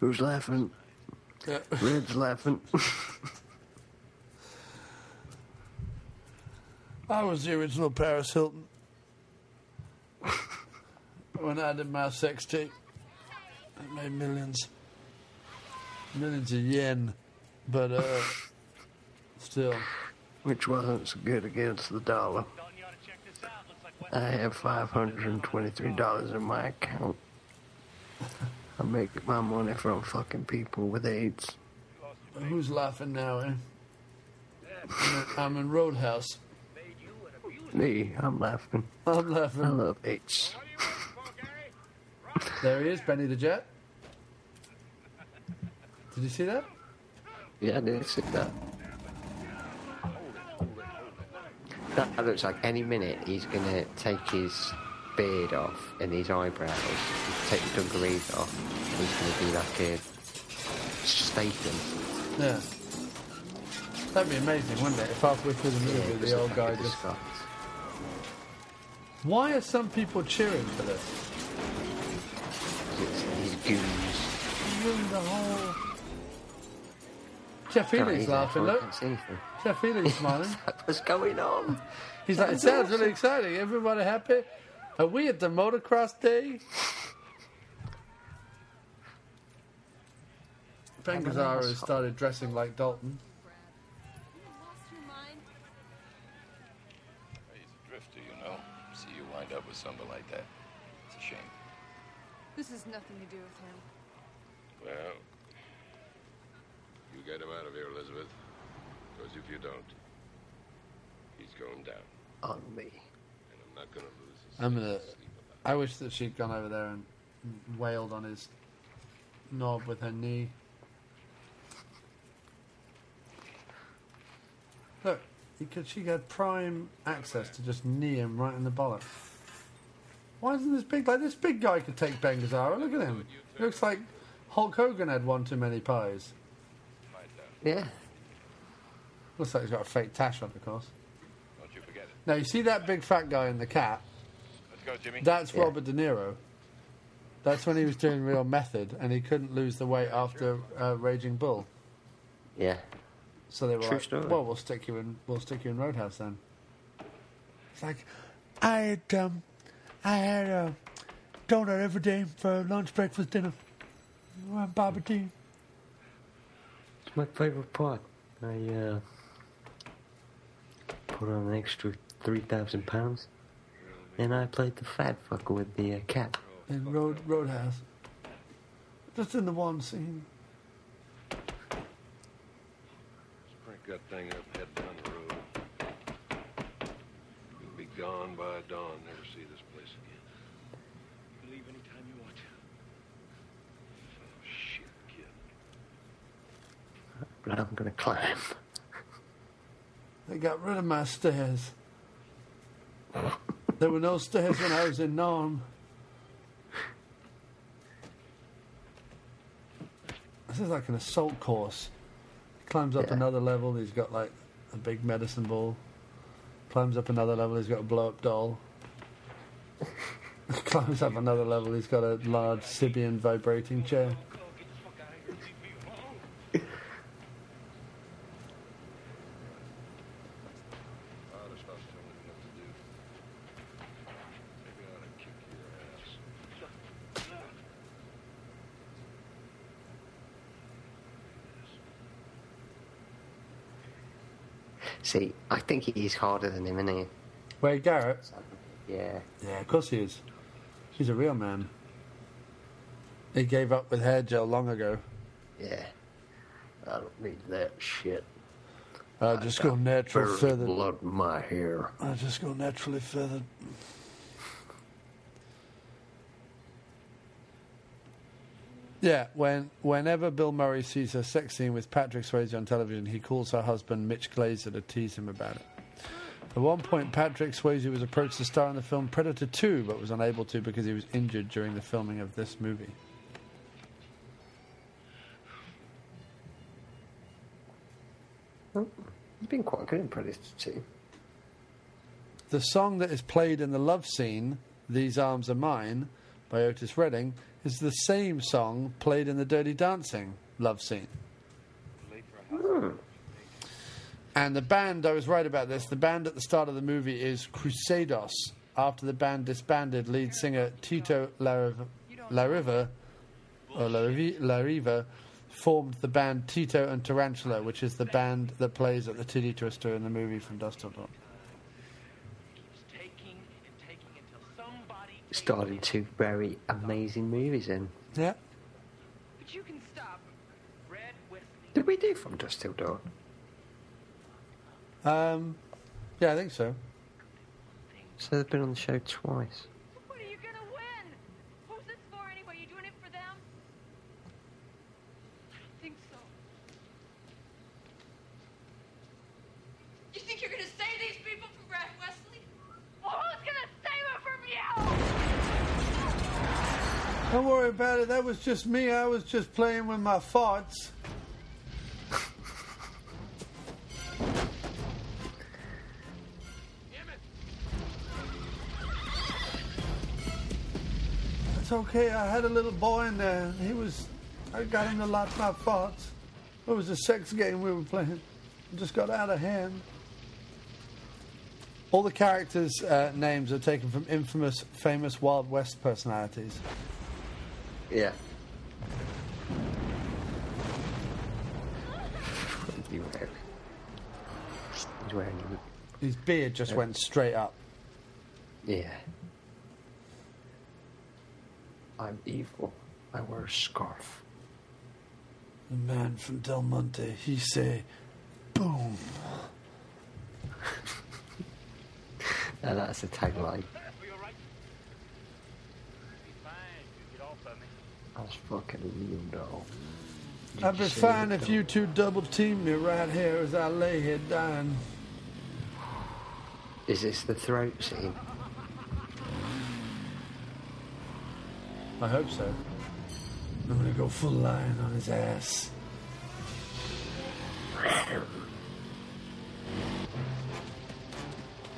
Who's laughing? Yeah. Red's laughing. [laughs] I was the original Paris Hilton [laughs] when I did my sex tape. I made millions, millions of yen, but uh, [laughs] still. Which wasn't so good against the dollar. I have $523 in my account. I make my money from fucking people with AIDS. Who's laughing now, eh? I'm in, I'm in Roadhouse. Me, I'm laughing. I'm laughing. I love it. There he is, Benny the Jet. Did you see that? Yeah, I did see that. That looks like any minute he's gonna take his beard off and his eyebrows, take the dungarees off, and he's gonna be like a Statham. Yeah. That'd be amazing, wouldn't it? If halfway through the movie Yeah, the old guy just. Why are some people cheering for this? It's, he's goons. Ruined the whole. Jeff Healey's laughing, look. can't see anything. Jeff Healey's [laughs] smiling. What's going on? He's like, it sounds really exciting. Everybody happy? Are we at the motocross day? Ben Gazzara has started dressing like Dalton. He's a drifter, you know. See you wind up with somebody like that. It's a shame. This has nothing to do with him. Well, you get him out of here, Elizabeth. Because if you don't, he's going down. On me. And I'm not going to lose his I'm gonna. I wish that she'd gone over there and wailed on his knob with her knee. Look, because she had prime access to just knee him right in the bollock. Why isn't this big like this big guy could take Ben Gazzara? Look at him. Looks like Hulk Hogan had one too many pies. Yeah. Looks like he's got a fake tash on, of course. Don't you forget it. Now you see that big fat guy in the cap. Let's go, Jimmy. That's Robert De Niro. That's when he was doing real method, and he couldn't lose the weight after uh, Raging Bull. Yeah. So they were True like, story. "Well, we'll stick you in. We'll stick you in Roadhouse then." It's like I had um, I had a donut every day for lunch, breakfast, dinner. Bobby T. It's my favourite part. I uh, put on an extra three thousand pounds, and I played the fat fucker with the uh, cat. in Road Roadhouse. Just in the one scene. Crank that thing up, head down the road. You'll be gone by dawn, never see this place again. You leave anytime you want to. Oh, shit, kid. But I'm gonna climb. They got rid of my stairs. there were no stairs when I was in Norm. This is like an assault course. He climbs up Yeah. another level, he's got like a big medicine ball. Climbs up another level, he's got a blow up doll. [laughs] climbs up another level, he's got a large Sybian vibrating chair. Father stops telling me what to do. Maybe I ought to kick your ass. See, I think he's harder than him, isn't he? Wade Garrett? Yeah. Yeah, of course he is. He's a real man. He gave up with hair gel long ago. Yeah. I don't need that shit. I just go natural feathered. blood my hair. I just go naturally feathered. Yeah, when whenever Bill Murray sees a sex scene with Patrick Swayze on television, he calls her husband Mitch Glazer to tease him about it. At one point, Patrick Swayze was approached to star in the film Predator 2, but was unable to because he was injured during the filming of this movie. Hmm. He's been quite good in Predator 2. The song that is played in the love scene, These Arms Are Mine, by Otis Redding, is the same song played in the Dirty Dancing love scene. Hmm. And the band, I was right about this, the band at the start of the movie is Cruzados. After the band disbanded, lead singer Tito Larriva, Larriva, Larriva formed the band Tito and Tarantula, which is the band that plays at the Titty Twister in the movie from Dusk Till Dawn. Started two very amazing movies in. Yeah. But you can stop Red Wesley. Did we do From Dusk Till Dawn? Um, yeah, I think so. So they've been on the show twice. What are you gonna win? Who's this for anyway? You doing it for them? I think so. You think you're gonna save these people from Brad Wesley? Well, who's gonna save them from you? Don't worry about it. That was just me. I was just playing with my thoughts. It's okay. I had a little boy in there. He was. I got him to like my thoughts. It was a sex game we were playing. It just got out of hand. All the characters' uh, names are taken from infamous, famous Wild West personalities. Yeah. wearing? He's wearing. His beard just went straight up. Yeah. I'm evil. I wear a scarf. The man from Del Monte, he say, boom. [laughs] Now that's a tagline. That's fucking real though. I'd be fine if you two double teamed me right here as I lay here dying. Is this the throat scene? I hope so. I'm gonna go full line on his ass.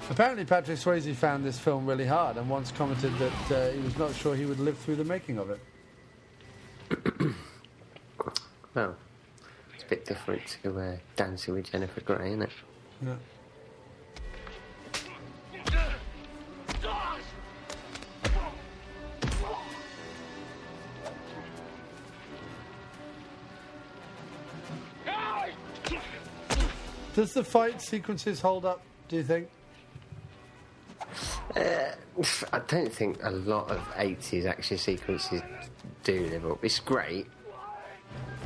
Apparently, Patrick Swayze found this film really hard and once commented that uh, he was not sure he would live through the making of it. [coughs] Well, it's a bit different to uh, Dancing with Jennifer Grey, isn't it? Yeah. Does the fight sequences hold up, do you think? Uh, [sighs] I don't think a lot of 80s action sequences do live up. It's great.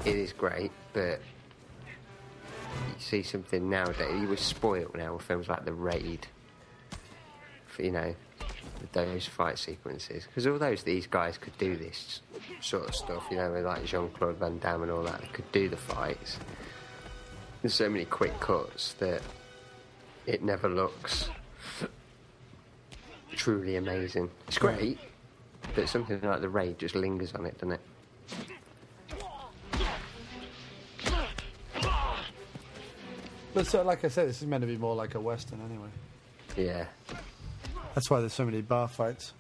It is great, but you see something nowadays. You were spoiled now with films like The Raid. For, you know, those fight sequences. Because although these guys could do this sort of stuff, you know, with like Jean Claude Van Damme and all that, they could do the fights. There's so many quick cuts that it never looks truly amazing. It's great, but something like the raid just lingers on it, doesn't it? But so, like I said, this is meant to be more like a western anyway. Yeah. That's why there's so many bar fights.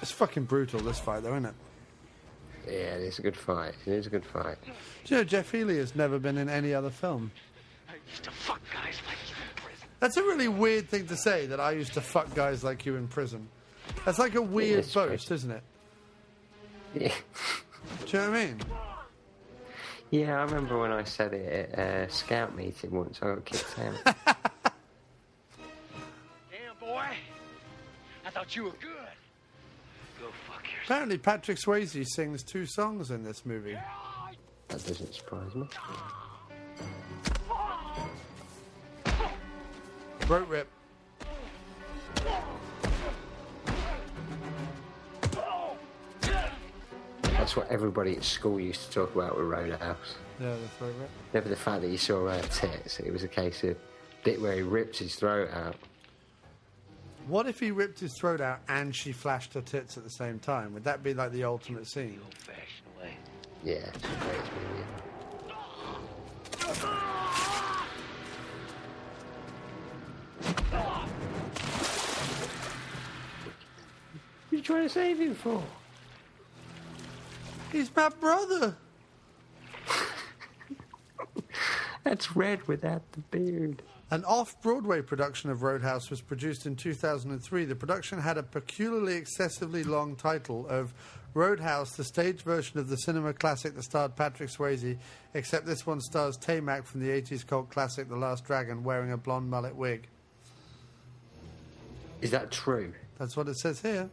It's fucking brutal, this fight, though, isn't it? Yeah, it is a good fight. It is a good fight. Do you know Jeff Healey has never been in any other film? I used to fuck guys like you in prison. That's a really weird thing to say, that I used to fuck guys like you in prison. That's like a weird it's true. boast, isn't it? Yeah. Do you know what I mean? Yeah, I remember when I said it at a scout meeting once. I got kicked out. [laughs] Damn, boy. I thought you were good. Go fuck yourself. Apparently, Patrick Swayze sings two songs in this movie. that doesn't surprise me. Throat rip. That's what everybody at school used to talk about with Roadhouse. Yeah, the throat rip. Never the fact that you saw her tits. It was a case of bit where he ripped his throat out. What if he ripped his throat out and she flashed her tits at the same time? Would that be like the ultimate scene? Yeah, it's the greatest movie ever. What are you trying to save him for? He's my brother. [laughs] That's red without the beard. An off Broadway production of Roadhouse was produced in 2003. The production had a peculiarly excessively long title of Roadhouse, the stage version of the cinema classic that starred Patrick Swayze, except this one stars Taimak from the 80s cult classic The Last Dragon wearing a blonde mullet wig. Is that true? That's what it says here.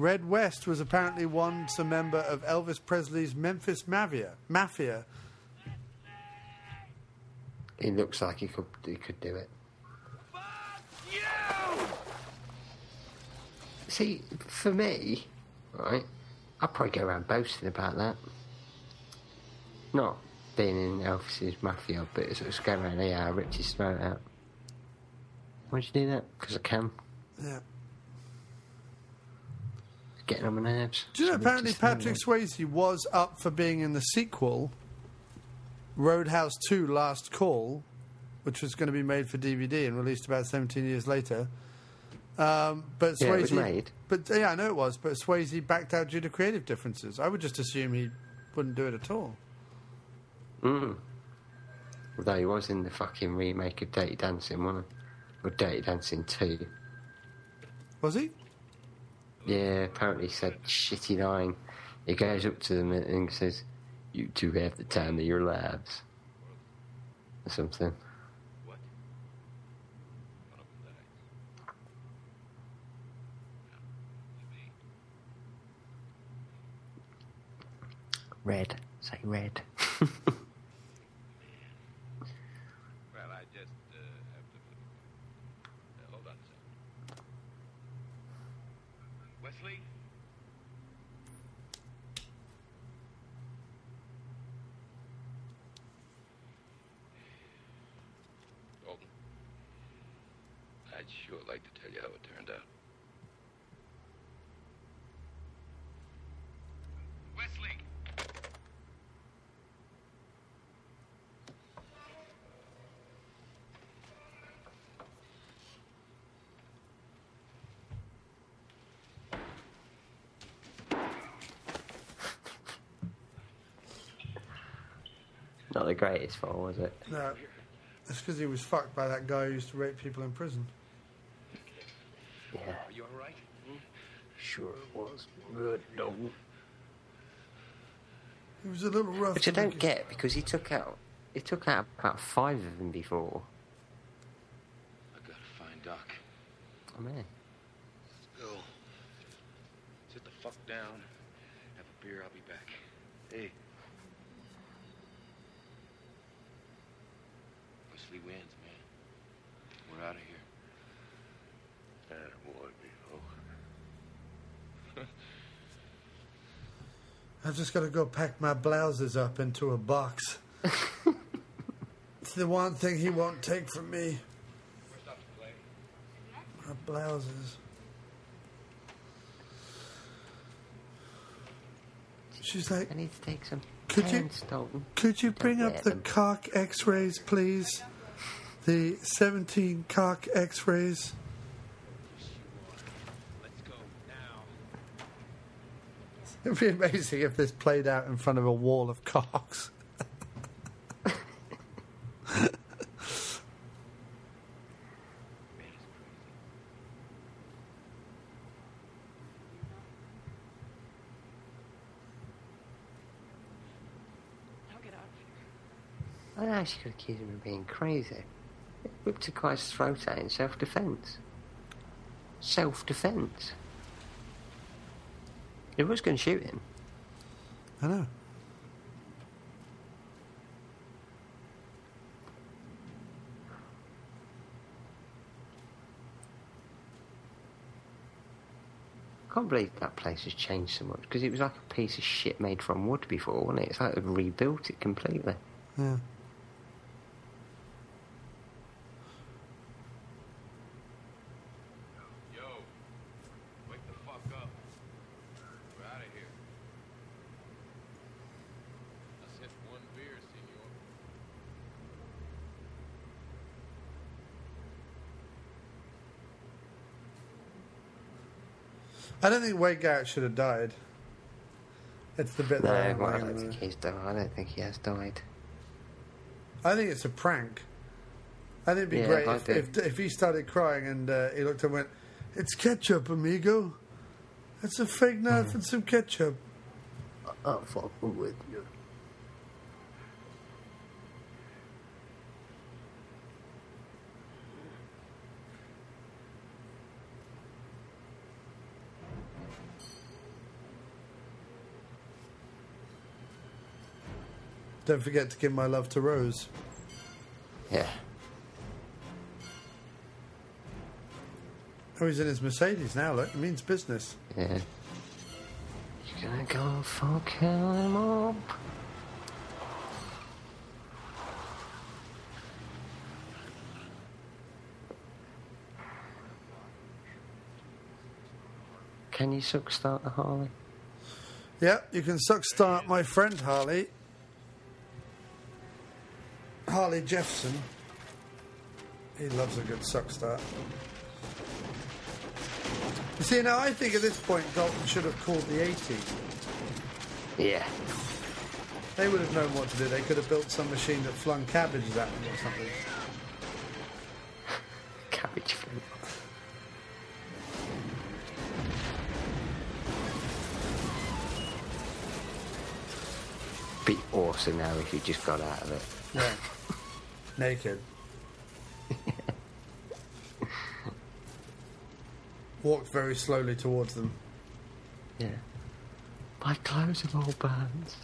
Red West was apparently once a member of Elvis Presley's Memphis Mafia. Mafia. He looks like he could he could do it. See, for me, right, I'd probably go around boasting about that. Not being in Elvis's mafia, but it's just going around here, I ripped his throat out. Why'd you do that? Because I can. Yeah. Getting on my nerves. Do you know So apparently just, Patrick Swayze was up for being in the sequel, Roadhouse 2 Last Call, which was going to be made for DVD and released about 17 years later. Um, but Swayze, Yeah, it was made. But yeah, I know it was. But Swayze backed out due to creative differences. I would just assume he wouldn't do it at all. Mm. Although he was in the fucking remake of Dirty Dancing, wasn't he? Or Dirty Dancing 2. Was he? Yeah, apparently he said shitty line. He goes up to them and- and says, You two have the time of your lives. Or something. What? Red. Say red. [laughs] Well, I just uh, have to. Uh, hold on a second. Wesley? Dalton, I'd sure like to tell you how it turned out. Wesley! Not the greatest fall, was it? No. It's because he was fucked by that guy who used to rape people in prison. Yeah. Are you all right? Hmm? Sure it was. Good, Dalton. He was a little rough. Which I don't make- get because he took out he took out about five of them before. I gotta find Doc. Oh, I mean, Let's go. Sit the fuck down. Have a beer. I'll be back. Hey. Wesley wins, man. We're out of here. Attaboy, Bevo. [laughs] I've just got to go pack my blouses up into a box. [laughs] it's the one thing he won't take from me. My blouses. She's like, I need to take some Could you- could you bring up the them. cock x-rays, please? The 17 cock x-rays. It'd be amazing if this played out in front of a wall of cocks. I'll get out of here. I actually could accuse him of being crazy. A guy's throat out in self defence. Self defence. He was going to shoot him. I know. I can't believe that place has changed so much because it was like a piece of shit made from wood before, wasn't it? It's like they've rebuilt it completely. Yeah. Yo, wake the fuck up. We're out of here. Let's hit one beer, senor. I don't think Wade Garrett should have died. It's the bit No, that I well, I don't think he's died. I don't think he has died. I think it's a prank. I think it'd be Yeah, great if, if if he started crying and uh, he looked and went, "It's ketchup, amigo. It's a fake knife and some ketchup." I'll fuck with you. Don't forget to give my love to Rose. Yeah. Oh, he's in his Mercedes now, look. It means business. Yeah. You're gonna go for kill him all. Can you suck start the Harley? Yeah, you can suck start my friend Harley. Harley Jefferson. He loves a good suck start. You see, now I think at this point Dalton should have called the 80. Yeah. They would have known what to do. They could have built some machine that flung cabbages at them or something. [laughs] Cabbage fruit. Be awesome now if you just got out of it. Yeah. [laughs] Naked. Walked very slowly towards them. Yeah. My clothes are all burned.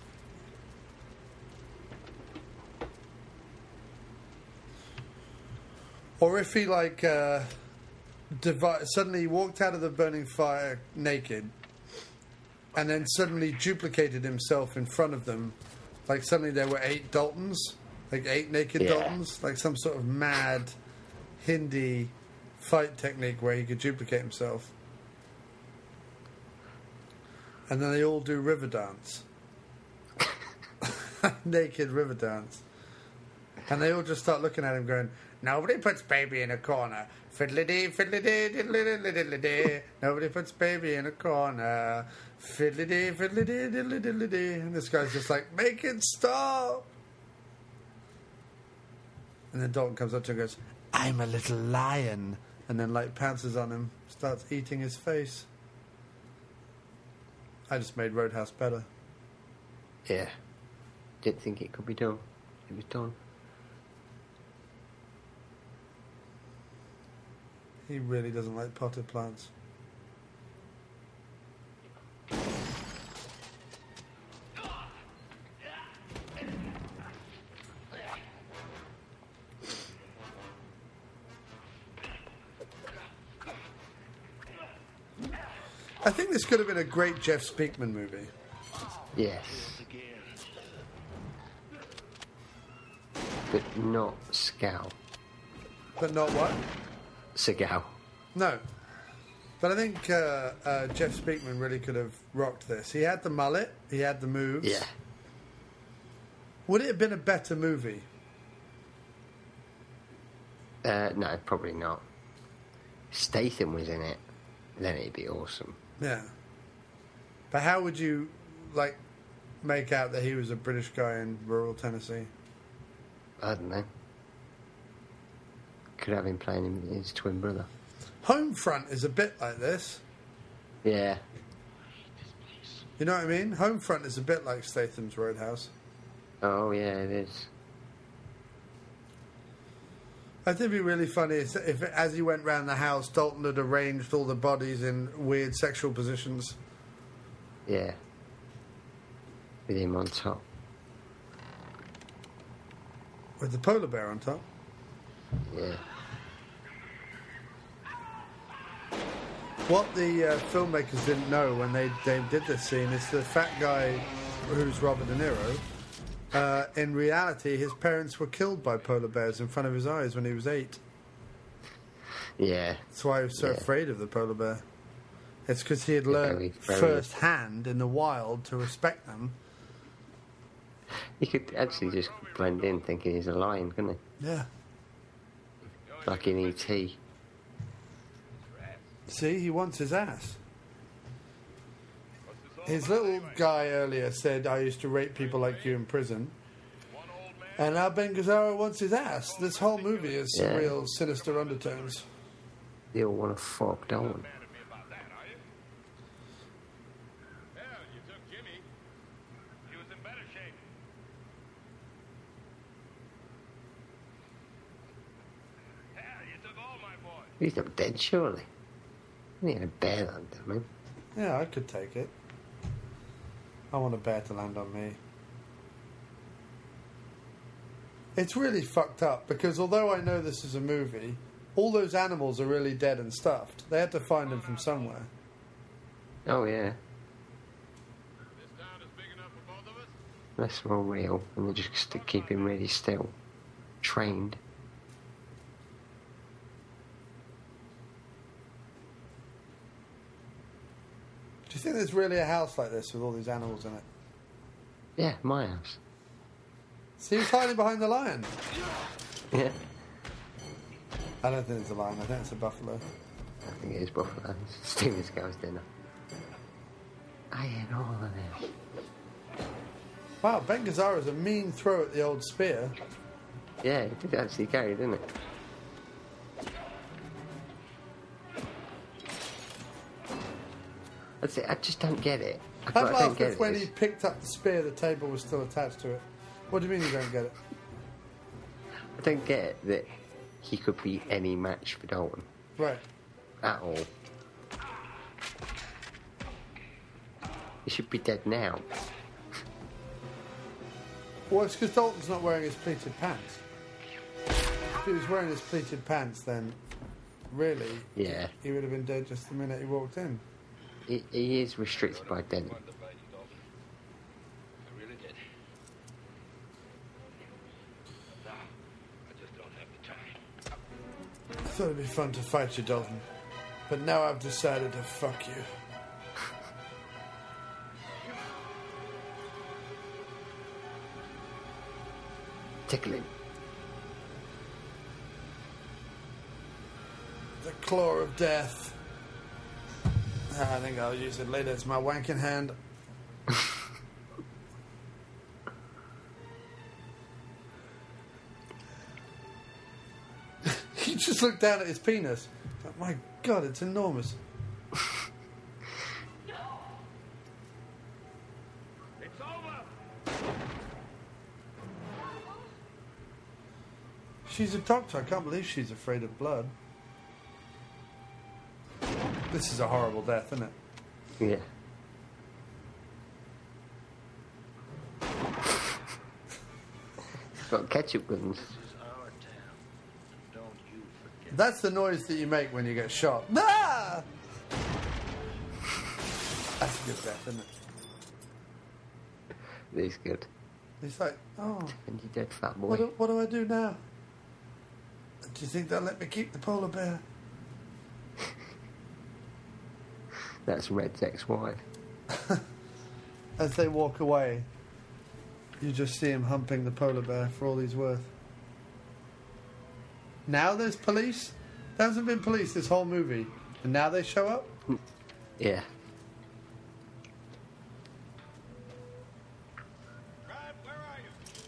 Or if he like uh, divi- suddenly walked out of the burning fire naked, and then suddenly duplicated himself in front of them, like suddenly there were eight Daltons, like eight naked Yeah. Daltons, like some sort of mad Hindi fight technique where he could duplicate himself, and then they all do river dance, [laughs] naked river dance. And they all just start looking at him going, Nobody puts baby in a corner. Fiddly dee, fiddly dee, diddly diddly diddly dee. Nobody puts baby in a corner. Fiddly dee, fiddly dee, diddly diddly dee. And this guy's just like, Make it stop. And then Dalton comes up to him and goes, I'm a little lion. And then, like, pounces on him, starts eating his face. I just made Roadhouse better. Yeah. Didn't think it could be done. It was done. He really doesn't like potted plants. Could have been a great Jeff Speakman movie. Yes. But not Scowl. But not what? Seagal. No. But I think uh, uh, Jeff Speakman really could have rocked this. He had the mullet, he had the moves. Yeah. Would it have been a better movie? Uh, no, probably not. Statham was in it, then it'd be awesome. Yeah. But how would you, like, make out that he was a British guy in rural Tennessee? I don't know. Could have been playing his twin brother. Homefront is a bit like this. Yeah. You know what I mean? Homefront is a bit like Statham's Roadhouse. Oh yeah, it is. I think it'd be really funny if, if, as he went round the house, Dalton had arranged all the bodies in weird sexual positions. Yeah. With him on top. With the polar bear on top. Yeah. What the uh, filmmakers didn't know when they, they did this scene is the fat guy who's Robert De Niro. Uh, in reality, his parents were killed by polar bears in front of his eyes when he was eight. Yeah. That's why he was so Yeah. afraid of the polar bear. It's because he had learned firsthand in the wild to respect them. He could actually just blend in thinking he's a lion, couldn't he? Yeah. Like in E.T. See, he wants his ass. His little guy earlier said, I used to rape people like you in prison. And now Ben Gazzara wants his ass. This whole movie is Yeah. real sinister undertones. They all want to fuck, don't they? He's not dead, surely. He had a bear on him. Yeah, I could take it. I want a bear to land on me. It's really fucked up because although I know this is a movie, all those animals are really dead and stuffed. They had to find them from somewhere. Oh yeah. That's all real, and they just to keep him really still, trained. Do you think there's really a house like this with all these animals in it? Yeah, my house. See who's hiding behind the lion? Yeah, I don't think it's a lion. I think it's a buffalo. I think it is Buffalo. Stealing this girl's dinner. I ate all of this. Wow, Ben Gazzara's a mean throw at the old spear. Yeah, it did actually go, didn't it? That's it. I just don't get it. I, I'd I don't laugh get if it. when he picked up the spear, the table was still attached to it. What do you mean you don't get it? I don't get that he could be any match for Dalton Right. at all. He should be dead now. Well, it's because Dalton's not wearing his pleated pants. If he was wearing his pleated pants, then really, Yeah, he would have been dead just the minute he walked in. He, he is restricted by denim. I really did. No, I just don't have the time. I thought it'd be fun to fight you, Dalton. But now I've decided to fuck you. Tickling. The claw of death. Ah, I think I'll use it later. It's my wanking hand. [laughs] he just looked down at his penis. Like, my God, it's enormous. It's over. She's a doctor. I can't believe she's afraid of blood. This is a horrible death, isn't it? Yeah. Got ketchup guns. That's the noise that you make when you get shot. Ah! That's a good death, isn't it? He's good. He's like, oh, And you dead fat boy. what do, what do I do now? Do you think they'll let me keep the polar bear? That's Red's [laughs] ex-wife. As they walk away, you just see him humping the polar bear for all he's worth. Now there's police? There hasn't been police this whole movie. And now they show up? Yeah.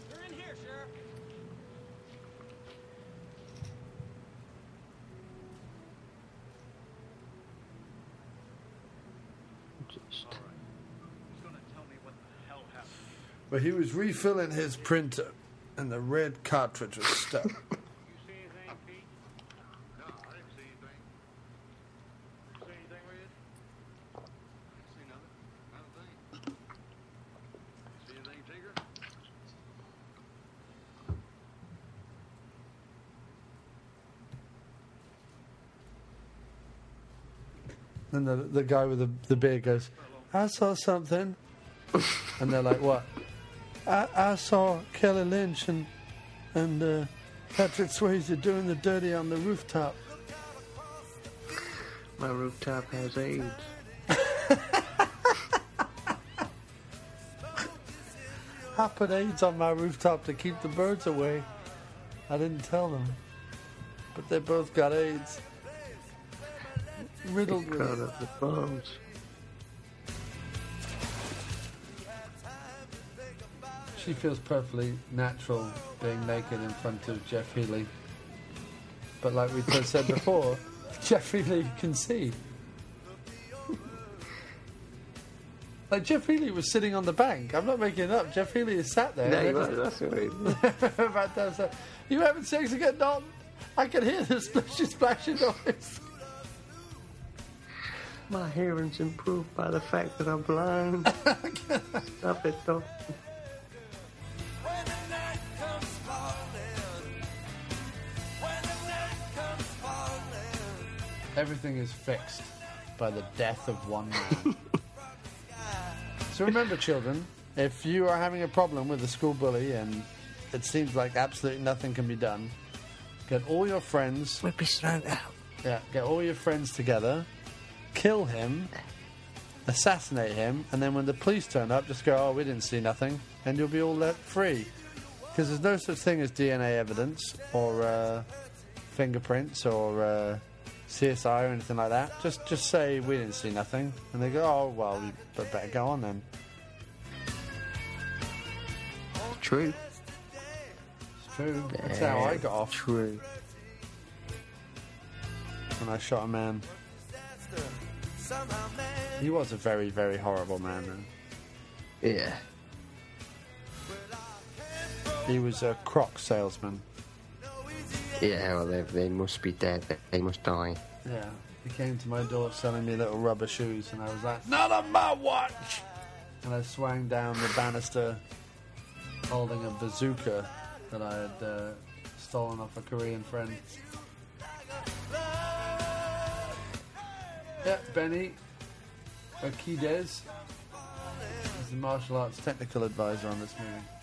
They're in here, Sheriff. Just But he was refilling his printer, and the red cartridge was stuck. Did you see anything, Pete? No, I didn't see anything. See anything, Red? I see nothing. Not a thing. Did see anything, Tinker? And the the guy with the the beard goes, "I saw something," and they're like, "What?" I, I saw Kelly Lynch and and uh, Patrick Swayze doing the dirty on the rooftop. My rooftop has AIDS. [laughs] I put AIDS on my rooftop to keep the birds away. I didn't tell them, but they both got AIDS. Riddled with Cut it. up the phones. She feels perfectly natural being naked in front of Jeff Healey. But like we said before, [laughs] Jeff Healey can see. [laughs] Like Jeff Healey was sitting on the bank. I'm not making it up. Jeff Healey is sat there. No, he was, that's what [laughs] About that, you having sex again, Dalton? I can hear the splashy, splashy noise. My hearing's improved by the fact that I'm blind. Stop it, Dalton. Everything is fixed by the death of one man. so remember, children, if you are having a problem with a school bully and it seems like absolutely nothing can be done, get all your friends. Whip his throat out. Yeah, get all your friends together, kill him, assassinate him, and then when the police turn up, just go, "Oh, we didn't see nothing," and you'll be all let free. Because there's no such thing as DNA evidence or uh, fingerprints or uh, CSI or anything like that. Just just say we didn't see nothing, and they go, "Oh, well, we better go on then." True. It's true. That's how I got off. True. When I shot a man. He was a very, very horrible man. Man. Yeah. He was a croc salesman. Yeah, well, they, they must be dead. They, must die. Yeah. He came to my door selling me little rubber shoes, and I was like, "Not on my watch!" And I swung down the banister, holding a bazooka that I had uh, stolen off a Korean friend. Yeah, Benny Urquidez is the martial arts technical advisor on this movie.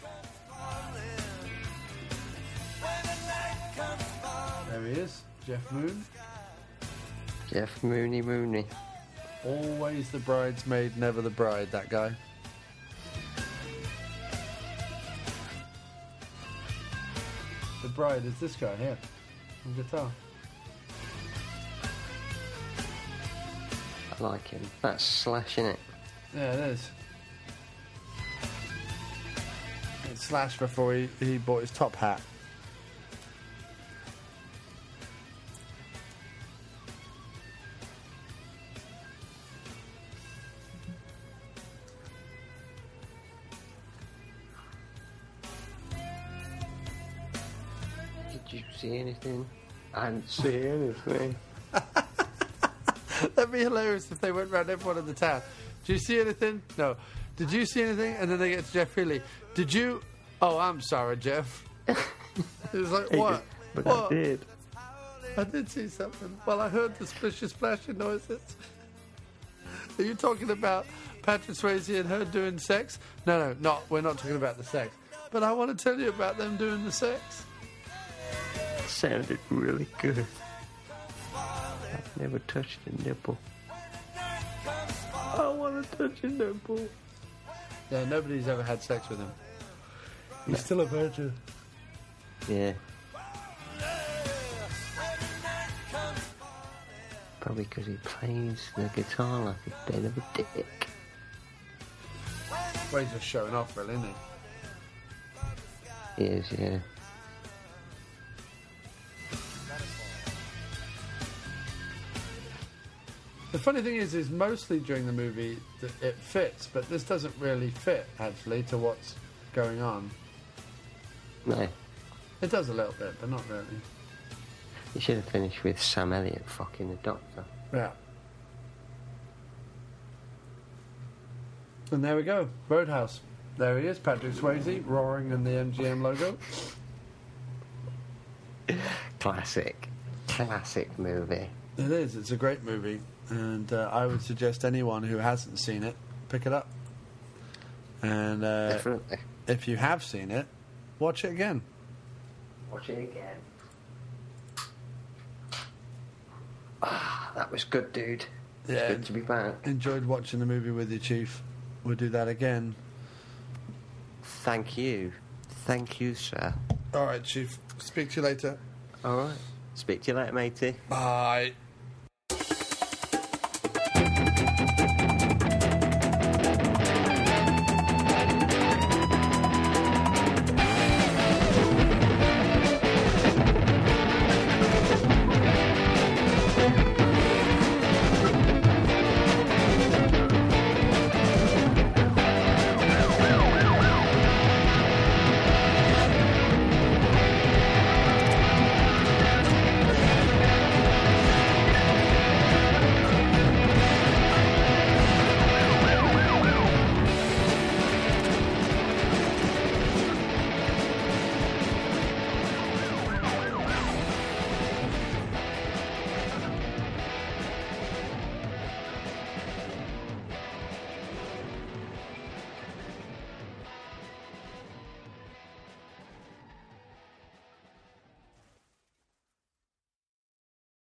There he is, Jeff Moon. Jeff Mooney Mooney. Always the bridesmaid, never the bride, that guy. The bride is this guy here on guitar. I like him. That's Slash, in it? Yeah, it is. It's Slash before he, he bought his top hat. See anything? I didn't see anything. [laughs] That'd be hilarious if they went round everyone in the town. Did you see anything? No. Did you see anything? And then they get to Jeff Healey. Did you? Oh, I'm sorry, Jeff. [laughs] it was like, what? but I did. I did see something. Well, I heard the splishy splashing noises. Are you talking about Patrick Swayze and her doing sex? No, no, not. We're not talking about the sex. But I want to tell you about them doing the sex. Sounded really good. I've never touched a nipple. I want to touch a nipple. Yeah, nobody's ever had sex with him. He's still a virgin. Yeah. Probably because he plays the guitar like a bit of a dick. Well, he's just showing off, really, isn't he? He is, yeah. The funny thing is, is mostly during the movie that it fits, but this doesn't really fit actually to what's going on. No. It does a little bit, but not really. You should have finished with Sam Elliott fucking the doctor. Yeah. And there we go, Roadhouse. There he is, Patrick Swayze, roaring in the MGM logo. [laughs] Classic. Classic movie. It is. It's a great movie, and uh, I would suggest anyone who hasn't seen it pick it up. And uh, Definitely. if you have seen it, watch it again. Watch it again. Ah, that was good, dude. It's Yeah. good to be back. Enjoyed watching the movie with you, Chief. We'll do that again. Thank you. Thank you, sir. All right, Chief. Speak to you later. All right. Speak to you later, matey. Bye.